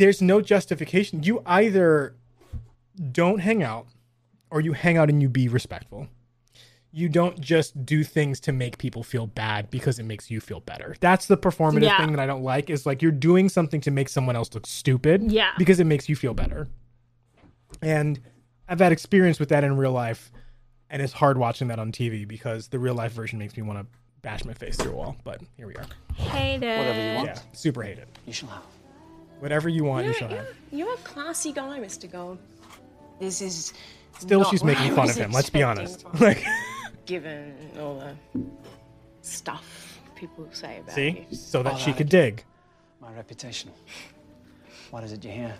there's no justification. You either don't hang out or you hang out and you be respectful. You don't just do things to make people feel bad because it makes you feel better. That's the performative Yeah. thing that I don't like is like you're doing something to make someone else look stupid Yeah. because it makes you feel better. And I've had experience with that in real life and it's hard watching that on TV because the real life version makes me want to bash my face through a wall, but here we are. Hate it. Whatever you want. Yeah, super hate it. You shall have. Whatever you want, you You're, shall have. you're, you're a classy guy, Mr. Gold. This is Still, not she's making I fun of him. Let's be honest. Like, given all the stuff people say about see, you. so that All she right. could dig. My reputation. What is it you hear?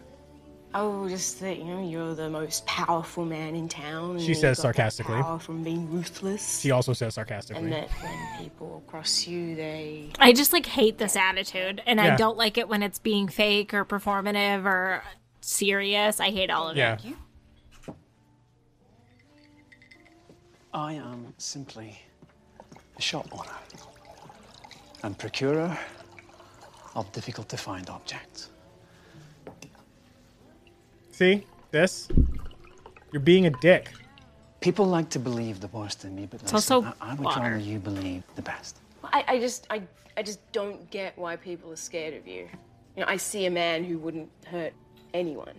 Oh, just that you know you're the most powerful man in town. She says sarcastically. Power from being ruthless. She also says sarcastically. And that when people cross you, they I just like hate this attitude, and Yeah. I don't like it when it's being fake or performative or serious. I hate all of Yeah. it. Yeah. I am simply a shop owner and procurer of difficult to find objects. See this? You're being a dick. People like to believe the worst in me, but It's listen, also I, I would water. rather you believe the best. I, I just I I just don't get why people are scared of you. You know, I see a man who wouldn't hurt anyone.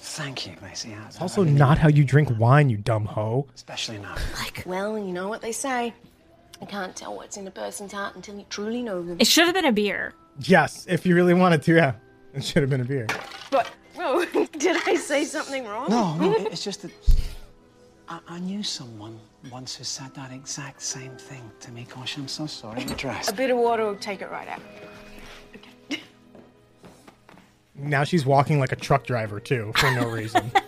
Thank you, Lacey. I- It's also really- not how you drink wine, you dumb hoe. Especially not. Like, well, you know what they say. You can't tell what's in a person's heart until you truly know them. It should have been a beer. Yes, if you really wanted to, yeah. It should have been a beer. But whoa, did I say something wrong? No, no, it's just that I, I knew someone once who said that exact same thing to me. Gosh, I'm so sorry. I'm dressed. A bit of water will take it right out. Okay. Now she's walking like a truck driver too, for no reason.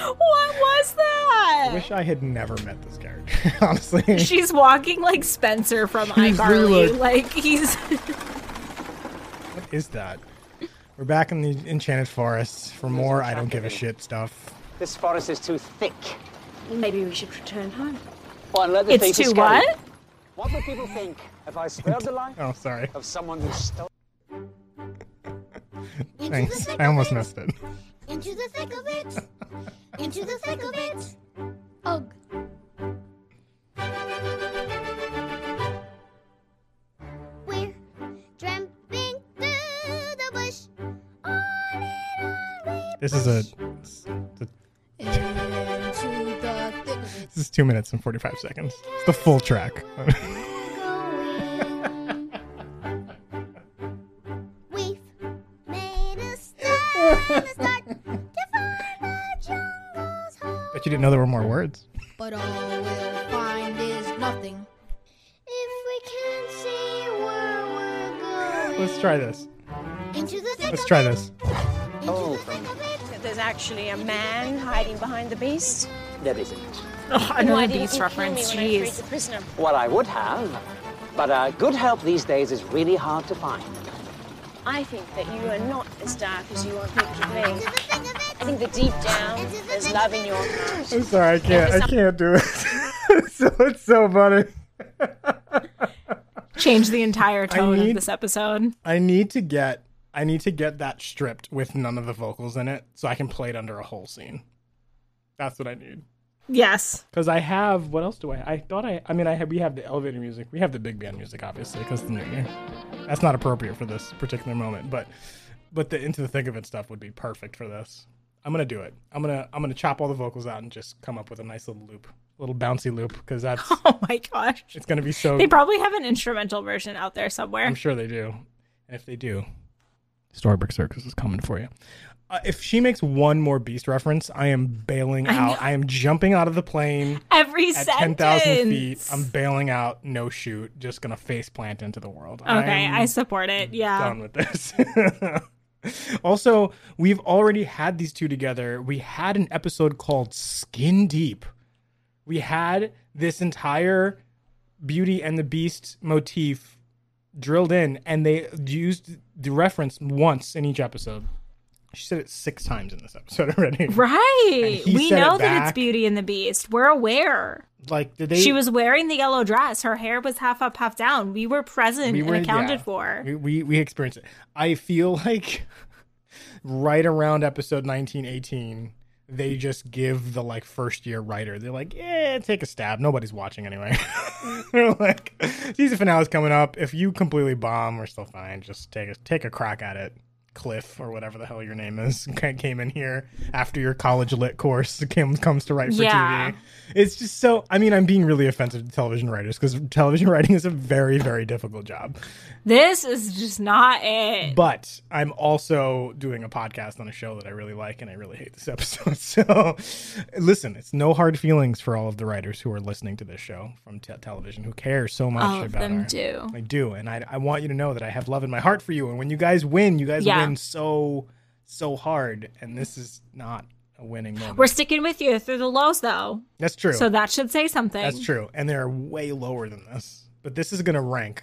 What was that? I wish I had never met this character, honestly. She's walking like Spencer from He's iCarly. really Like he's What is that? We're back in the Enchanted Forest for more I don't give a shit stuff. This forest is too thick. Maybe we should return home. Fine, let the It's thief too what? What would people think if I spared the life Oh, sorry. of someone who stole? Thanks. I almost missed it. Into the thick of it. Into the thick of it. Ugh. This is a. we into the thick of it. This is two minutes and forty five seconds. It's the full track. We've made a start and a start to find the jungle's home. Bet you didn't know there were more words. But all we'll find is nothing. If we can't see where we're going. Let's try this. Into the Let's try this. There's actually a man hiding behind the beast. there isn't. Oh, Then why another didn't beast me reference. when I freed Jeez. the prisoner? Well, I would have, but uh, good help these days is really hard to find. I think that you are not as dark as you want people to believe. I think that deep down, there's love in your heart. I'm sorry, I can't. I can't do it. so it's so funny. Change the entire tone need- of this episode. I need to get. I need to get that stripped with none of the vocals in it, so I can play it under a whole scene. That's what I need. Yes. Because I have. What else do I? I thought I. I mean, I have. We have the elevator music. We have the big band music, obviously, because the new year. That's not appropriate for this particular moment, but but the into the thick of it stuff would be perfect for this. I'm gonna do it. I'm gonna I'm gonna chop all the vocals out and just come up with a nice little loop, A little bouncy loop, because that's Oh my gosh. it's gonna be so. They probably have an instrumental version out there somewhere. I'm sure they do. And if they do, Storybook Circus is coming for you. Uh, if she makes one more Beast reference, I am bailing I out. know. I am jumping out of the plane Every at 10,000 feet. I'm bailing out, no shoot, just going to face plant into the world. Okay, I'm I support it. Yeah. done with this. also, we've already had these two together. We had an episode called Skin Deep. We had this entire Beauty and the Beast motif drilled in, and they used the reference once in each episode. She said it six times in this episode already. Right. We said it know that it's. Beauty and the Beast. We're aware. Like, did they? she was wearing the yellow dress. Her hair was half up, half down. We were present we were and accounted yeah. for. We, we we experienced it. I feel like right around episode 19, 18, they just give the like first year writer. They're like, yeah, take a stab. Nobody's watching anyway. They're like, season finale's coming up. If you completely bomb, we're still fine. Just take a take a crack at it. Cliff or whatever the hell your name is came in here after your college lit course came, comes to write for Yeah. TV. It's just so. I mean, I'm being really offensive to television writers because television writing is a very, very difficult job. This is just not it. But I'm also doing a podcast on a show that I really like, and I really hate this episode. So, listen, it's no hard feelings for all of the writers who are listening to this show from te- television who care so much All about them our- do. I do, and I, I want you to know that I have love in my heart for you. And when you guys win, you guys Yeah. win so so hard, and this is not a winning moment. We're sticking with you through the lows, though. That's true. So that should say something. That's true, and they're way lower than this. But this is gonna rank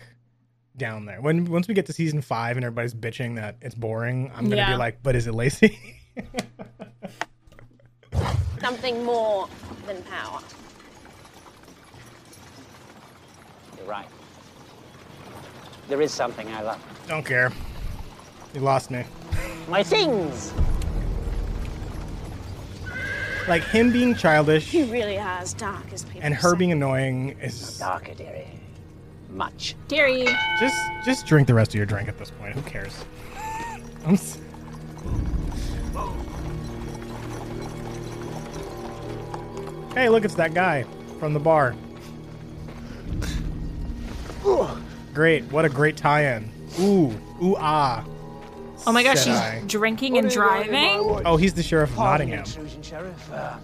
down there. When once we get to season five and everybody's bitching that it's boring, I'm gonna Yeah. be like, "But is it Lacey?" Something more than power. You're right. There is something I love. Don't care. You lost me. My things. Like him being childish You really are as dark as people and her say. being annoying is darker, dearie. Much. dearie. Just just drink the rest of your drink at this point. Who cares? I'm. s- Hey, look, it's that guy from the bar. Great. What a great tie-in. Ooh, ooh, ah. Oh my gosh, said she's I. drinking and driving. Oh, he's the sheriff of Pardon the Nottingham. intrusion, Sheriff. Uh,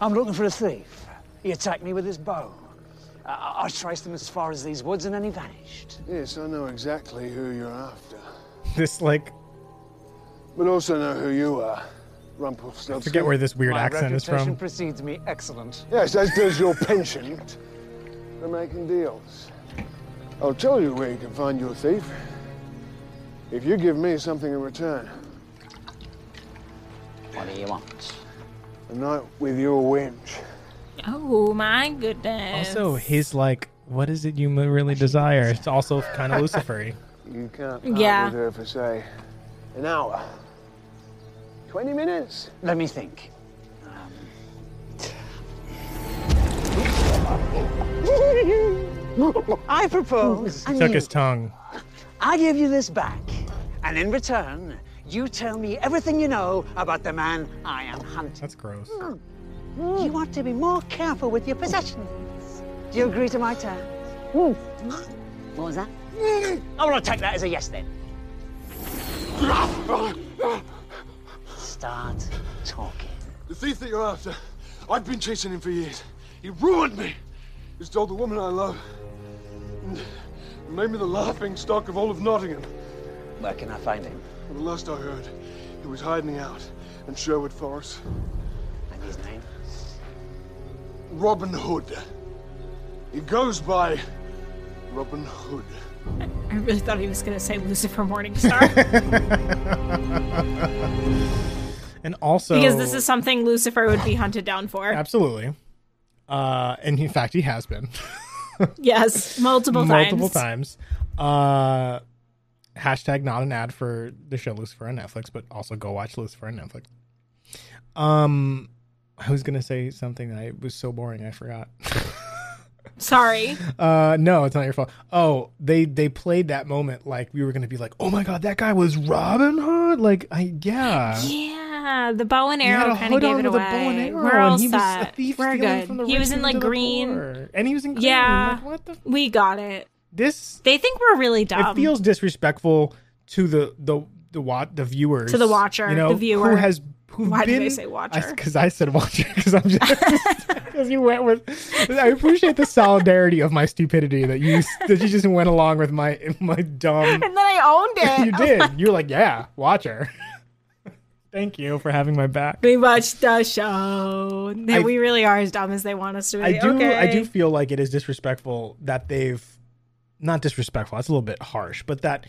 I'm looking for a thief. He attacked me with his bow. Uh, I I traced him as far as these woods and then he vanished. Yes, I know exactly who you're after. This like But also know who you are. Rumpelstiltskin. Forget where this weird My accent is from. reputation from. precedes me. Excellent. Yes, as does your pension. penchant for making deals. I'll tell you where you can find your thief. If you give me something in return. What do you want? A night with your wench. Oh my goodness. Also, his like, what is it you really desire? It's also kind of Lucifer-y. You can't part Yeah. with her for, say, an hour. 20 minutes. Let me think. Um. I propose. He took his tongue. I give you this back, and in return, you tell me everything you know about the man I am hunting. That's gross. Hmm. You want to be more careful with your possessions. Do you agree to my terms? Hmm. Hmm. What was that? I want to take that as a yes then. Start talking. The thief that you're after, I've been chasing him for years. He ruined me. He stole the woman I love. And made me the laughing stock of all of Nottingham. Where can I find him? The last I heard, he was hiding out in Sherwood Forest. And his name? Robin Hood. He goes by Robin Hood. I really thought he was going to say Lucifer Morningstar. And also, because this is something Lucifer would be hunted down for. absolutely. Uh, and in fact, he has been Yes, multiple times. multiple times. Uh, hashtag not an ad for the show Lucifer on Netflix, but also go watch Lucifer on Netflix. Um, I was gonna say something that I was so boring I forgot. Sorry. Uh, no, it's not your fault. Oh, they they played that moment like we were gonna be like, oh my god, that guy was Robin Hood. Like, I yeah. Yeah, the bow and arrow kind of gave it away. bow and arrow, We're all and he was a set. We're good. he was in like green. poor. and he was in green. Yeah, Like, what the? we got it. This They think we're really dumb. it feels disrespectful to the the the wat the viewers To the watcher, you know, the viewer. who has who've Why did been I say watcher? because I, said watcher because I'm just because you went with I appreciate the solidarity of my stupidity that you that you just went along with my my dumb and then I owned it. you did you were like yeah watcher thank you for having my back We watched the show. I- we really are as dumb as they want us to be. I do Okay. I do feel like it is disrespectful that they've not disrespectful, that's a little bit harsh, but that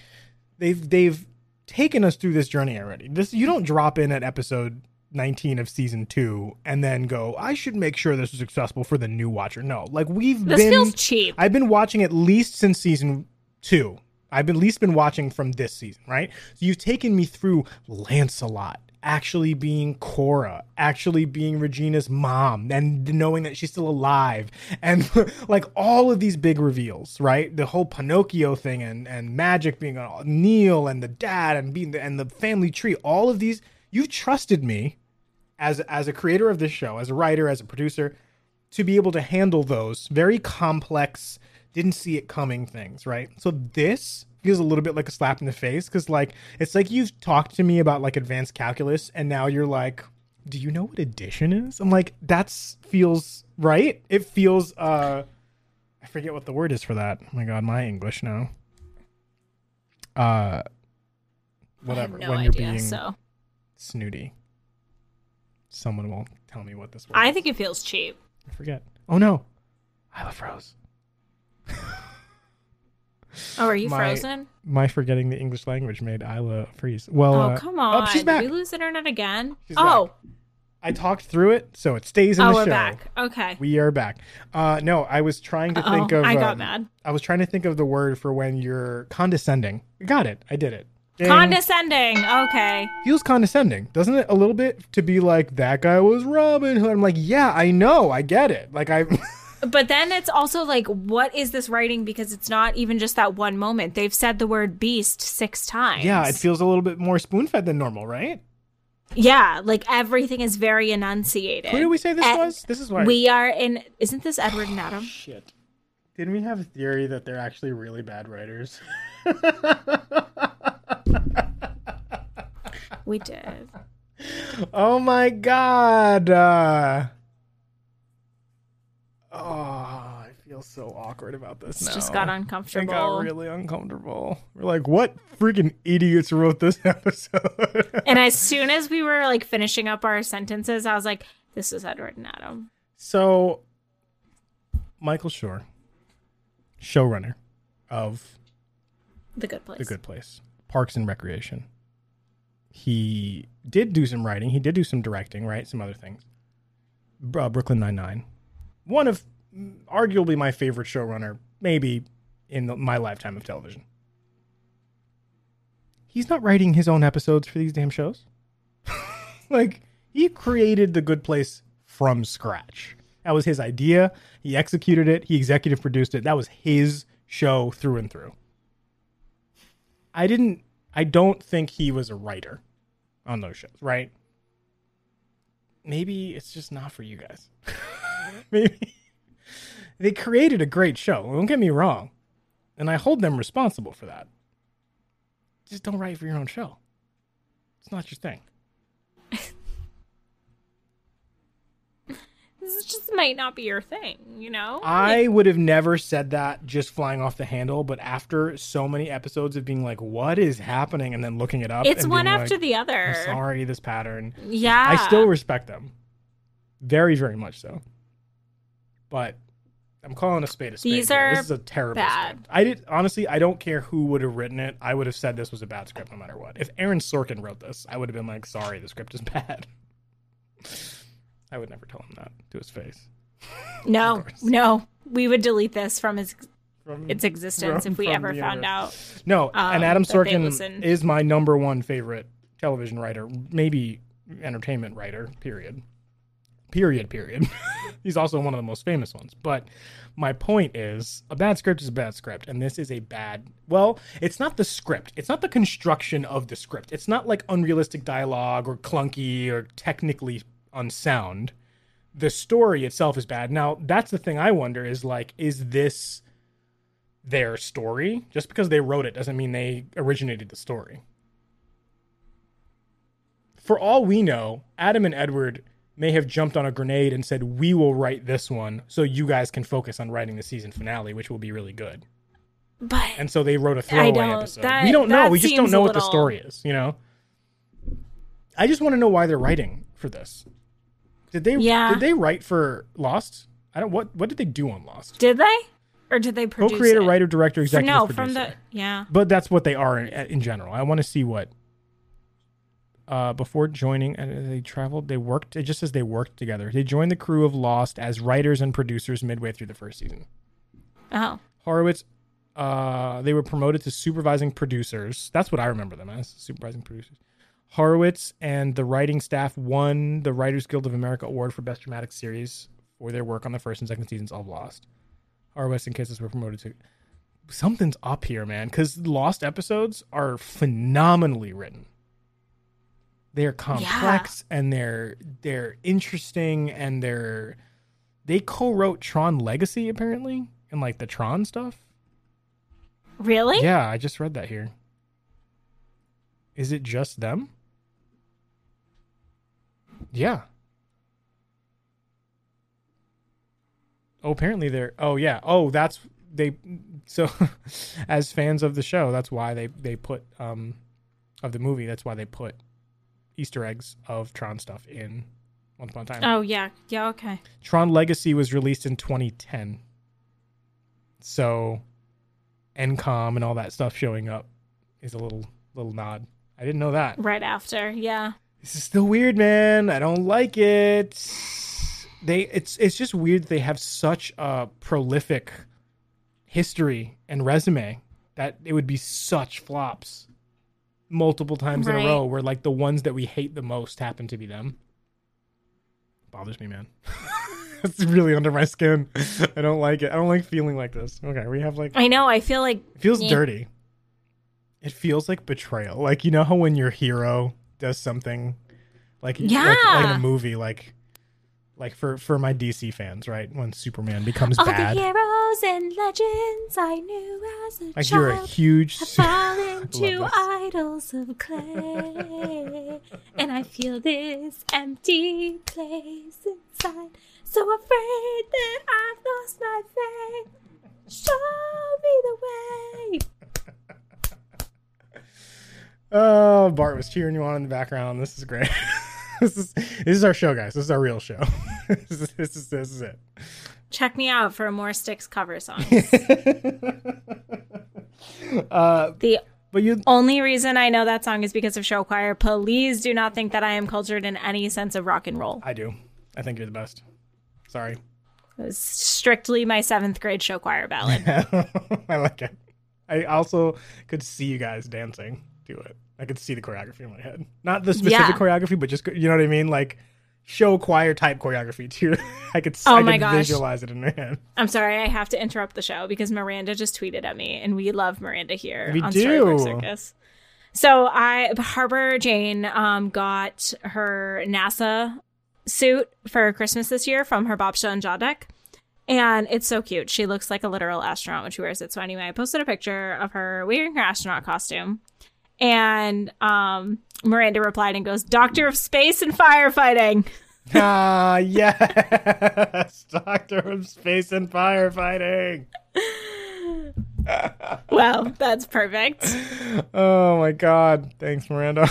they've they've taken us through this journey already. This you don't drop in at episode 19 of season 2 and then go, I should make sure this is accessible for the new watcher. No. Like we've This been feels cheap. I've been watching at least since season 2. I've at least been watching from this season, right? So you've taken me through Lancelot actually being Cora, actually being Regina's mom, and knowing that she's still alive, and like all of these big reveals, right? The whole Pinocchio thing, and and magic being on Neal, and the dad, and being the, and the family tree. All of these, you've trusted me as as a creator of this show, as a writer, as a producer, to be able to handle those very complex, didn't see it coming things, right? So this feels a little bit like a slap in the face because like it's like you've talked to me about like advanced calculus and now you're like do you know what addition is? I'm like that's feels right. It feels uh i forget what the word is for that. Oh my god my english now. Uh whatever no when you're idea, being so. snooty. Someone will tell me what this word I is. think it feels cheap. I forget. Oh no. Isla froze Oh, are you My- frozen? My forgetting the English language made Isla freeze. Well, oh, uh, come on. she's back. Did we lose internet again? She's oh, I talked through it, so it stays in oh, the we're show. back. Okay. We are back. Uh, no, I was trying to Uh-oh, think of. I got um, mad. I was trying to think of the word for when you're condescending. Got it. I did it. Ding. Condescending. Okay. feels condescending, doesn't it? A little bit to be like that guy was Robin Hood. I'm like, yeah, I know, I get it. Like I. But then it's also like, what is this writing? Because it's not even just that one moment. They've said the word beast six times. yeah, it feels a little bit more spoon fed than normal, right? Yeah, like everything is very enunciated. Who did we say this And was? This is why We are in. Isn't this Edward and Adam? Shit. Didn't we have a theory that they're actually really bad writers? We did. oh my god. Uh, oh, I feel so awkward about this It's now. just got It got uncomfortable. really uncomfortable. We're like, what freaking idiots wrote this episode? And as soon as we were like finishing up our sentences, I was like, this is Edward and Adam. so, Michael Schur, showrunner of The Good Place. The Good Place, Parks and Recreation. He did do some writing. He did do some directing, right? Some other things. Uh, Brooklyn Nine Nine, one of arguably my favorite showrunner, maybe in the, my lifetime of television. He's not writing his own episodes for these damn shows. like he created The Good Place from scratch. That was his idea. He executed it. He executive produced it. That was his show through and through. I didn't I don't think he was a writer on those shows, right? Maybe it's just not for you guys. Maybe they created a great show. Don't get me wrong. And I hold them responsible for that. Just don't write for your own show. It's not your thing. This just might not be your thing, you know? I would have never said that just flying off the handle, but after so many episodes of being like, what is happening? And then looking it up. It's and one after like, the other. I'm sorry, this pattern. Yeah. I still respect them. Very, very much so. But I'm calling a spade a spade. These here. are This is a terrible bad. script. I did honestly, I don't care who would have written it. I would have said this was a bad script no matter what. If Aaron Sorkin wrote this, I would have been like, sorry, the script is bad. I would never tell him that to his face. No, no. We would delete this from its its existence from- if we ever found internet. out. No, um, and Adam Sorkin is my number one favorite television writer, maybe entertainment writer, period. Period, period. He's also one of the most famous ones. But my point is a bad script is a bad script. And this is a bad, well, it's not the script. It's not the construction of the script. It's not like unrealistic dialogue or clunky or technically unsound. The story itself is bad. Now, that's the thing I wonder is like, is this their story. Just because they wrote it doesn't mean they originated the story. For all we know, Adam and Edward may have jumped on a grenade and said, We will write this one so you guys can focus on writing the season finale, which will be really good. But And so they wrote a throwaway episode. that- we don't know. We just don't know what the story is, you know? I just want to know why they're writing for this. Did they Yeah. did they write for Lost? I don't what what did they do on Lost? Did they? Or did they produce Co-creator, it? writer, director, executive No, producer. from the yeah. But that's what they are in, in general. I want to see what. Uh, before joining, and they traveled. They worked. It just says they worked together. They joined the crew of Lost as writers and producers midway through the first season. Oh. Horowitz, uh, they were promoted to supervising producers. That's what I remember them as supervising producers. Horowitz and the writing staff won the Writers Guild of America Award for Best Dramatic Series for their work on the first and second seasons of Lost. Horowitz and Kitsis were promoted to. Something's up here, man, because Lost episodes are phenomenally written. They're complex and they're they're interesting and they're they co-wrote Tron Legacy apparently and like the Tron stuff. Really? Yeah, I just read that here. Is it just them? Yeah. Oh, apparently they're. Oh, yeah. Oh, that's they. So, as fans of the show, that's why they they put um of the movie. That's why they put Easter eggs of Tron stuff in Once Upon a Time. Oh yeah. Yeah, okay. Tron Legacy was released in 2010. So, ENCOM and all that stuff showing up is a little little nod. I didn't know that. Right after. Yeah. This is still weird, man. I don't like it. They it's it's just weird that they have such a prolific history and resume that it would be such flops multiple times in a row where like the ones that we hate the most happen to be them. Bothers me, man. it's really under my skin. I don't like it. I don't like feeling like this. Okay, we have like I know. I feel like it feels Yeah. dirty. It feels like betrayal. Like you know how when your hero does something like like, like Yeah. a movie like like for for my DC fans, right? When Superman becomes All bad. the heroes and legends I knew as a Like child you're a huge have su- fallen to idols of clay, and I feel this empty place inside. So afraid that I've lost my faith. Show me the way. Oh, Bart was cheering you on in the background. This is great. this is this is our show, guys. This is our real show. this, is, this is this is it. Check me out for more Styx cover songs. Uh, the but you only reason I know that song is because of Show Choir. Please do not think that I am cultured in any sense of rock and roll. I do. I think you're the best. Sorry. It was strictly my seventh grade show choir ballad. I like it. I also could see you guys dancing to it. I could see the choreography in my head. Not the specific Yeah. choreography, but just you know what I mean, like show choir type choreography too. I could Oh I my could gosh. visualize it in my head. I'm sorry, I have to interrupt the show because Miranda just tweeted at me, and we love Miranda here We on do. Storybook Circus. So I Harper Jane um, got her NASA suit for Christmas this year from her Babcia and Dziadek. And it's so cute. She looks like a literal astronaut when she wears it. So anyway, I posted a picture of her wearing her astronaut costume. And um, Miranda replied and goes, Doctor of Space and Firefighting. Ah, yes, Doctor of Space and Firefighting. well, that's perfect. Oh my god! Thanks, Miranda.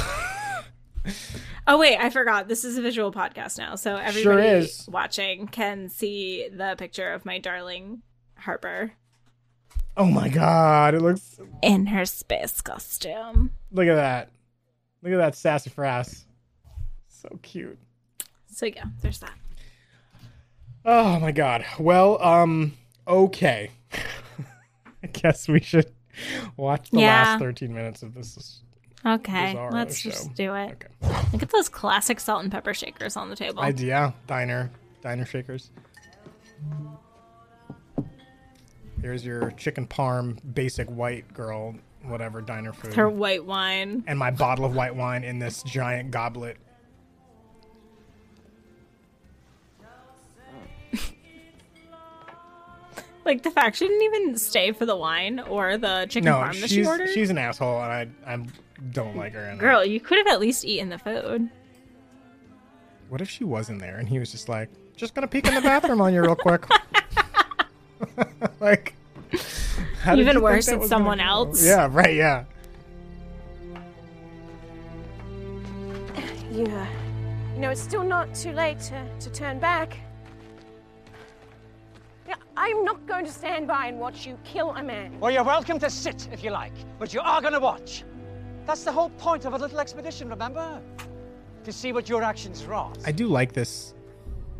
Oh wait, I forgot. This is a visual podcast now, so Sure everybody is. watching can see the picture of my darling Harper oh my god! It looks. in her space costume. Look at that. Look at that sassafras. So cute. So yeah, there's that. Oh my god. Well, um, okay. I guess we should watch the Yeah. last 13 minutes of this. Okay, let's show. just do it. Look at those classic salt and pepper shakers on the table. Idea diner, diner shakers. Here's your chicken parm, basic white girl, whatever diner food. Her white wine. and my bottle of white wine in this giant goblet. Like the fact she didn't even stay for the wine or the chicken no, parm that she ordered. she's an asshole, and I I don't like her. Girl, you could have at least eaten the food. What if she wasn't there and he was just like, just gonna peek in the bathroom on you real quick? like, how did you Even worse, that it's was gonna someone go? else. Yeah, right. Yeah. You, uh, you know, it's still not too late to, to turn back. Yeah, I'm not going to stand by and watch you kill a man. Well, you're welcome to sit if you like, but you are going to watch. That's the whole point of a little expedition, remember? To see what your actions wrought. I do like this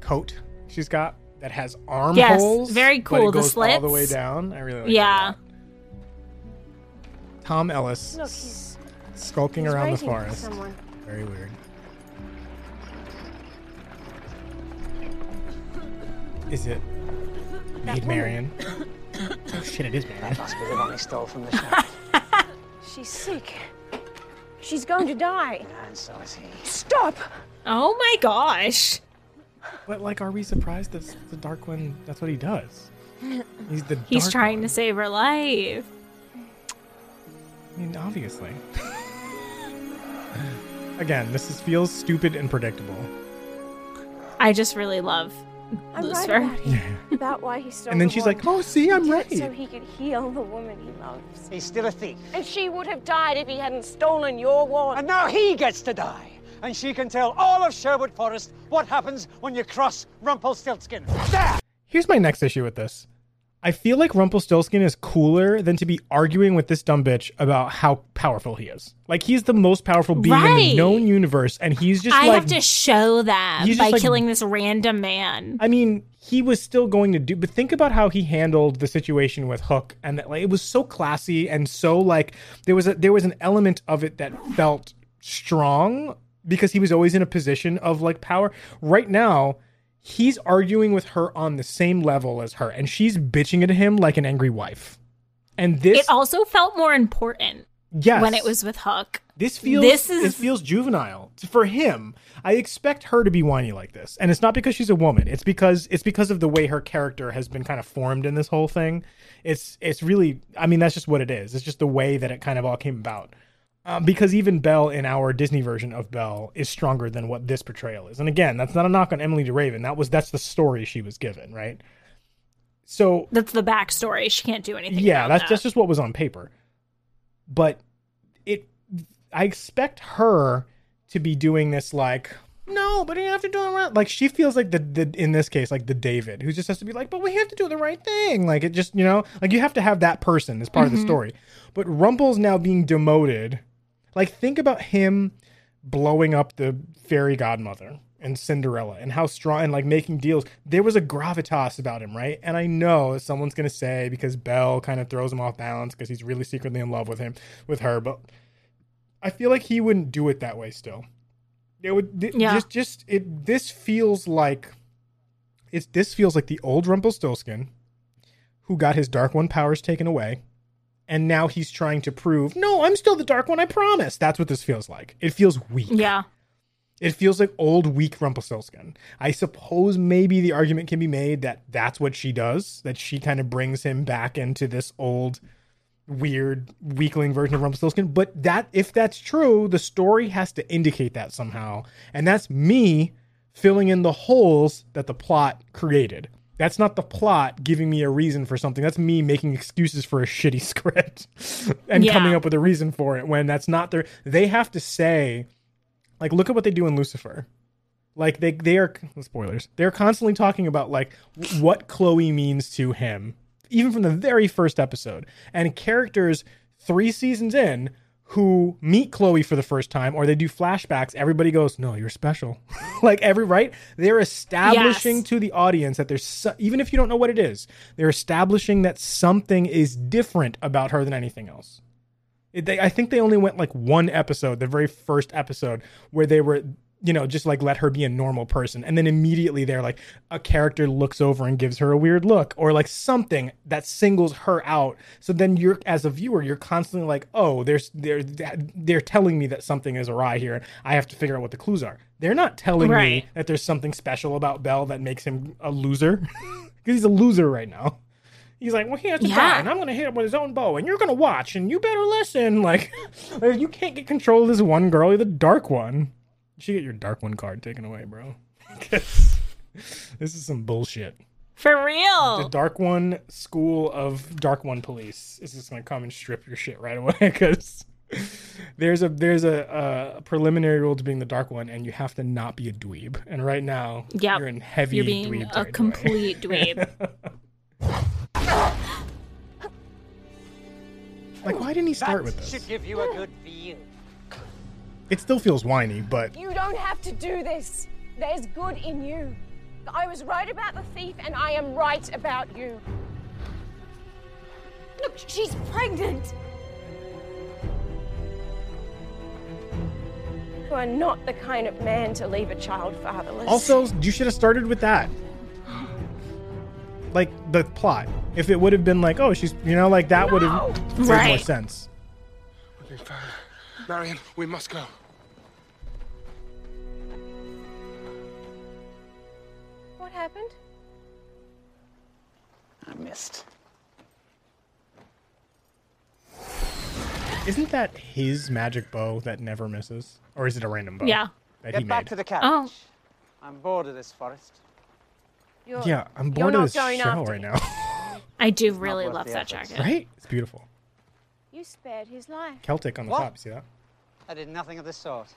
coat she's got that has armholes. Yes, very but cool, It the goes all the way down. I really like yeah. that. Tom Ellis Look, he's skulking he's around the forest. someone. Very weird. Is it Maid woman. Marian? oh shit! It is Marian. That must be the one he stole from the shop. She's sick. She's going to die. and so is he. Stop! Oh my gosh. But like, are we surprised that the Dark One? That's what he does. He's the. He's Dark trying One. to save her life. I mean, obviously. Again, this is, feels stupid and predictable. I just really love I'm Lucifer. right about him. about why he stole And then the she's wine. like, "Oh, see, I'm He did right." So he could heal the woman he loves. He's still a thief. And she would have died if he hadn't stolen your wand. And now he gets to die. And she can tell all of Sherwood Forest what happens when you cross Rumpelstiltskin. There! Here's my next issue with this. I feel like Rumpelstiltskin is cooler than to be arguing with this dumb bitch about how powerful he is. Like he's the most powerful being in the known universe, and he's just I like have to show them by just like- killing this random man. I mean, he was still going to do, but think about how he handled the situation with Hook, and that like it was so classy and so like there was a there was an element of it that felt strong because he was always in a position of like power. Right now, he's arguing with her on the same level as her, and she's bitching at him like an angry wife. And this, it also felt more important yes, when it was with Hook. this feels This this is- feels juvenile for him. I expect her to be whiny like this, and it's not because she's a woman. It's because it's because of the way her character has been kind of formed in this whole thing. It's it's really, I mean, that's just what it is. It's just the way that it kind of all came about. Um, because even Belle in our Disney version of Belle is stronger than what this portrayal is. And again, that's not a knock on Emilie de Ravin. That was that's the story she was given, right? So That's the backstory. She can't do anything. yeah, about that's that. that's just what was on paper. But it, I expect her to be doing this like, no, but you have to do it right. Like she feels like the, the in this case like the David who just has to be like, but we have to do the right thing. Like it just you know like you have to have that person as part of the Mhm. story. But Rumple's now being demoted. Like think about him blowing up the fairy godmother and Cinderella and how strong and like making deals. There was a gravitas about him, right? And I know someone's gonna say because Belle kind of throws him off balance because he's really secretly in love with him, with her, but I feel like he wouldn't do it that way still. It would th- Yeah. just just it this feels like it's this feels like the old Rumpelstiltskin who got his Dark One powers taken away. And now he's trying to prove, no, I'm still the Dark One, I promise. That's what this feels like. It feels weak. Yeah. It feels like old, weak Rumpelstiltskin. I suppose maybe the argument can be made that that's what she does, that she kind of brings him back into this old, weird, weakling version of Rumpelstiltskin. But that, if that's true, the story has to indicate that somehow. And that's me filling in the holes that the plot created. That's not the plot giving me a reason for something. That's me making excuses for a shitty script and Yeah. coming up with a reason for it when that's not their. They have to say, like, look at what they do in Lucifer. Like they they are spoilers. They're constantly talking about like what Chloe means to him, even from the very first episode. And characters three seasons in who meet Chloe for the first time or they do flashbacks, everybody goes, "No, you're special." like every right, they're establishing Yes. to the audience that there's so, even if you don't know what it is, they're establishing that something is different about her than anything else. It- They, I think they only went like one episode, the very first episode, where they were, you know, just like let her be a normal person, and then immediately they're like a character looks over and gives her a weird look, or like something that singles her out. So then you're, as a viewer, you're constantly like, oh, there's they're they're telling me that something is awry here, and I have to figure out what the clues are. They're not telling me that there's something special about Belle that makes him a loser, because he's a loser right now. He's like, well, he has to Yeah. die, and I'm going to hit him with his own bow, and you're going to watch, and you better listen. Like, you can't get control of this one girl. You're the dark one. You should get your dark one card taken away, bro. this is some bullshit. For real. The dark one school of dark one police is just going to come and strip your shit right away because there's a there's a, a preliminary rule to being the dark one, and you have to not be a dweeb. And right now, Yep. you're in heavy You're being dweeb a territory. complete dweeb. Like, why didn't he start with this? Should give you a good view. It still feels whiny, but You don't have to do this. There's good in you. I was right about the thief, and I am right about you. Look, she's pregnant. You are not the kind of man to leave a child fatherless. also you should have started with that. Like the plot. If it would have been like, oh, she's, you know, like that would have made more Right. sense. Marian, we must go. Happened? I missed. Isn't that his magic bow that never misses, or is it a random bow? Yeah. That he Get back made? to the carriage. Oh. I'm bored of this forest. You're, Yeah, I'm you're bored of not this going show right now. I do really love that effort. jacket. right? It's beautiful. You spared his life. Celtic on the What? top. See that? I did nothing of the sort.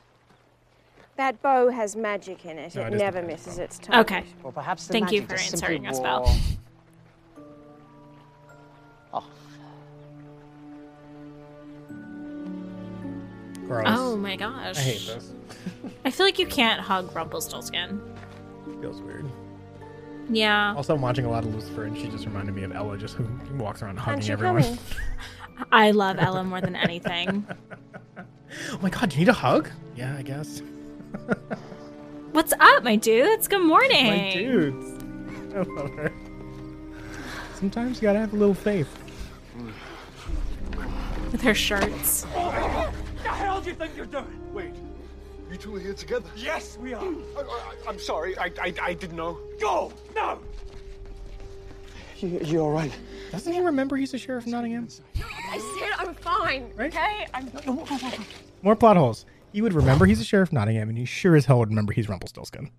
That bow has magic in it. No, it it is the never misses its target. Okay. Well, perhaps the Thank you magic for just simply answering us, Belle. off. Gross. Oh my gosh. I hate this. I feel like you can't hug Rumpelstiltskin. Feels weird. Yeah. Also, I'm watching a lot of Lucifer, and she just reminded me of Ella, just who walks around hugging everyone. coming? I love Ella more than anything. oh my god, do you need a hug? Yeah, I guess. What's up, my dudes? Good morning. My dudes. I love her. Sometimes you gotta have a little faith. With her shirts. What the hell do you think you're doing? Wait, you two are here together? Yes, we are. I, I, am sorry, I, I, I didn't know. Go! No! You, you all right? Doesn't he remember he's a sheriff of Nottingham? I said I'm fine. Okay? I'm. More plot holes. He would remember he's a sheriff of Nottingham, and he sure as hell would remember he's Rumpelstiltskin.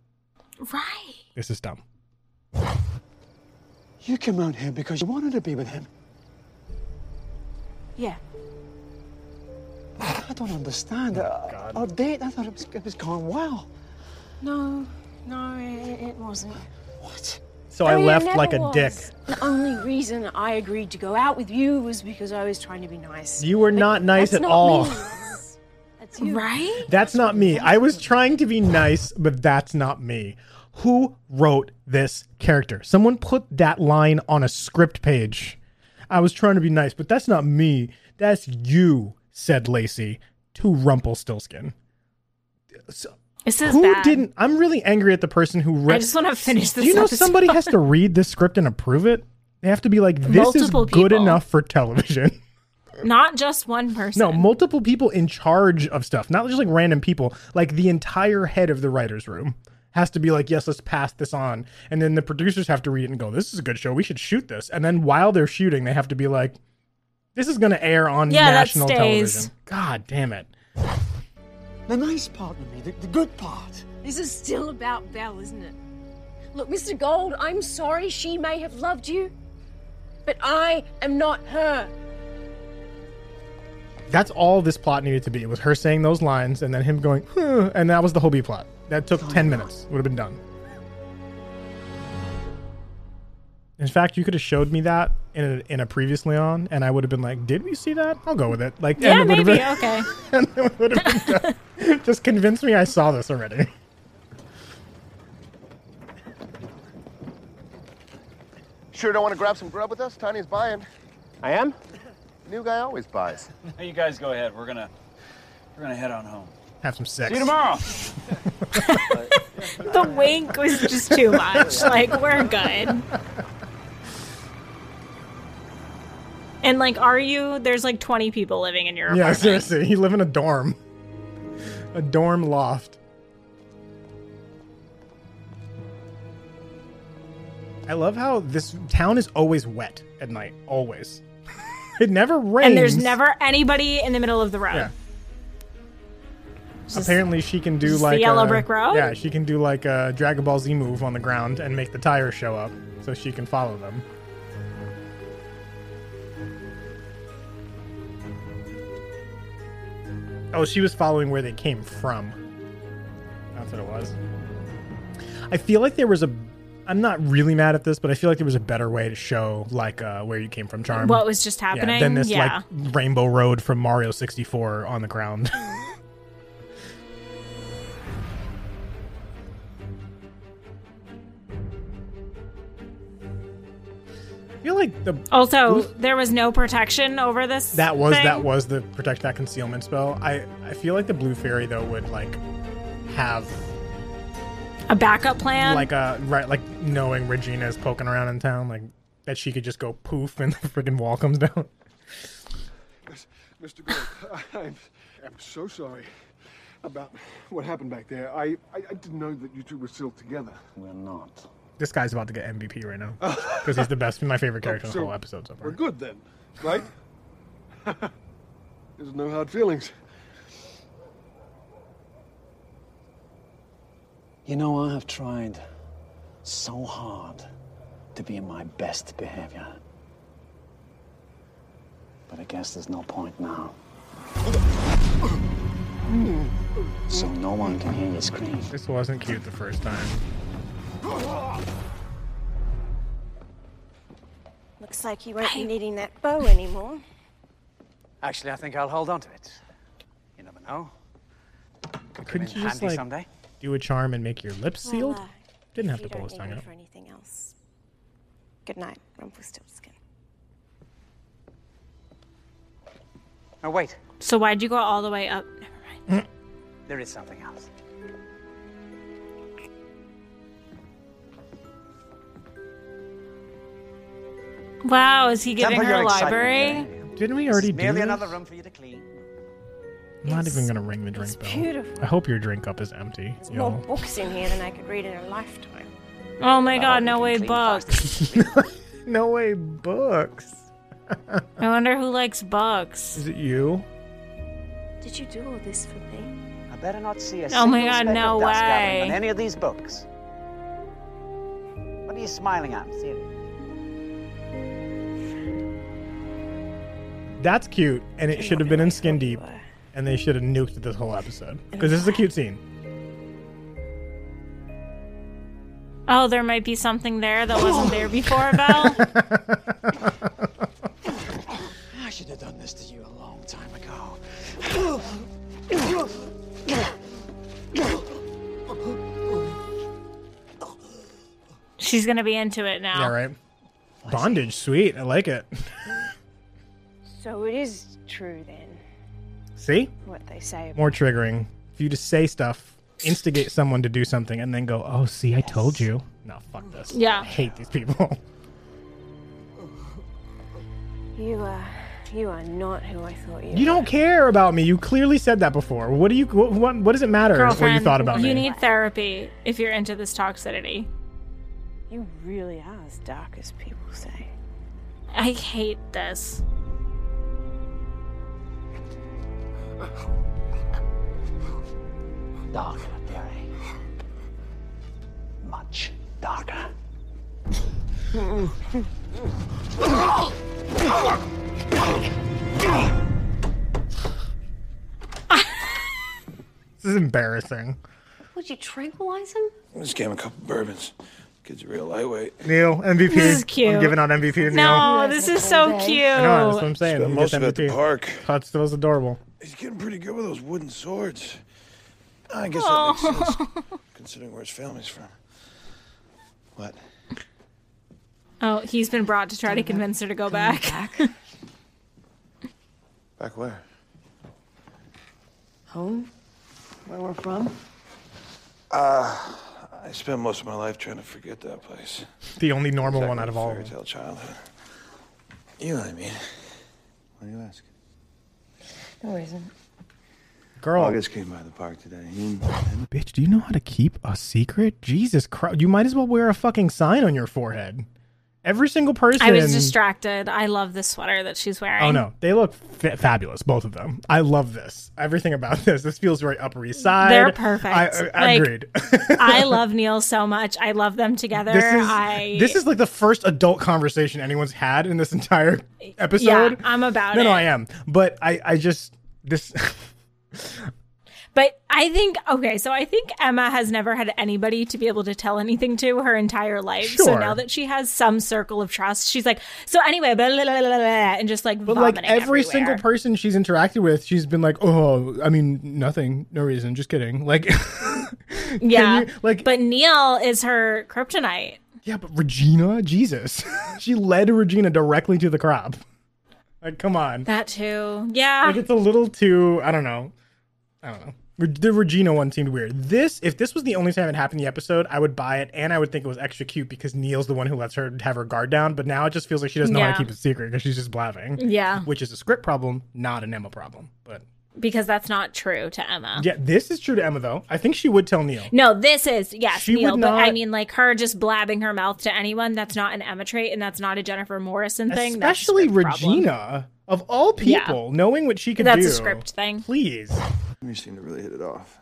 Right. This is dumb. You came out here because you wanted to be with him. Yeah. I don't understand. Uh, our date, I thought it was, it was going well. No, no, it, it wasn't. What? So I mean, left like a was. dick. The only reason I agreed to go out with you was because I was trying to be nice. You were But not nice that's at not all. That's you. Right? That's not me. I was trying to be nice, but that's not me. Who wrote this character? Someone put that line on a script page. I was trying to be nice, but that's not me. That's you, said Lacey to Rumpelstiltskin. So, This is who bad. didn't? I'm really angry at the person who read. I just want to finish this. Do you know episode. somebody has to read this script and approve it? They have to be like, this Multiple is good people. enough for television. Not just one person. No, multiple people in charge of stuff, not just like random people. Like the entire head of the writers' room has to be like, yes, let's pass this on. And then the producers have to read it and go, this is a good show. We should shoot this. And then while they're shooting, they have to be like, this is going to air on Yeah, that national stays. television. God damn it. The nice part of me, the, the good part. This is still about Belle, isn't it? Look, Mr. Gold, I'm sorry she may have loved you, but I am not her. That's all this plot needed to be. It was her saying those lines and then him going, huh, and that was the whole B plot. That took 10 minutes. Would have been done. In fact, you could have showed me that in a, in a previously on, and I would have been like, "Did we see that? I'll go with it." Like, Yeah, and it would have maybe. been- Okay. and it would have been done. Just convince me I saw this already. Sure don't want to grab some grub with us? Tiny's buying. I am? New guy always buys. You guys go ahead. We're gonna we're gonna head on home. Have some sex. See you tomorrow. the wink was just too much. Like, we're good. And like, are you? There's like 20 people living in your Yeah, seriously, you live in a dorm, a dorm loft. I love how this town is always wet at night. Always. it never rains. And there's never anybody in the middle of the road. Yeah. Just- Apparently, she can do just the like yellow a- brick road? Yeah, she can do like a Dragon Ball Z move on the ground and make the tires show up, so she can follow them. Oh, she was following where they came from. That's what it was. I feel like there was a. I'm not really mad at this, but I feel like there was a better way to show like uh, where you came from, charm. What was just Yeah, happening? than this Yeah. like Rainbow Road from Mario 64 on the ground. I feel like the Also, there was no protection over this. that was thing. that was the protect that concealment spell. I I feel like the blue fairy though would like have a backup plan. like a right like knowing Regina is poking around in town like that she could just go poof and the freaking wall comes down. Mr. Gold, I'm, I'm so sorry about what happened back there. I, I, I didn't know that you two were still together. We're not. This guy's about to get MVP right now because he's the best, my favorite oh, character in the so whole episode so far. We're good then, right? There's no hard feelings. You know, I have tried so hard to be in my best behavior. But I guess there's no point now. So no one can hear you scream. This wasn't cute the first time. Looks like you won't be needing that bow anymore. Actually, I think I'll hold on to it. You never know. Could Couldn't in you just like someday. Do a charm and make your lips Well, sealed? uh, Didn't have to pull don't his tongue out. for anything else. Good night, Rumpelstiltskin. Oh, wait. So why'd you go all the way up? Never mind. There is something else. Wow, is he giving Temper her a library? Didn't we already It's do merely this? another room for you to clean. I'm not even gonna ring the drink bell. beautiful. I hope your drink cup is empty. There's more Y'all. books in here than I could read in a lifetime. Oh my god, no way books. no way books. I wonder who likes books. Is it you? Did you do all this for me? I better not see a Oh my God, speck no of dust way. on any of these books. What are you smiling at? Seriously. That's cute, and it should have been in Skin Deep, and they should have nuked this whole episode because this is a cute scene. Oh, there might be something there that wasn't there before, Belle. I should have done this to you a long time ago. She's gonna be into it now. Yeah, right. Bondage, sweet. I like it. so it is true then. See, what they say. more triggering. For you to say stuff, instigate someone to do something, and then go, "Oh, see, I told you." No, fuck this. Yeah. I hate these people. You uh, you are not who I thought you. You don't care about me. You clearly said that before. What do you? What? What, what does it matter Girlfriend, what you thought about you me? You need therapy if you're into this toxicity. You really are as dark as people say. I hate this. Darker, Barry. Much darker. This is embarrassing. Would you tranquilize him? I just gave him a couple bourbons. Kid's a real lightweight. Neal MVP. This is cute. I'm giving out MVP to Neal. No, this is so cute. I know. That's what I'm saying. Spent most gets of it at the MVP. park. That's that was adorable. He's getting pretty good with those wooden swords. I guess that Oh. makes sense, considering where his family's from. What? Oh, he's been brought to try to convince her to go back. Back where? Home? Where we're from? Uh, I spent most of my life trying to forget that place. The only normal one out of all. Fairy tale childhood. You know what I mean. Why do you ask? No reason. Girl. August came by the park today. Bitch, do you know how to keep a secret? Jesus Christ. You might as well wear a fucking sign on your forehead. Every single person. I was distracted. I love the sweater that she's wearing. Oh no, they look fa- fabulous, both of them. I love this. Everything about this. This feels very Upper East Side. They're perfect. I, I, Like, agreed. I love Neal so much. I love them together. this is I this is like the first adult conversation anyone's had in this entire episode. Yeah, I'm about no, it. no, I am. But I, I just this. But I think okay, so I think Emma has never had anybody to be able to tell anything to her entire life. Sure. So now that she has some circle of trust, she's like, so anyway, blah, blah, blah, and just like But vomiting like every everywhere. single person she's interacted with, she's been like, "Oh, I mean, nothing, no reason, just kidding." Like, yeah, you- like- but Neal is her kryptonite. yeah, but Regina, Jesus, she led Regina directly to the crop. Like, come on, That too, yeah. like it's a little too. I don't know. I don't know. The Regina one seemed weird. This, if this was the only time it happened in the episode, I would buy it, and I would think it was extra cute because Neal's the one who lets her have her guard down. But now it just feels like she doesn't know how to keep it secret because she's just blabbing. Yeah. which is a script problem, not an Emma problem. But because that's not true to Emma. yeah, this is true to Emma though. I think she would tell Neal. No, this is yes, She Neal. would But I mean, like her just blabbing her mouth to anyone. That's not an Emma trait, and that's not a Jennifer Morrison thing. Especially script problem. Regina, of all Yeah. people, knowing what she could That's do. That's a script thing. Please. You seem to really hit it off.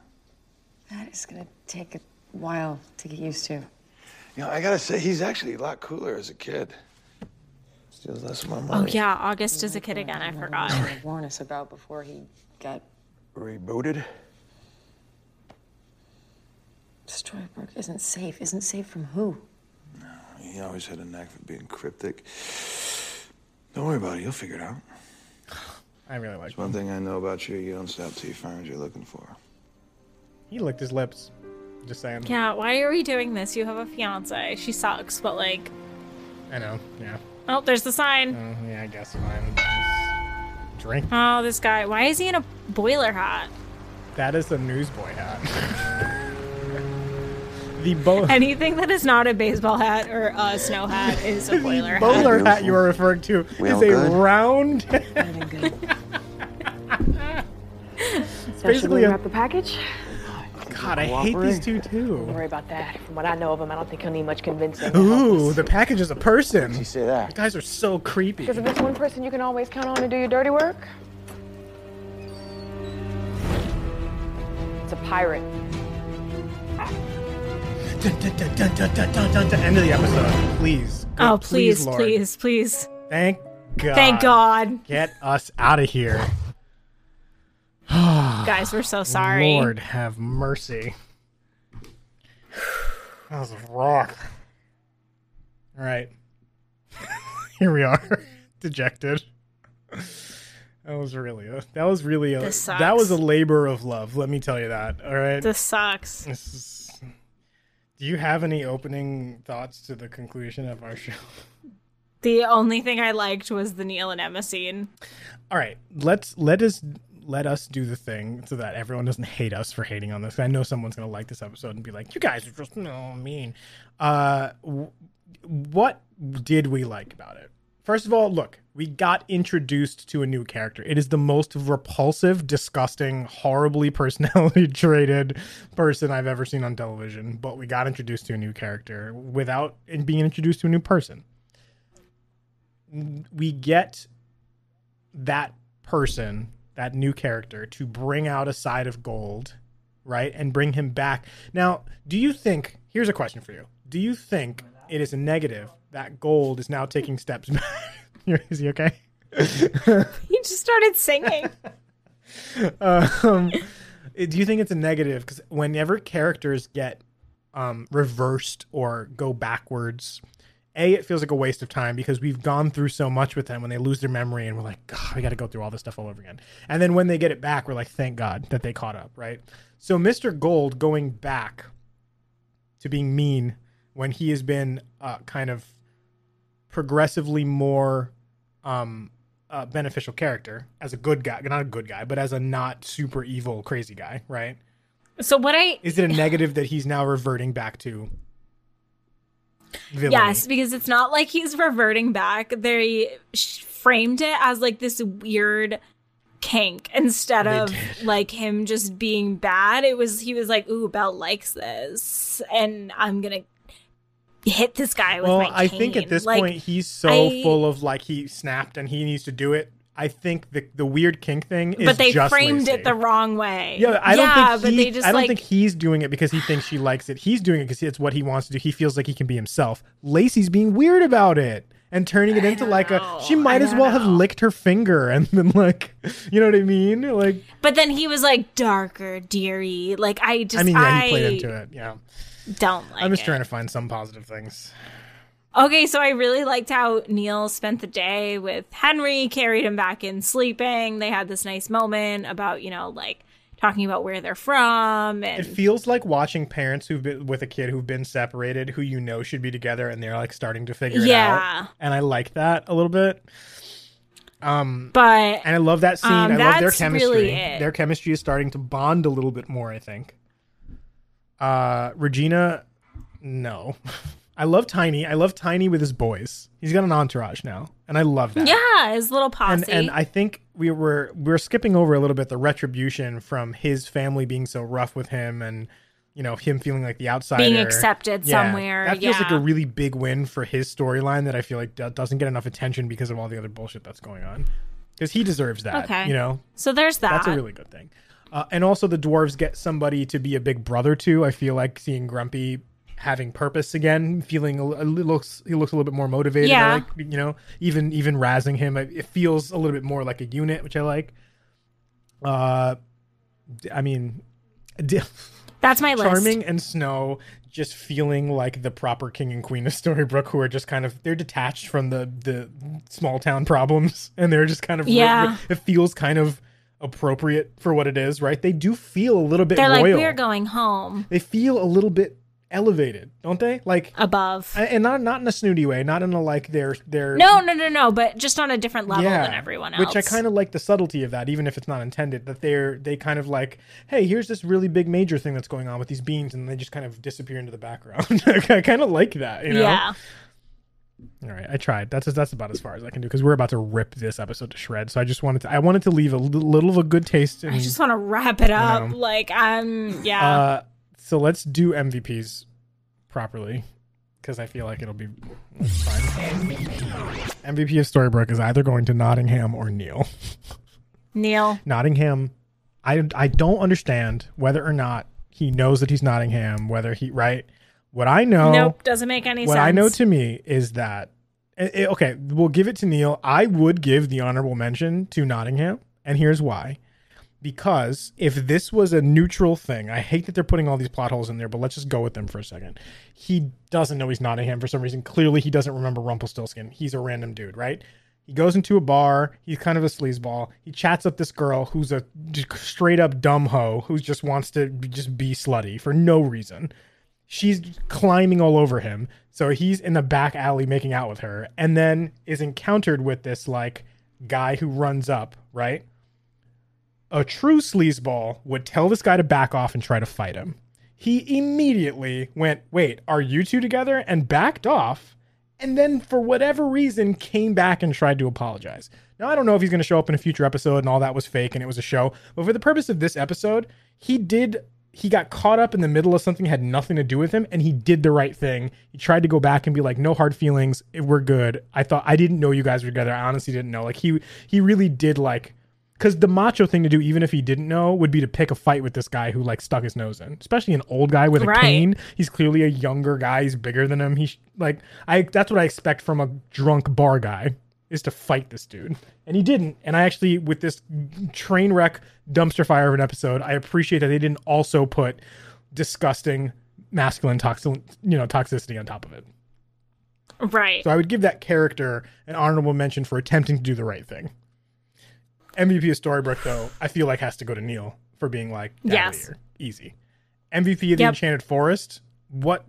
That is gonna take a while to get used to. You know, I gotta say, he's actually a lot cooler as a kid. Steals less of my Oh yeah, August is a kid again. I forgot. Warn us about before he got Rebooted? Storybrooke isn't safe. Isn't safe from who? No, he always had a knack for being cryptic. Don't worry about it. You'll figure it out. I really like. There's one thing I know about you: you don't stop till you find what you're looking for. He licked his lips. Just saying. Yeah, why are we doing this? You have a fiance. She sucks, but like, I know. Yeah. oh, there's the sign. Uh, yeah, I guess fine. Drink. Oh, this guy. Why is he in a boiler hat? That is the newsboy hat. the bo- Anything that is not a baseball hat or a snow hat is a boiler hat. bowler hat you are referring to We is all a good? round. basically a- the package? God, I hate these two too. Don't worry about that. From what I know of him, I don't think he'll need much convincing. Ooh, the package is a person. You say that? You guys are so creepy. Because if there's one person you can always count on to do your dirty work, it's a pirate. Dun, dun, dun, dun, dun, dun, dun, dun, dun. End of the episode, please. Oh, Good- please, Lord. please, please. Thank God. Thank God. Get us out of here. Guys, we're so sorry. Lord have mercy. That was a rock. All right. Here we are. Dejected. That was really a that was really a that was a labor of love, let me tell you that. All right. This sucks. This is Do you have any opening thoughts to the conclusion of our show? The only thing I liked was the Neal and Emma scene. All right, let's let us let us do the thing so that everyone doesn't hate us for hating on this. I know someone's gonna like this episode and be like, "You guys are just no mean." Uh, w- what did we like about it? First of all, look, we got introduced to a new character. It is the most repulsive, disgusting, horribly personality traded person I've ever seen on television. But we got introduced to a new character without being introduced to a new person. We get that person, that new character, to bring out a side of gold, right? And bring him back. Now, do you think, here's a question for you. Do you think it is a negative that gold is now taking steps back? is he okay? He just started singing. um, do you think it's a negative? Because whenever characters get um, reversed or go backwards, a it feels like a waste of time because we've gone through so much with them when they lose their memory and we're like, God, we got to go through all this stuff all over again. And then when they get it back, we're like, thank God that they caught up, right? So Mr. Gold going back to being mean when he has been uh, kind of progressively more um, uh, beneficial character as a good guy, not a good guy, but as a not super evil crazy guy, right? So what I Is it a negative that he's now reverting back to? Villainy? Yes, because it's not like he's reverting back. They framed it as like this weird kink instead They of like him just being bad. It was he was like, "Ooh, Belle likes this, and I'm gonna hit this guy with well, my." I think at this Like, point he's so I- full of like he snapped and he needs to do it. I think the the weird kink thing is but they just framed Lacey. it the wrong way. Yeah, I don't yeah, think but they just I don't like think he's doing it because he thinks she likes it. He's doing it because it's what he wants to do. He feels like he can be himself. Lacey's being weird about it and turning it into like a. She might as well have licked her finger and then like, you know what I mean? Like, But then he was like darker, deary. Like I just I mean, yeah, he I played into it. Yeah, don't like I'm just it. trying to find some positive things. Okay, so I really liked how Neal spent the day with Henry, carried him back in sleeping. They had this nice moment about, you know, like talking about where they're from and It feels like watching parents who've been with a kid who've been separated, who you know should be together, and they're like starting to figure it Yeah. out. And I like that a little bit. Um, but and I love that scene. um, I love their chemistry. really. Their chemistry is starting to bond a little bit more. I think. Uh, Regina, no. I love Tiny. I love Tiny with his boys. He's got an entourage now, and I love that. yeah, his little posse. And, and I think we were we are skipping over a little bit the retribution from his family being so rough with him, and you know him feeling like the outsider, Being accepted somewhere, That feels like a really big win for his storyline that I feel like do- doesn't get enough attention because of all the other bullshit that's going on. Because he deserves that, Okay. you know. So there's that. That's a really good thing. Uh, and also the dwarves get somebody to be a big brother to. I feel like seeing Grumpy having purpose again, feeling a, a looks he looks a little bit more motivated. I Yeah. like, you know, even even razzing him, it it feels a little bit more like a unit, which I like. Uh, I mean, That's my list. Charming and Snow just feeling like the proper king and queen of Storybrooke, who are just kind of they're detached from the the small town problems, and they're just kind of Yeah. It feels kind of appropriate for what it is, right? They do feel a little bit They're like, we're going home. they feel a little bit elevated, don't they? Like above, and not not in a snooty way, not in a like they're they're No, no, no, no, but just on a different level than everyone else. which I kind of like the subtlety of that, even if it's not intended. That they're they kind of like, hey, here's this really big major thing that's going on with these beans, and they just kind of disappear into the background. I kind of like that, you know. Yeah. All right, I tried. That's that's about as far as I can do because we're about to rip this episode to shreds. So I just wanted to I wanted to leave a little, little of a good taste. In, I just want to wrap it up. know. Like, I'm, yeah. Uh, so let's do MVPs properly because I feel like it'll be it's fine. MVP of Storybrooke is either going to Nottingham or Neal. Neal. Nottingham, I I don't understand whether or not he knows that he's Nottingham. Whether he right, what I know, Nope, doesn't make any what sense. What I know to me is that eh, eh, okay. We'll give it to Neal. I would give the honorable mention to Nottingham, and here's why. Because if this was a neutral thing, I hate that they're putting all these plot holes in there, but let's just go with them for a second. He doesn't know he's Nottingham for some reason. Clearly, he doesn't remember Rumpelstiltskin. He's a random dude, right? He goes into a bar. He's kind of a sleazeball. He chats up this girl who's a straight up dumb hoe who just wants to just be slutty for no reason. She's climbing all over him. So he's in the back alley making out with her, and then is encountered with this like guy who runs up, right? A true sleazeball would tell this guy to back off and try to fight him. He immediately went, Wait, are you two together? and backed off, and then for whatever reason came back and tried to apologize. Now, I don't know if he's going to show up in a future episode and all that was fake and it was a show, but for the purpose of this episode, he did he got caught up in the middle of something had nothing to do with him and he did the right thing. He tried to go back and be like no hard feelings. We're good. I thought i didn't know you guys were together. I honestly didn't know. Like he he really did like because the macho thing to do even if he didn't know would be to pick a fight with this guy who like stuck his nose in especially an old guy with a Right. cane. He's clearly a younger guy. He's bigger than him. He's like i that's what i expect from a drunk bar guy is to fight this dude. And he didn't. And i actually with this train wreck dumpster fire of an episode i appreciate that they didn't also put disgusting masculine toxic you know toxicity on top of it. Right. so i would give that character an honorable mention for attempting to do the right thing. Mvp of storybrooke though i feel like has to go to neal for being like "Dad Yes. easy. Mvp of the Yep. enchanted forest? What?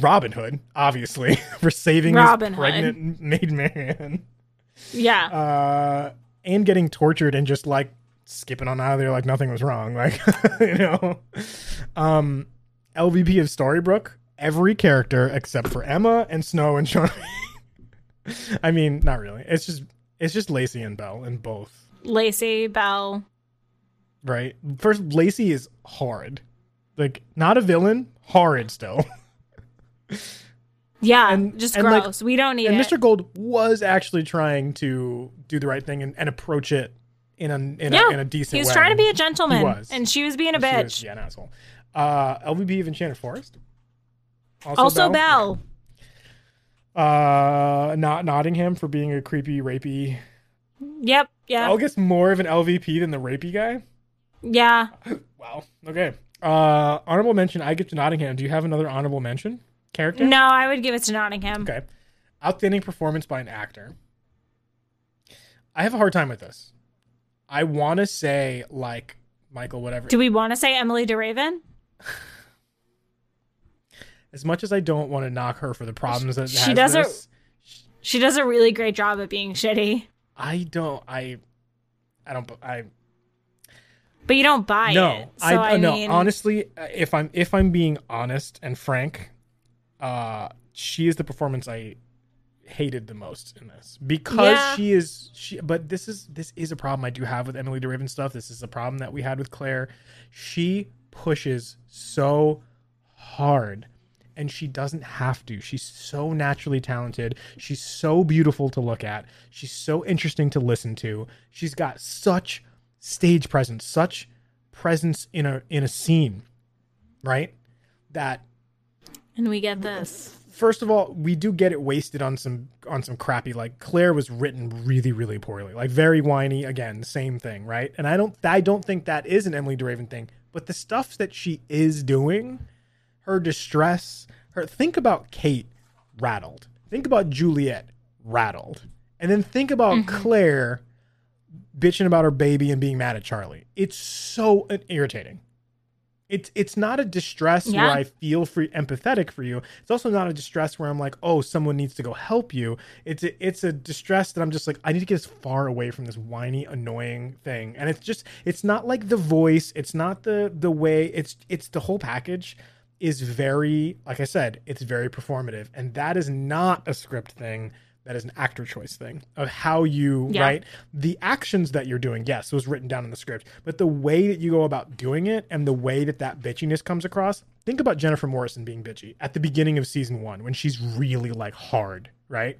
Robin hood obviously for saving Robin his Hood. pregnant maid man Yeah. uh, and getting tortured and just like skipping on out of there like nothing was wrong. Like, you know, um, LVP of Storybrooke, every character except for Emma and Snow and Sean. I mean, not really. It's just it's just Lacey and Belle and both, Lacey, Belle. right? First, Lacey is horrid, like not a villain, horrid still. Yeah, just and, like, gross. we don't need and it. Mr. Gold was actually trying to do the right thing and, and approach it in a in, yeah, a, in a decent way. he was way. trying to be a gentleman, and she was being a She bitch. was, yeah, an asshole. Uh, LVP of Enchanted Forest. also, Belle. Uh, not Nottingham for being a creepy, rapey. Yep. Yeah. Belle gets more of an LVP than the rapey guy. Yeah. Wow. Okay. Uh, honorable mention. I get to Nottingham. Do you have another honorable mention character? No, I would give it to Nottingham. Okay. Outstanding performance by an actor. I have a hard time with this. I want to say like Michael, whatever. Do we want to say Emilie de Ravin? as much as I don't want to knock her for the problems that She does a this, she does a really great job at being shitty, I don't. I. I don't. I. but you don't buy no. it. So I, I, no. mean, honestly, if I'm if I'm being honest and frank, uh, she is the performance I hated the most in this because Yeah. she is she. But this is this is a problem I do have with Emilie de Ravin stuff. This is a problem that we had with Claire. She pushes so hard and she doesn't have to. She's so naturally talented. She's so beautiful to look at. She's so interesting to listen to. She's got such stage presence, such presence in a in a scene, right? That and we get this. first of all, we do get it wasted on some on some crappy like Claire was written really really poorly. Like very whiny again, same thing, right? And I don't I don't think that is an Emilie de Ravin thing, but the stuff that she is doing, her distress, her think about Kate rattled. Think about Juliet rattled. And then think about mm-hmm. Claire bitching about her baby and being mad at Charlie. It's so uh, irritating. It's it's not a distress Yeah. where I feel for empathetic for you. It's also not a distress where I'm like, oh, someone needs to go help you. It's a, it's a distress that I'm just like, I need to get as far away from this whiny, annoying thing. And it's just it's not like the voice. It's not the the way. It's it's the whole package is very like I said, it's very performative, and that is not a script thing. That is an actor choice thing of how you Yeah. right the actions that you're doing, yes, it was written down in the script, but the way that you go about doing it and the way that that bitchiness comes across. Think about Jennifer Morrison being bitchy at the beginning of season one when she's really like hard, right?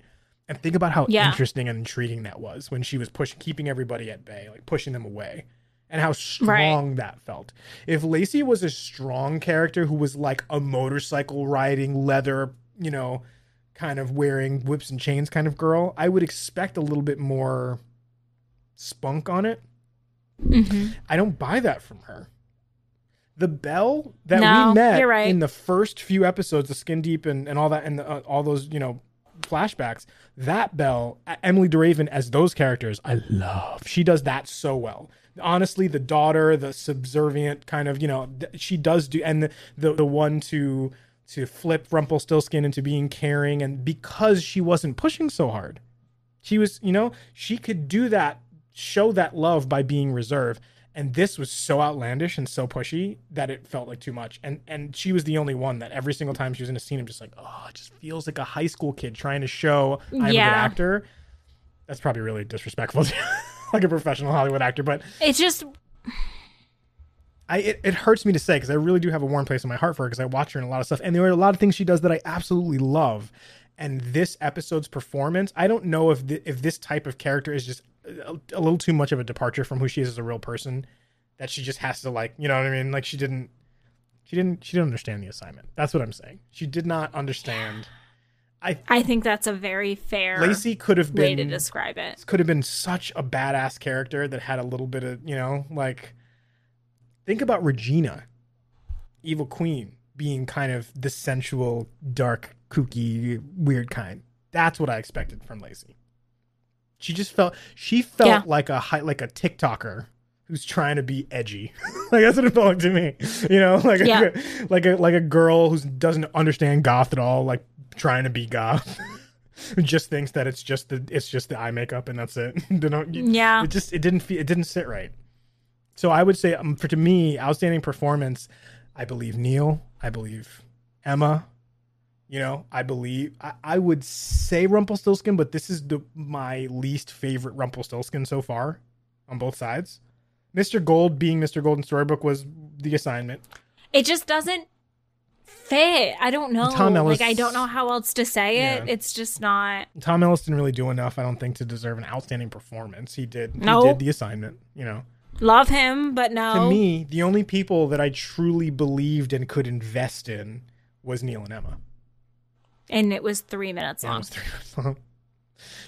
And think about how Yeah. interesting and intriguing that was when she was pushing, keeping everybody at bay, like pushing them away, and how strong that felt. If Lacey was a strong character who was like a motorcycle riding, leather, you know, kind of wearing whips and chains kind of girl, I would expect a little bit more spunk on it. Mhm. I don't buy that from her. The Belle that No, we met right. in the first few episodes the Skin Deep and, and all that, and the, uh, all those, you know, flashbacks, that Belle, uh, Emilie de Ravin as those characters, I love. She does that so well. Honestly, the daughter, the subservient kind of, you know, she does do, and the, the, the one to, to flip Rumpelstiltskin into being caring and because she wasn't pushing so hard. She was, you know, she could do that, show that love by being reserved. And this was so outlandish and so pushy that it felt like too much. And and she was the only one that every single time she was in a scene, I'm just like, oh, it just feels like a high school kid trying to show I'm a good Yeah. actor. That's probably really disrespectful to like a professional Hollywood actor, but It's just I it, it hurts me to say because I really do have a warm place in my heart for her because I watch her in a lot of stuff, and there are a lot of things she does that I absolutely love. And this episode's performance, I don't know if th- if this type of character is just a, a little too much of a departure from who she is as a real person, that she just has to like, you know what I mean? Like she didn't, she didn't, she didn't understand the assignment. That's what I'm saying. She did not understand. I I think that's a very fair Lacey could have been way to describe it. could have been such a badass character that had a little bit of you know like think about regina evil queen being kind of the sensual dark kooky weird kind that's what i expected from lacey she just felt she felt Yeah. like a high, like a tiktoker who's trying to be edgy like that's what it felt like to me you know like Yeah. a, like a like a girl who doesn't understand goth at all like trying to be goth just thinks that it's just the it's just the eye makeup and that's it. They don't- Yeah. It just it didn't feel it didn't sit right. So I would say um, for to me outstanding performance. I believe Neal. I believe Emma. You know, I believe I, I would say Rumpelstiltskin, but this is the my least favorite Rumpelstiltskin so far on both sides. Mr. Gold being Mr. Gold in Storybrooke was the assignment. It just doesn't fit. I don't know. Tom Ellis- like I don't know how else to say it. Yeah. It's just not. Tom Ellis didn't really do enough, I don't think, to deserve an outstanding performance. He did. No. He did the assignment. You know. Love him, but no. To me, the only people that I truly believed and could invest in was Neal and Emma. and it was three minutes long. three minutes long.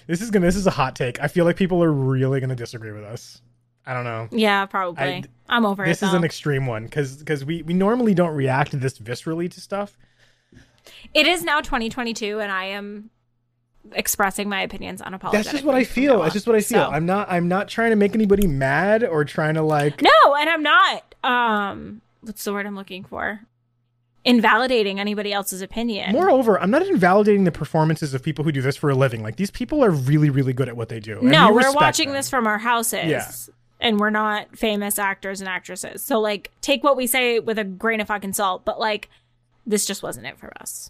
This is gonna. This is a hot take. I feel like people are really gonna disagree with us. I don't know. Yeah, probably. I- am over it. This is an extreme one because because we we normally don't react this viscerally to stuff. it is now 2022, and I am expressing my opinions unapologetically. That's just what I feel. That's just what I feel. So- I'm not. I'm not trying to make anybody mad or trying to like. No, and I'm not. Um, what's the word I'm looking for? Invalidating anybody else's opinion. Moreover, I'm not invalidating the performances of people who do this for a living. Like these people are really, really good at what they do. no, we we're watching them. this from our houses. Yeah. And we're not famous actors and actresses. So like take what we say with a grain of fucking salt, but like this just wasn't it for us.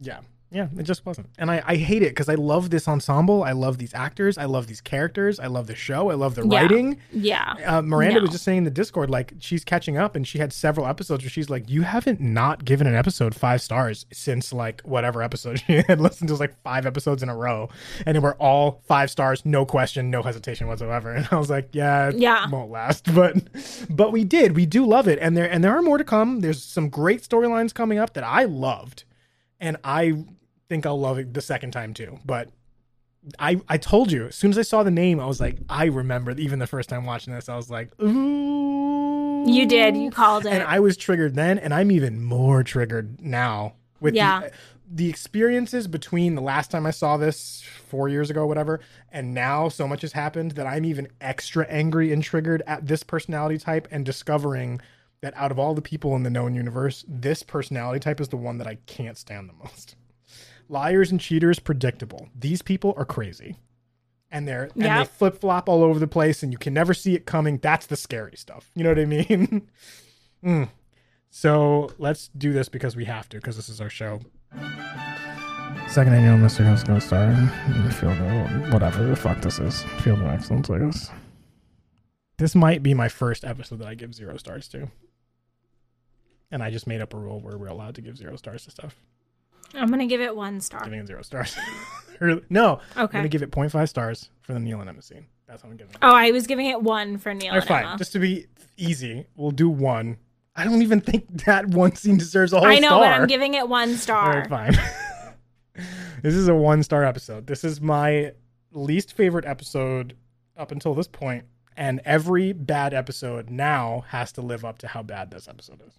Yeah. Yeah, it just wasn't. And I, I hate it because I love this ensemble. I love these actors. I love these characters. I love the show. I love the Yeah. writing. Yeah. Uh, Miranda No. was just saying in the Discord, like, she's catching up and she had several episodes where she's like, You haven't not given an episode five stars since like whatever episode she had listened to, was like five episodes in a row. And they were all five stars, no question, no hesitation whatsoever. And I was like, Yeah, it Yeah. won't last. But but we did. We do love it. And there and there are more to come. There's some great storylines coming up that I loved and I think I'll love it the second time too. But I I told you as soon as I saw the name, I was like, I remember even the first time watching this, I was like, ooh. You did. You called it. And I was triggered then, and I'm even more triggered now with Yeah. the, the experiences between the last time I saw this four years ago, whatever, and now so much has happened that I'm even extra angry and triggered at this personality type and discovering that out of all the people in the known universe, this personality type is the one that I can't stand the most. Liars and cheaters, predictable. These people are crazy. And they're and they flip flop all over the place and you can never see it coming. That's the scary stuff. You know what I mean? Mm. So let's do this because we have to, because this is our show. Second annual Mr. Ghost Ghost Star. Field of whatever the fuck this is. Field of Excellence, I guess. This might be my first episode that I give zero stars to. And I just made up a rule where we're allowed to give zero stars to stuff. I'm gonna give it one star. Giving it zero stars. No. I'm going to give it 0.5 stars for the Neal and Emma scene. That's what I'm giving it. Oh, I was giving it one for Neal All right, and fine. Emma. Just to be easy, we'll do one. I don't even think that one scene deserves a whole I know, star. but I'm giving it one star. right, fine. this is a one star episode. This is my least favorite episode up until this point, and every bad episode now has to live up to how bad this episode is.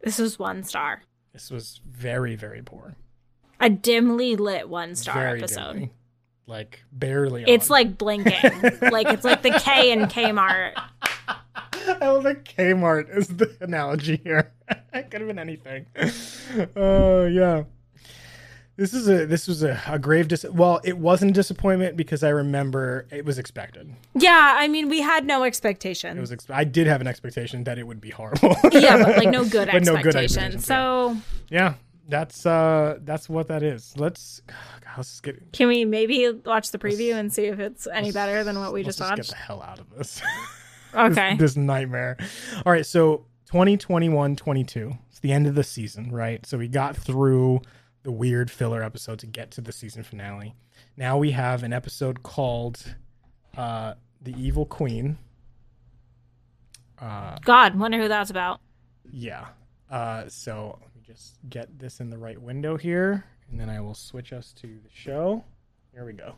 This was one star. This was very, very poor. A dimly lit one star Very episode. dimly. Like barely. It's on. like blinking. like it's like the K in Kmart. I love that Kmart is the analogy here. it could have been anything. Oh yeah. This is a this was a, a grave dis. Well, it wasn't a disappointment because I remember it was expected. Yeah, I mean, we had no expectation. It was. Ex- I did have an expectation that it would be horrible. yeah, but like no good But no good expectation. so Yeah, that's uh that's what that is. Let's God, let's just get can we maybe watch the preview and see if it's any better than what we let's just just get the hell out of this. Okay. this, this nightmare. All right, so 2021 22. It's the end of the season, right? So we got through the weird filler episode to get to the season finale. Now we have an episode called uh The Evil Queen. Uh God, wonder who that's about. yeah. Uh so let me just get this in the right window here and then I will switch us to the show. Here we go.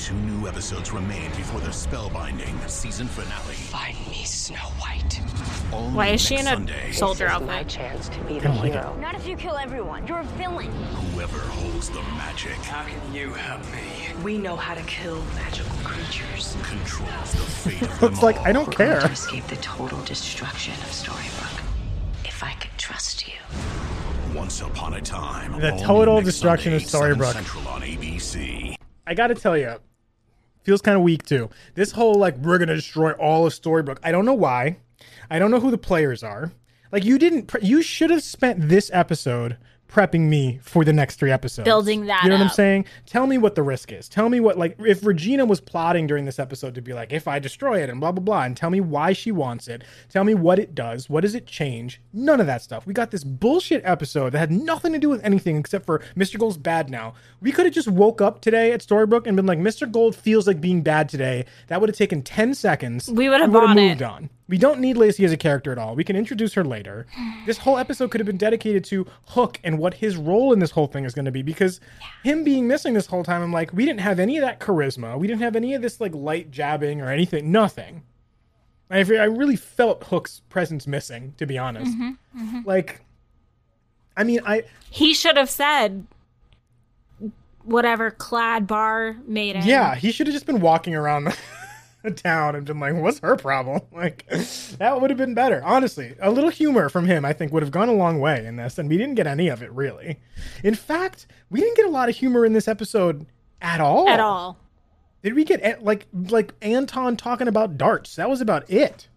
Two new episodes remain before the spellbinding season finale. Find me, Snow White. All Why is she in a Sunday. soldier This is outfit? my chance to be the don't like it. Not if you kill everyone. You're a villain. Whoever holds the magic How can you help me? We know how to kill magical creatures. controls the fate of them Looks like I don't We're going care. to escape the total destruction of Storybrooke. If I could trust you. Once upon a time. The total destruction of Sunday, 7 Storybrooke. Central on ABC. I got to tell you, feels kind of weak too. This whole like we're gonna destroy all of Storybrooke. I don't know why. I don't know who the players are. Like you didn't. Pre- you should have spent this episode prepping me for the next three episodes. Building that You know what I'm saying? Tell me what the risk is. Tell me what like if Regina was plotting during this episode to be like if I destroy it and blah blah blah and tell me why she wants it. Tell me what it does. What does it change? None of that stuff. We got this bullshit episode that had nothing to do with anything except for Mr. Gold's bad now. We could have just woke up today at Storybrooke and been like Mr. Gold feels like being bad today. That would have taken 10 seconds. We would have moved it. on. We don't need Lacey as a character at all. We can introduce her later. This whole episode could have been dedicated to Hook and what his role in this whole thing is going to be because him being missing this whole time, I'm like, we didn't have any of that charisma. We didn't have any of this like light jabbing or anything. Nothing. I, I really felt Hook's presence missing, to be honest. Mhm, mhm. Like, I mean, I He should have said whatever clad bar made him. Yeah, he should have just been walking around town and been like, "What's her problem?" Like that would have been better. Honestly, a little humor from him, I think, would have gone a long way in this, and we didn't get any of it really. In fact, we didn't get a lot of humor in this episode at all. At all. Did we get eh, like like Anton talking about darts? That was about it.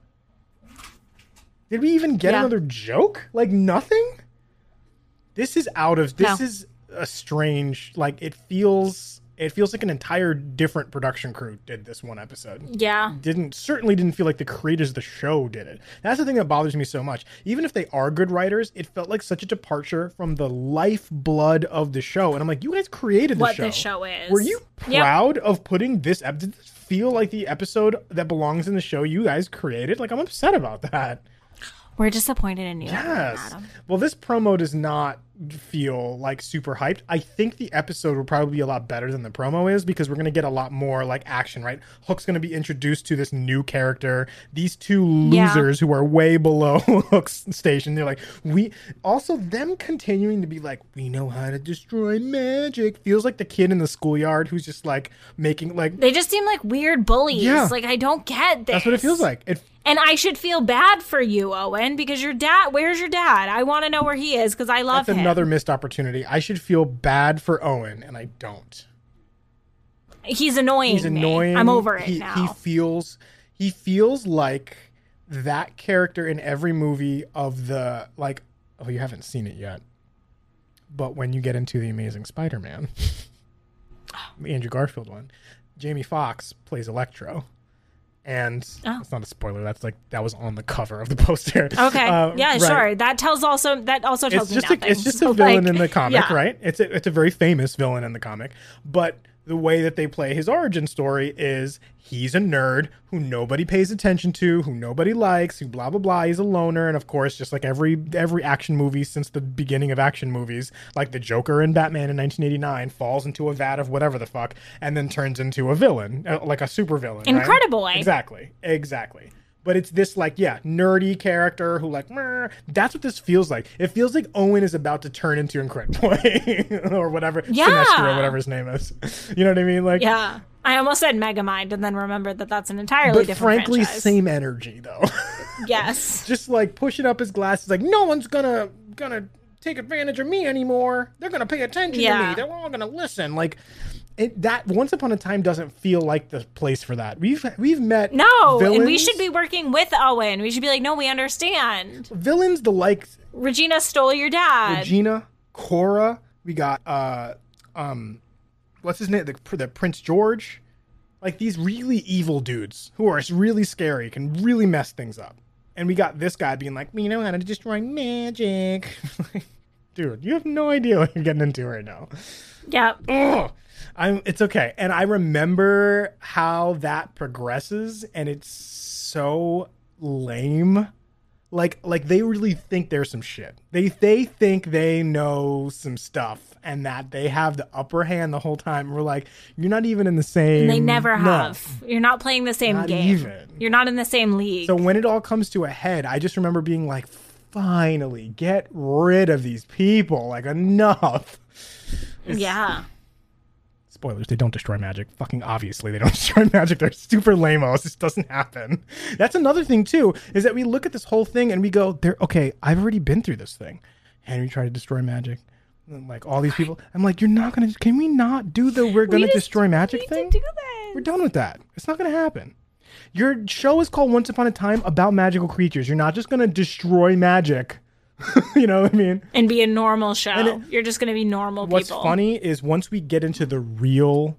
Did we even get Yeah. another joke? Like nothing. This is out of this No. is a strange like it feels it feels like an entire different production crew did this one episode. Yeah. Didn't certainly didn't feel like the creators of the show did it. That's the thing that bothers me so much. Even if they are good writers, it felt like such a departure from the lifeblood of the show. And I'm like, you guys created the What show. the show is. Were you Yep. proud of putting this ep- did this feel like the episode that belongs in the show you guys created? Like I'm upset about that. We're disappointed in you. Yes. Adam. Well, this promo does not feel like super hyped. I think the episode will probably be a lot better than the promo is because we're going to get a lot more like action, right? Hook's going to be introduced to this new character. These two Yeah. losers who are way below Hook's station, they're like, we also them continuing to be like, we know how to destroy magic feels like the kid in the schoolyard who's just like making like They just seem like weird bullies. Yeah. Like I don't get this. that's what it feels like. It And I should feel bad for you, Owen, because your dad. Where's your dad? I want to know where he is because I love that's him. another missed opportunity. I should feel bad for Owen, and I don't. He's annoying. He's me. annoying. I'm over it he, now. He feels he feels like that character in every movie of the like oh you haven't seen it yet. But when you get into the Amazing Spider-Man, the Andrew Garfield one, Jamie Foxx plays Electro. And Oh. it's not a spoiler. That's like that was on the cover of the poster. okay. Uh, yeah, right sure. That tells also that also tells it's just me a, it's just So, a villain like, in the comic, yeah. right? It's a, it's a very famous villain in the comic, but the way that they play his origin story is he's a nerd who nobody pays attention to, who nobody likes, who blah blah blah. He's a loner, and of course, just like every every action movie since the beginning of action movies, like the Joker in Batman in 1989, falls into a vat of whatever the fuck, and then turns into a villain, uh, like a super villain. Incredible, eh? Exactly, exactly. But it's this like yeah nerdy character who like "Meh." that's what this feels like. It feels like Owen is about to turn into Incrediboy or whatever Yeah. Sinestro or whatever his name is. You know what I mean? Like Yeah. I almost said Megamind and then remembered that that's an entirely different. but different frankly, franchise. same energy though. Yes. Just like pushing up his glasses, like no one's gonna gonna take advantage of me anymore. They're gonna pay attention to me. They're all gonna listen. Like it, that. Once upon a time doesn't feel like the place for that. We've we've met No, and we should be working with Owen. We should be like, no, we understand. villains the like Regina stole your dad. Regina, Cora. We got uh um, what's his name? The, the Prince George. Like these really evil dudes who are really scary, can really mess things up. And we got this guy being like, "We know how to destroy magic." Dude, you have no idea what you're getting into right now. Yep. Ugh. I'm it's okay. And I remember how that progresses and it's so lame. Like like they really think there's some shit. They they think they know some stuff and that they have the upper hand the whole time. We're like, you're not even in the same And they never no. have. You're not playing the same Not game. even. You're not in the same league. So when it all comes to a head, I just remember being like, finally, get rid of these people. Like enough. It's- yeah. Spoilers, they don't destroy magic. Fucking obviously, they don't destroy magic. They're super lame-os. This doesn't happen. That's another thing, too, is that we look at this whole thing and we go, "There, okay, I've already been through this thing. Henry tried to destroy magic. And, like all these people. I'm like, you're not gonna can we not do the we're gonna destroy magic thing? We're done with that. It's not gonna happen. Your show is called Once Upon a Time about magical creatures. You're not just gonna destroy magic. you know what I mean? And be a normal show. It- You're just going to be normal What's people. funny is once we get into the real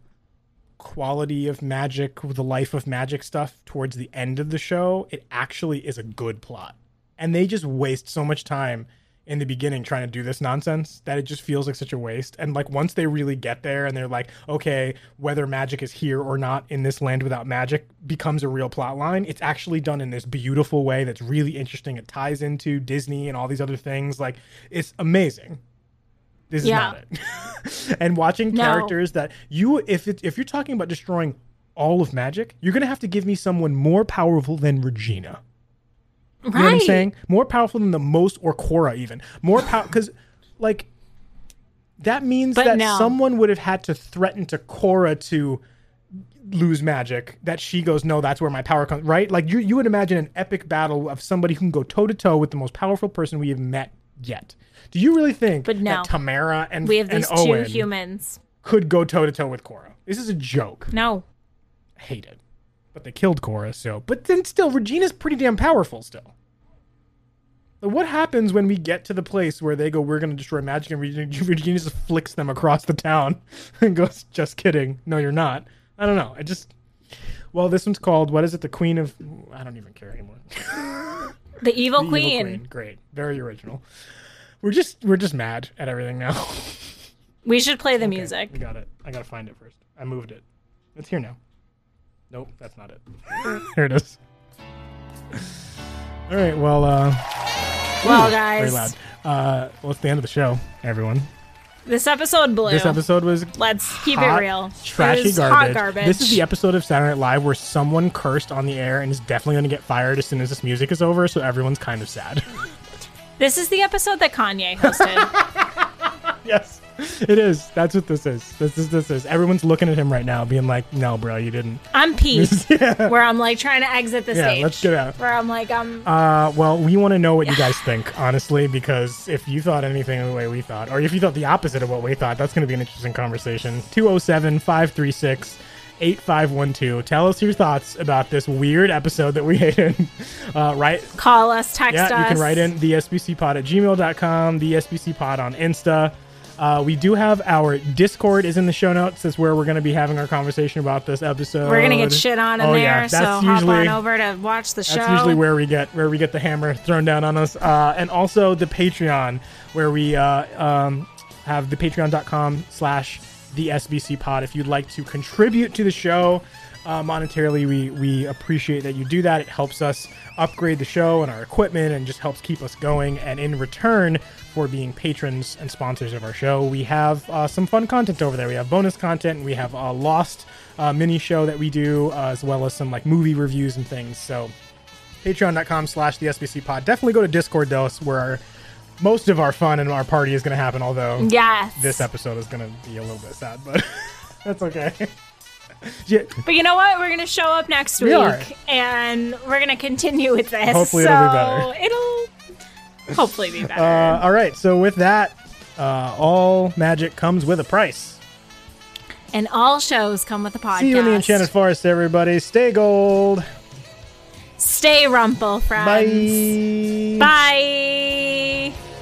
quality of magic, the life of magic stuff towards the end of the show, it actually is a good plot. And they just waste so much time in the beginning trying to do this nonsense that it just feels like such a waste. And like once they really get there and they're like, okay, whether magic is here or not in this land without magic becomes a real plot line, it's actually done in this beautiful way that's really interesting. It ties into Disney and all these other things. Like it's amazing. This is Yeah. not it. and watching No. characters that you if it, if you're talking about destroying all of magic, you're gonna have to give me someone more powerful than Regina. You know what I'm saying? More powerful than the most or Cora even. More power because like that means But that no. someone would have had to threaten to Cora to lose magic that she goes no that's where my power comes right like you you would imagine an epic battle of somebody who can go toe to toe with the most powerful person we have met yet do you really think But no. that Tamara and we have these two Owen humans. could go toe to toe with Cora this is a joke No. I hate it but they killed Cora so but then still Regina's pretty damn powerful still what happens when we get to the place where they go, we're going to destroy magic, and Regina, just flicks them across the town and goes, just kidding. No, you're not. I don't know. I just, well, this one's called, what is it? The Queen of, I don't even care anymore. The evil The queen. Great. Very original. We're just, we're just mad at everything now. We should play the Okay, music. We got it. I got to find it first. I moved it. It's here now. Nope, that's not it. Here it is. All right. Well, uh, Well, guys. very loud. Uh, well, it's the end of the show, everyone. This episode blew. This episode was Let's keep hot, it real. trashy It garbage. Hot garbage. This is the episode of Saturday Night Live where someone cursed on the air and is definitely going to get fired as soon as this music is over. So everyone's kind of sad. This is the episode that Kanye hosted. yes, it is. That's what this is. This is this is. Everyone's looking at him right now, being like, "No, bro, you didn't." I'm Pete, Yeah. where I'm like trying to exit the Yeah, stage. let's get out. Where I'm like, I'm. Uh, well, we want to know what you guys think, honestly, because if you thought anything the way we thought, or if you thought the opposite of what we thought, that's going to be an interesting conversation. 207 536 8512. Tell us your thoughts about this weird episode that we hated. Uh, right? Call us, text yeah, us. you can write in the SBCpod at gmail.com, the SBCpod on Insta. Uh, we do have our Discord is in the show notes. That's where we're going to be having our conversation about this episode. We're gonna get shit on in oh, there, yeah. so That's hop usually, on over to watch the show. that's usually where we get where we get the hammer thrown down on us, uh, and also the Patreon, where we uh, um, have the Patreon.com slash the SBC Pod. If you'd like to contribute to the show uh, monetarily, we we appreciate that you do that. It helps us upgrade the show and our equipment, and just helps keep us going. And in return for being patrons and sponsors of our show, we have uh, some fun content over there. We have bonus content. We have a Lost uh, mini show that we do, uh, as well as some like movie reviews and things. So patreon.com slash the SBC pod. Definitely go to Discord though, where our, most of our fun and our party is going to happen. Although Yes. this episode is going to be a little bit sad, but that's okay. Yeah, But you know what? We're gonna show up next We week are. and we're gonna continue with this. Hopefully so it'll be better. It'll hopefully be better. Uh, all right. So with that, uh, all magic comes with a price. and all shows come with a podcast. See you in the Enchanted Forest, everybody. Stay gold. Stay rumple, friends. Bye. Bye.